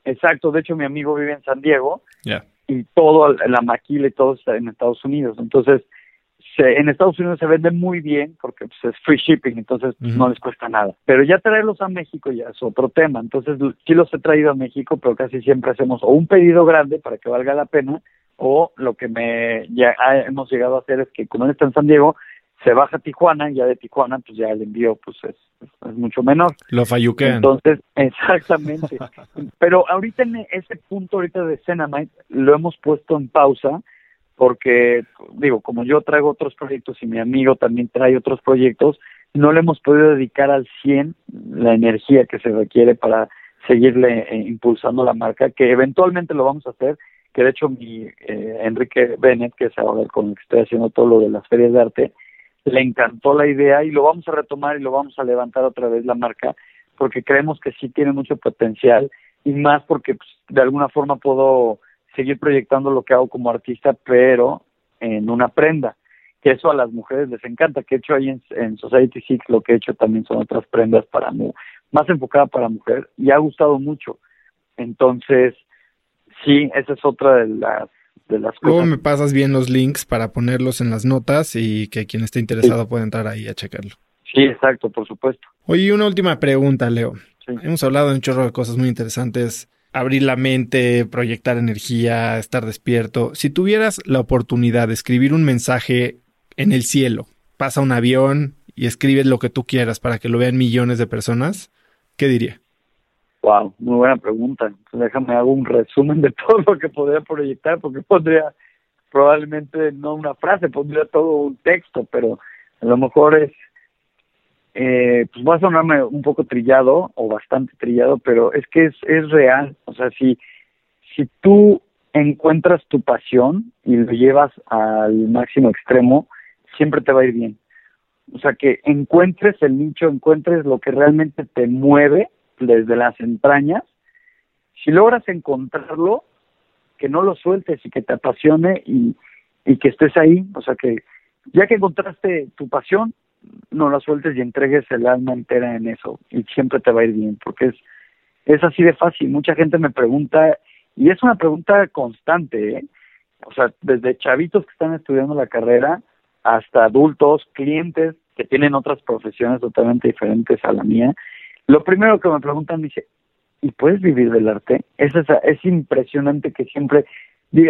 Exacto, de hecho mi amigo vive en San Diego y todo, la maquila y todo está en Estados Unidos, entonces en Estados Unidos se vende muy bien porque pues, es free shipping, entonces no les cuesta nada. Pero ya traerlos a México ya es otro tema. Entonces sí los he traído a México, pero casi siempre hacemos o un pedido grande para que valga la pena o lo que me ya hemos llegado a hacer es que como él está en San Diego, se baja a Tijuana y ya de Tijuana pues ya el envío pues es, es mucho menor. Lo falluquean. Entonces, exactamente. Pero ahorita en ese punto ahorita de Cenamite lo hemos puesto en pausa porque digo, como yo traigo otros proyectos y mi amigo también trae otros proyectos, no le hemos podido dedicar al 100 la energía que se requiere para seguirle eh, impulsando la marca, que eventualmente lo vamos a hacer, que de hecho mi eh, Enrique Bennett, que es ahora con el que estoy haciendo todo lo de las ferias de arte, le encantó la idea y lo vamos a retomar y lo vamos a levantar otra vez la marca, porque creemos que sí tiene mucho potencial y más porque pues, de alguna forma puedo seguir proyectando lo que hago como artista, pero en una prenda, que eso a las mujeres les encanta, que he hecho ahí en, Society Six, lo que he hecho también son otras prendas para más enfocada para mujer, y ha gustado mucho. Entonces, sí, esa es otra de las de las Luego me pasas bien los links para ponerlos en las notas y que quien esté interesado pueda entrar ahí a checarlo. Sí, exacto, por supuesto. Oye, una última pregunta, Leo. Hemos hablado de un chorro de cosas muy interesantes abrir la mente, proyectar energía, estar despierto. Si tuvieras la oportunidad de escribir un mensaje en el cielo, pasa un avión y escribes lo que tú quieras para que lo vean millones de personas, ¿qué diría? Wow, muy buena pregunta. déjame hago un resumen de todo lo que podría proyectar, porque podría probablemente no una frase, pondría todo un texto, pero a lo mejor es eh, pues va a sonarme un poco trillado o bastante trillado, pero es que es, es real. O sea, si, si tú encuentras tu pasión y lo llevas al máximo extremo, siempre te va a ir bien. O sea, que encuentres el nicho, encuentres lo que realmente te mueve desde las entrañas. Si logras encontrarlo, que no lo sueltes y que te apasione y, que estés ahí. O sea, que ya que encontraste tu pasión, no la sueltes y entregues el alma entera en eso y siempre te va a ir bien porque es es así de fácil mucha gente me pregunta y es una pregunta constante ¿eh? o sea desde chavitos que están estudiando la carrera hasta adultos clientes que tienen otras profesiones totalmente diferentes a la mía lo primero que me preguntan dice y puedes vivir del arte es esa, es impresionante que siempre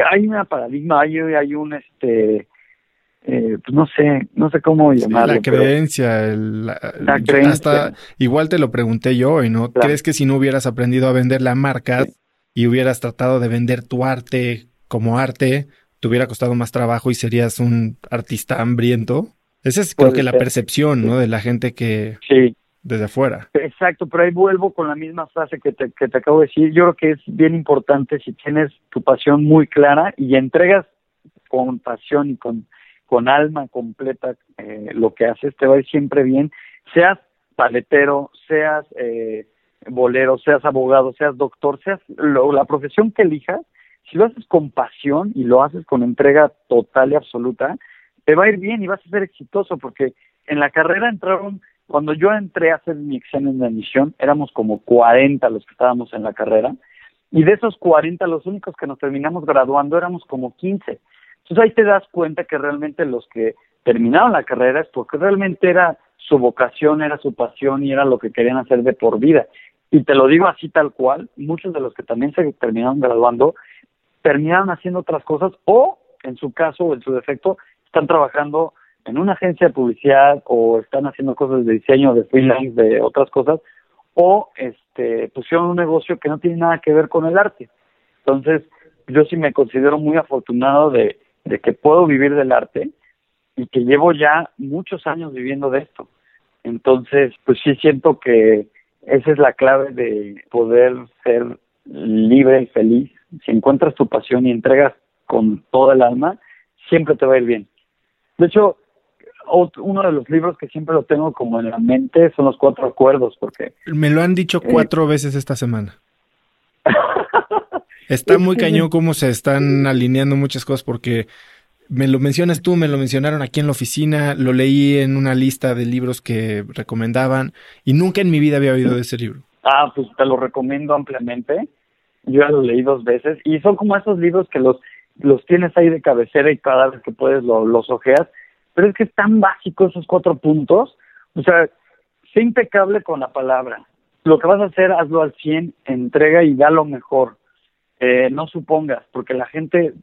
hay una paradigma hay hay un este eh, pues no sé, no sé cómo llamarlo. la creencia, la, creencia. igual te lo pregunté yo y ¿no? ¿Crees que si no hubieras aprendido a vender la marca y hubieras tratado de vender tu arte como arte, te hubiera costado más trabajo y serías un artista hambriento? Esa es creo que la percepción, ¿no? De la gente que... Sí. Desde afuera. Exacto, pero ahí vuelvo con la misma frase que te, que te acabo de decir. Yo creo que es bien importante si tienes tu pasión muy clara y entregas con pasión y con con alma completa eh, lo que haces, te va a ir siempre bien, seas paletero, seas eh, bolero, seas abogado, seas doctor, seas la profesión que elijas, si lo haces con pasión y lo haces con entrega total y absoluta, te va a ir bien y vas a ser exitoso porque en la carrera entraron, cuando yo entré a hacer mi examen de admisión, éramos como 40 los que estábamos en la carrera y de esos 40 los únicos que nos terminamos graduando éramos como 15. Entonces ahí te das cuenta que realmente los que terminaron la carrera es porque realmente era su vocación, era su pasión y era lo que querían hacer de por vida. Y te lo digo así tal cual, muchos de los que también se terminaron graduando terminaron haciendo otras cosas o, en su caso o en su defecto, están trabajando en una agencia de publicidad o están haciendo cosas de diseño, de freelance, de otras cosas, o este, pusieron un negocio que no tiene nada que ver con el arte. Entonces, yo sí me considero muy afortunado de, de que puedo vivir del arte y que llevo ya muchos años viviendo de esto. Entonces, pues sí siento que esa es la clave de poder ser libre y feliz. Si encuentras tu pasión y entregas con toda el alma, siempre te va a ir bien. De hecho, uno de los libros que siempre lo tengo como en la mente son los cuatro acuerdos, porque... Me lo han dicho eh, cuatro veces esta semana. Está muy cañón cómo se están alineando muchas cosas porque me lo mencionas tú, me lo mencionaron aquí en la oficina, lo leí en una lista de libros que recomendaban y nunca en mi vida había oído de ese libro. Ah, pues te lo recomiendo ampliamente. Yo ya lo leí dos veces y son como esos libros que los los tienes ahí de cabecera y cada vez que puedes los ojeas, pero es que es tan básico esos cuatro puntos, o sea, sé impecable con la palabra. Lo que vas a hacer, hazlo al 100, entrega y da lo mejor. Eh, no supongas, porque la gente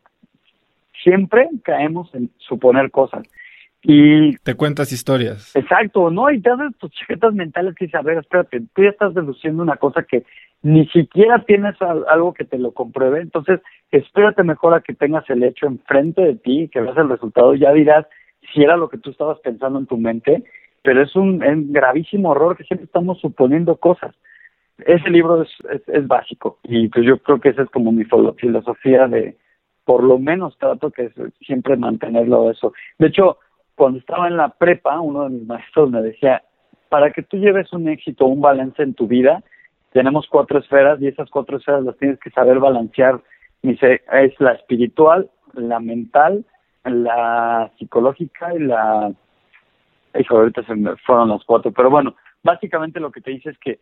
siempre caemos en suponer cosas. Y te cuentas historias. Exacto, ¿no? Y te haces tus chaquetas mentales que dices, a ver, espérate, tú ya estás deduciendo una cosa que ni siquiera tienes algo que te lo compruebe, entonces espérate mejor a que tengas el hecho enfrente de ti, que veas el resultado, ya dirás si era lo que tú estabas pensando en tu mente, pero es un, gravísimo error que siempre estamos suponiendo cosas. Ese libro es, es, básico y pues yo creo que esa es como mi filosofía de, por lo menos trato que siempre mantenerlo eso. De hecho, cuando estaba en la prepa, uno de mis maestros me decía, para que tú lleves un éxito, un balance en tu vida, tenemos cuatro esferas y esas cuatro esferas las tienes que saber balancear. Dice, es la espiritual, la mental, la psicológica y la... Hijo, ahorita fueron las cuatro, pero bueno, básicamente lo que te dice es que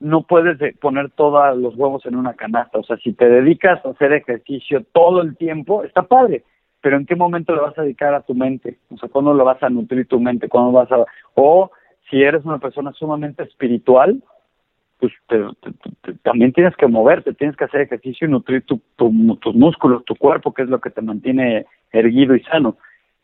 no puedes poner todos los huevos en una canasta. O sea, si te dedicas a hacer ejercicio todo el tiempo, está padre, pero ¿en qué momento le vas a dedicar a tu mente? O sea, ¿cuándo lo vas a nutrir tu mente? ¿Cuándo vas a...? O si eres una persona sumamente espiritual, pues también tienes que moverte, tienes que hacer ejercicio y nutrir tu, tus músculos, tu cuerpo, que es lo que te mantiene erguido y sano.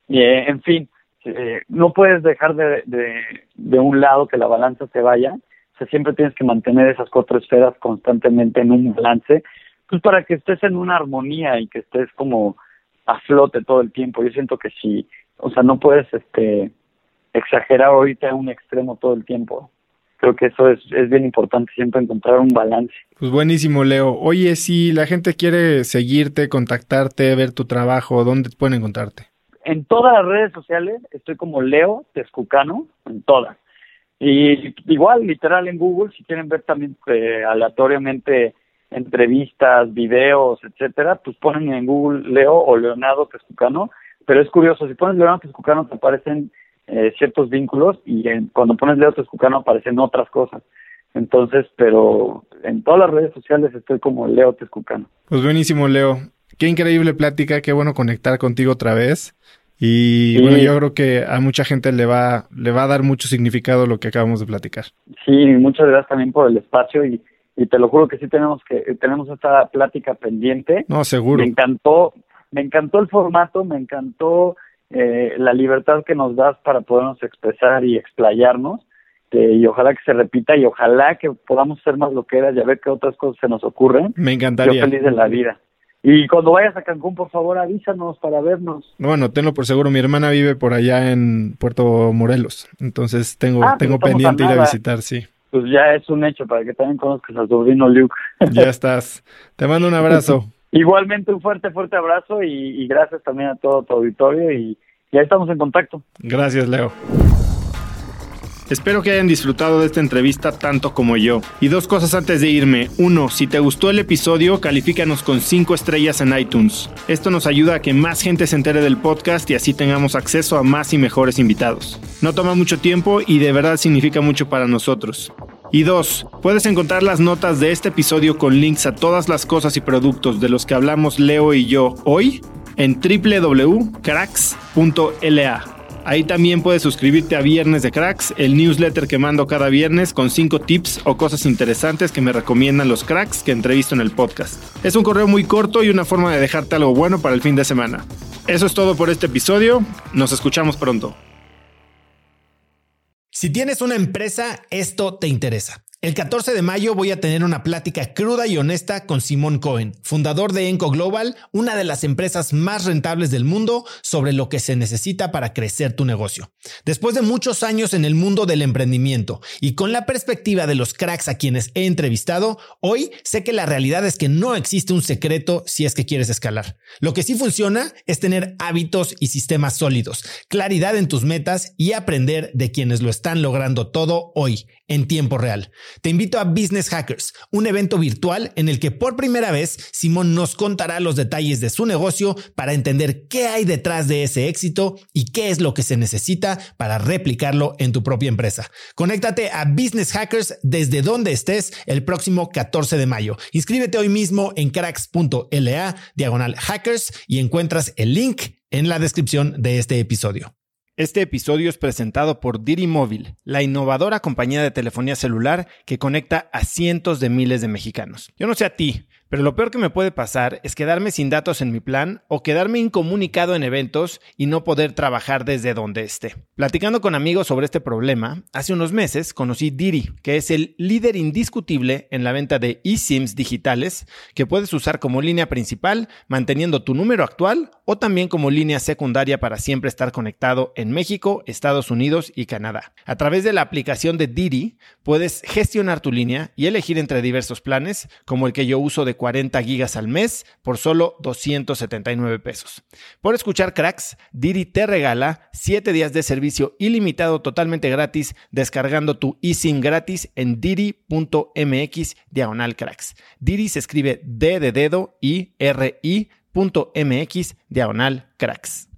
Y, eh, en fin, eh, no puedes dejar de, de, de, un lado que la balanza se vaya, o sea, siempre tienes que mantener esas cuatro esferas constantemente en un balance, pues para que estés en una armonía y que estés como a flote todo el tiempo. Yo siento que si, o sea, no puedes este exagerar ahorita en un extremo todo el tiempo creo que eso es, es bien importante, siempre encontrar un balance. Pues buenísimo, Leo. Oye, si la gente quiere seguirte, contactarte, ver tu trabajo, ¿dónde pueden encontrarte? En todas las redes sociales estoy como Leo Texcucano, en todas. Y igual, literal, en Google, si quieren ver también eh, aleatoriamente entrevistas, videos, etcétera, pues ponen en Google Leo o Leonardo Texcucano. Pero es curioso, si pones Leonardo Texcucano te aparecen eh, ciertos vínculos y cuando pones Leo Texcucano aparecen otras cosas. Entonces, pero en todas las redes sociales estoy como Leo Texcucano. Pues buenísimo, Leo. Qué increíble plática, qué bueno conectar contigo otra vez. Y bueno, yo creo que a mucha gente le va, le va a dar mucho significado lo que acabamos de platicar. Sí, muchas gracias también por el espacio y, y te lo juro que sí tenemos que tenemos esta plática pendiente. No, seguro. Me encantó, me encantó el formato, me encantó eh, la libertad que nos das para podernos expresar y explayarnos. Eh, y ojalá que se repita y ojalá que podamos ser más lo que era y a ver qué otras cosas se nos ocurren. Me encantaría. Yo feliz de la vida. Y cuando vayas a Cancún, por favor, avísanos para vernos. Bueno, tenlo por seguro. Mi hermana vive por allá en Puerto Morelos. Entonces tengo, ah, pues tengo pendiente ir a visitar, sí. Pues ya es un hecho para que también conozcas al sobrino Luke. Ya estás. Te mando un abrazo. Igualmente un fuerte, fuerte abrazo y, gracias también a todo tu auditorio y, ya estamos en contacto. Gracias, Leo. Espero que hayan disfrutado de esta entrevista tanto como yo. Y dos cosas antes de irme. Uno, si te gustó el episodio, califícanos con cinco estrellas en iTunes. Esto nos ayuda a que más gente se entere del podcast y así tengamos acceso a más y mejores invitados. No toma mucho tiempo y de verdad significa mucho para nosotros. Y dos, puedes encontrar las notas de este episodio con links a todas las cosas y productos de los que hablamos Leo y yo hoy en www.cracks.la. Ahí también puedes suscribirte a Viernes de Cracks, el newsletter que mando cada viernes con 5 tips o cosas interesantes que me recomiendan los cracks que entrevisto en el podcast. Es un correo muy corto y una forma de dejarte algo bueno para el fin de semana. Eso es todo por este episodio. Nos escuchamos pronto. Si tienes una empresa, esto te interesa. El 14 de mayo voy a tener una plática cruda y honesta con Simón Cohen, fundador de Enco Global, una de las empresas más rentables del mundo, sobre lo que se necesita para crecer tu negocio. Después de muchos años en el mundo del emprendimiento y con la perspectiva de los cracks a quienes he entrevistado, hoy sé que la realidad es que no existe un secreto si es que quieres escalar. Lo que sí funciona es tener hábitos y sistemas sólidos, claridad en tus metas y aprender de quienes lo están logrando todo hoy, en tiempo real. Te invito a Business Hackers, un evento virtual en el que por primera vez Simón nos contará los detalles de su negocio para entender qué hay detrás de ese éxito y qué es lo que se necesita para replicarlo en tu propia empresa. Conéctate a Business Hackers desde donde estés el próximo 14 de mayo. Inscríbete hoy mismo en cracks.la diagonal hackers y encuentras el link en la descripción de este episodio. Este episodio es presentado por Diri Móvil, la innovadora compañía de telefonía celular que conecta a cientos de miles de mexicanos. Yo no sé a ti, pero lo peor que me puede pasar es quedarme sin datos en mi plan o quedarme incomunicado en eventos y no poder trabajar desde donde esté. Platicando con amigos sobre este problema, hace unos meses conocí Diri, que es el líder indiscutible en la venta de eSIMs digitales que puedes usar como línea principal manteniendo tu número actual o también como línea secundaria para siempre estar conectado en México, Estados Unidos y Canadá. A través de la aplicación de Diri puedes gestionar tu línea y elegir entre diversos planes como el que yo uso de 40 gigas al mes por solo 279 pesos. Por escuchar cracks, Diri te regala 7 días de servicio ilimitado totalmente gratis descargando tu eSIM gratis en diri.mx diagonal cracks. Diri se escribe D de dedo y R I.mx diagonal cracks.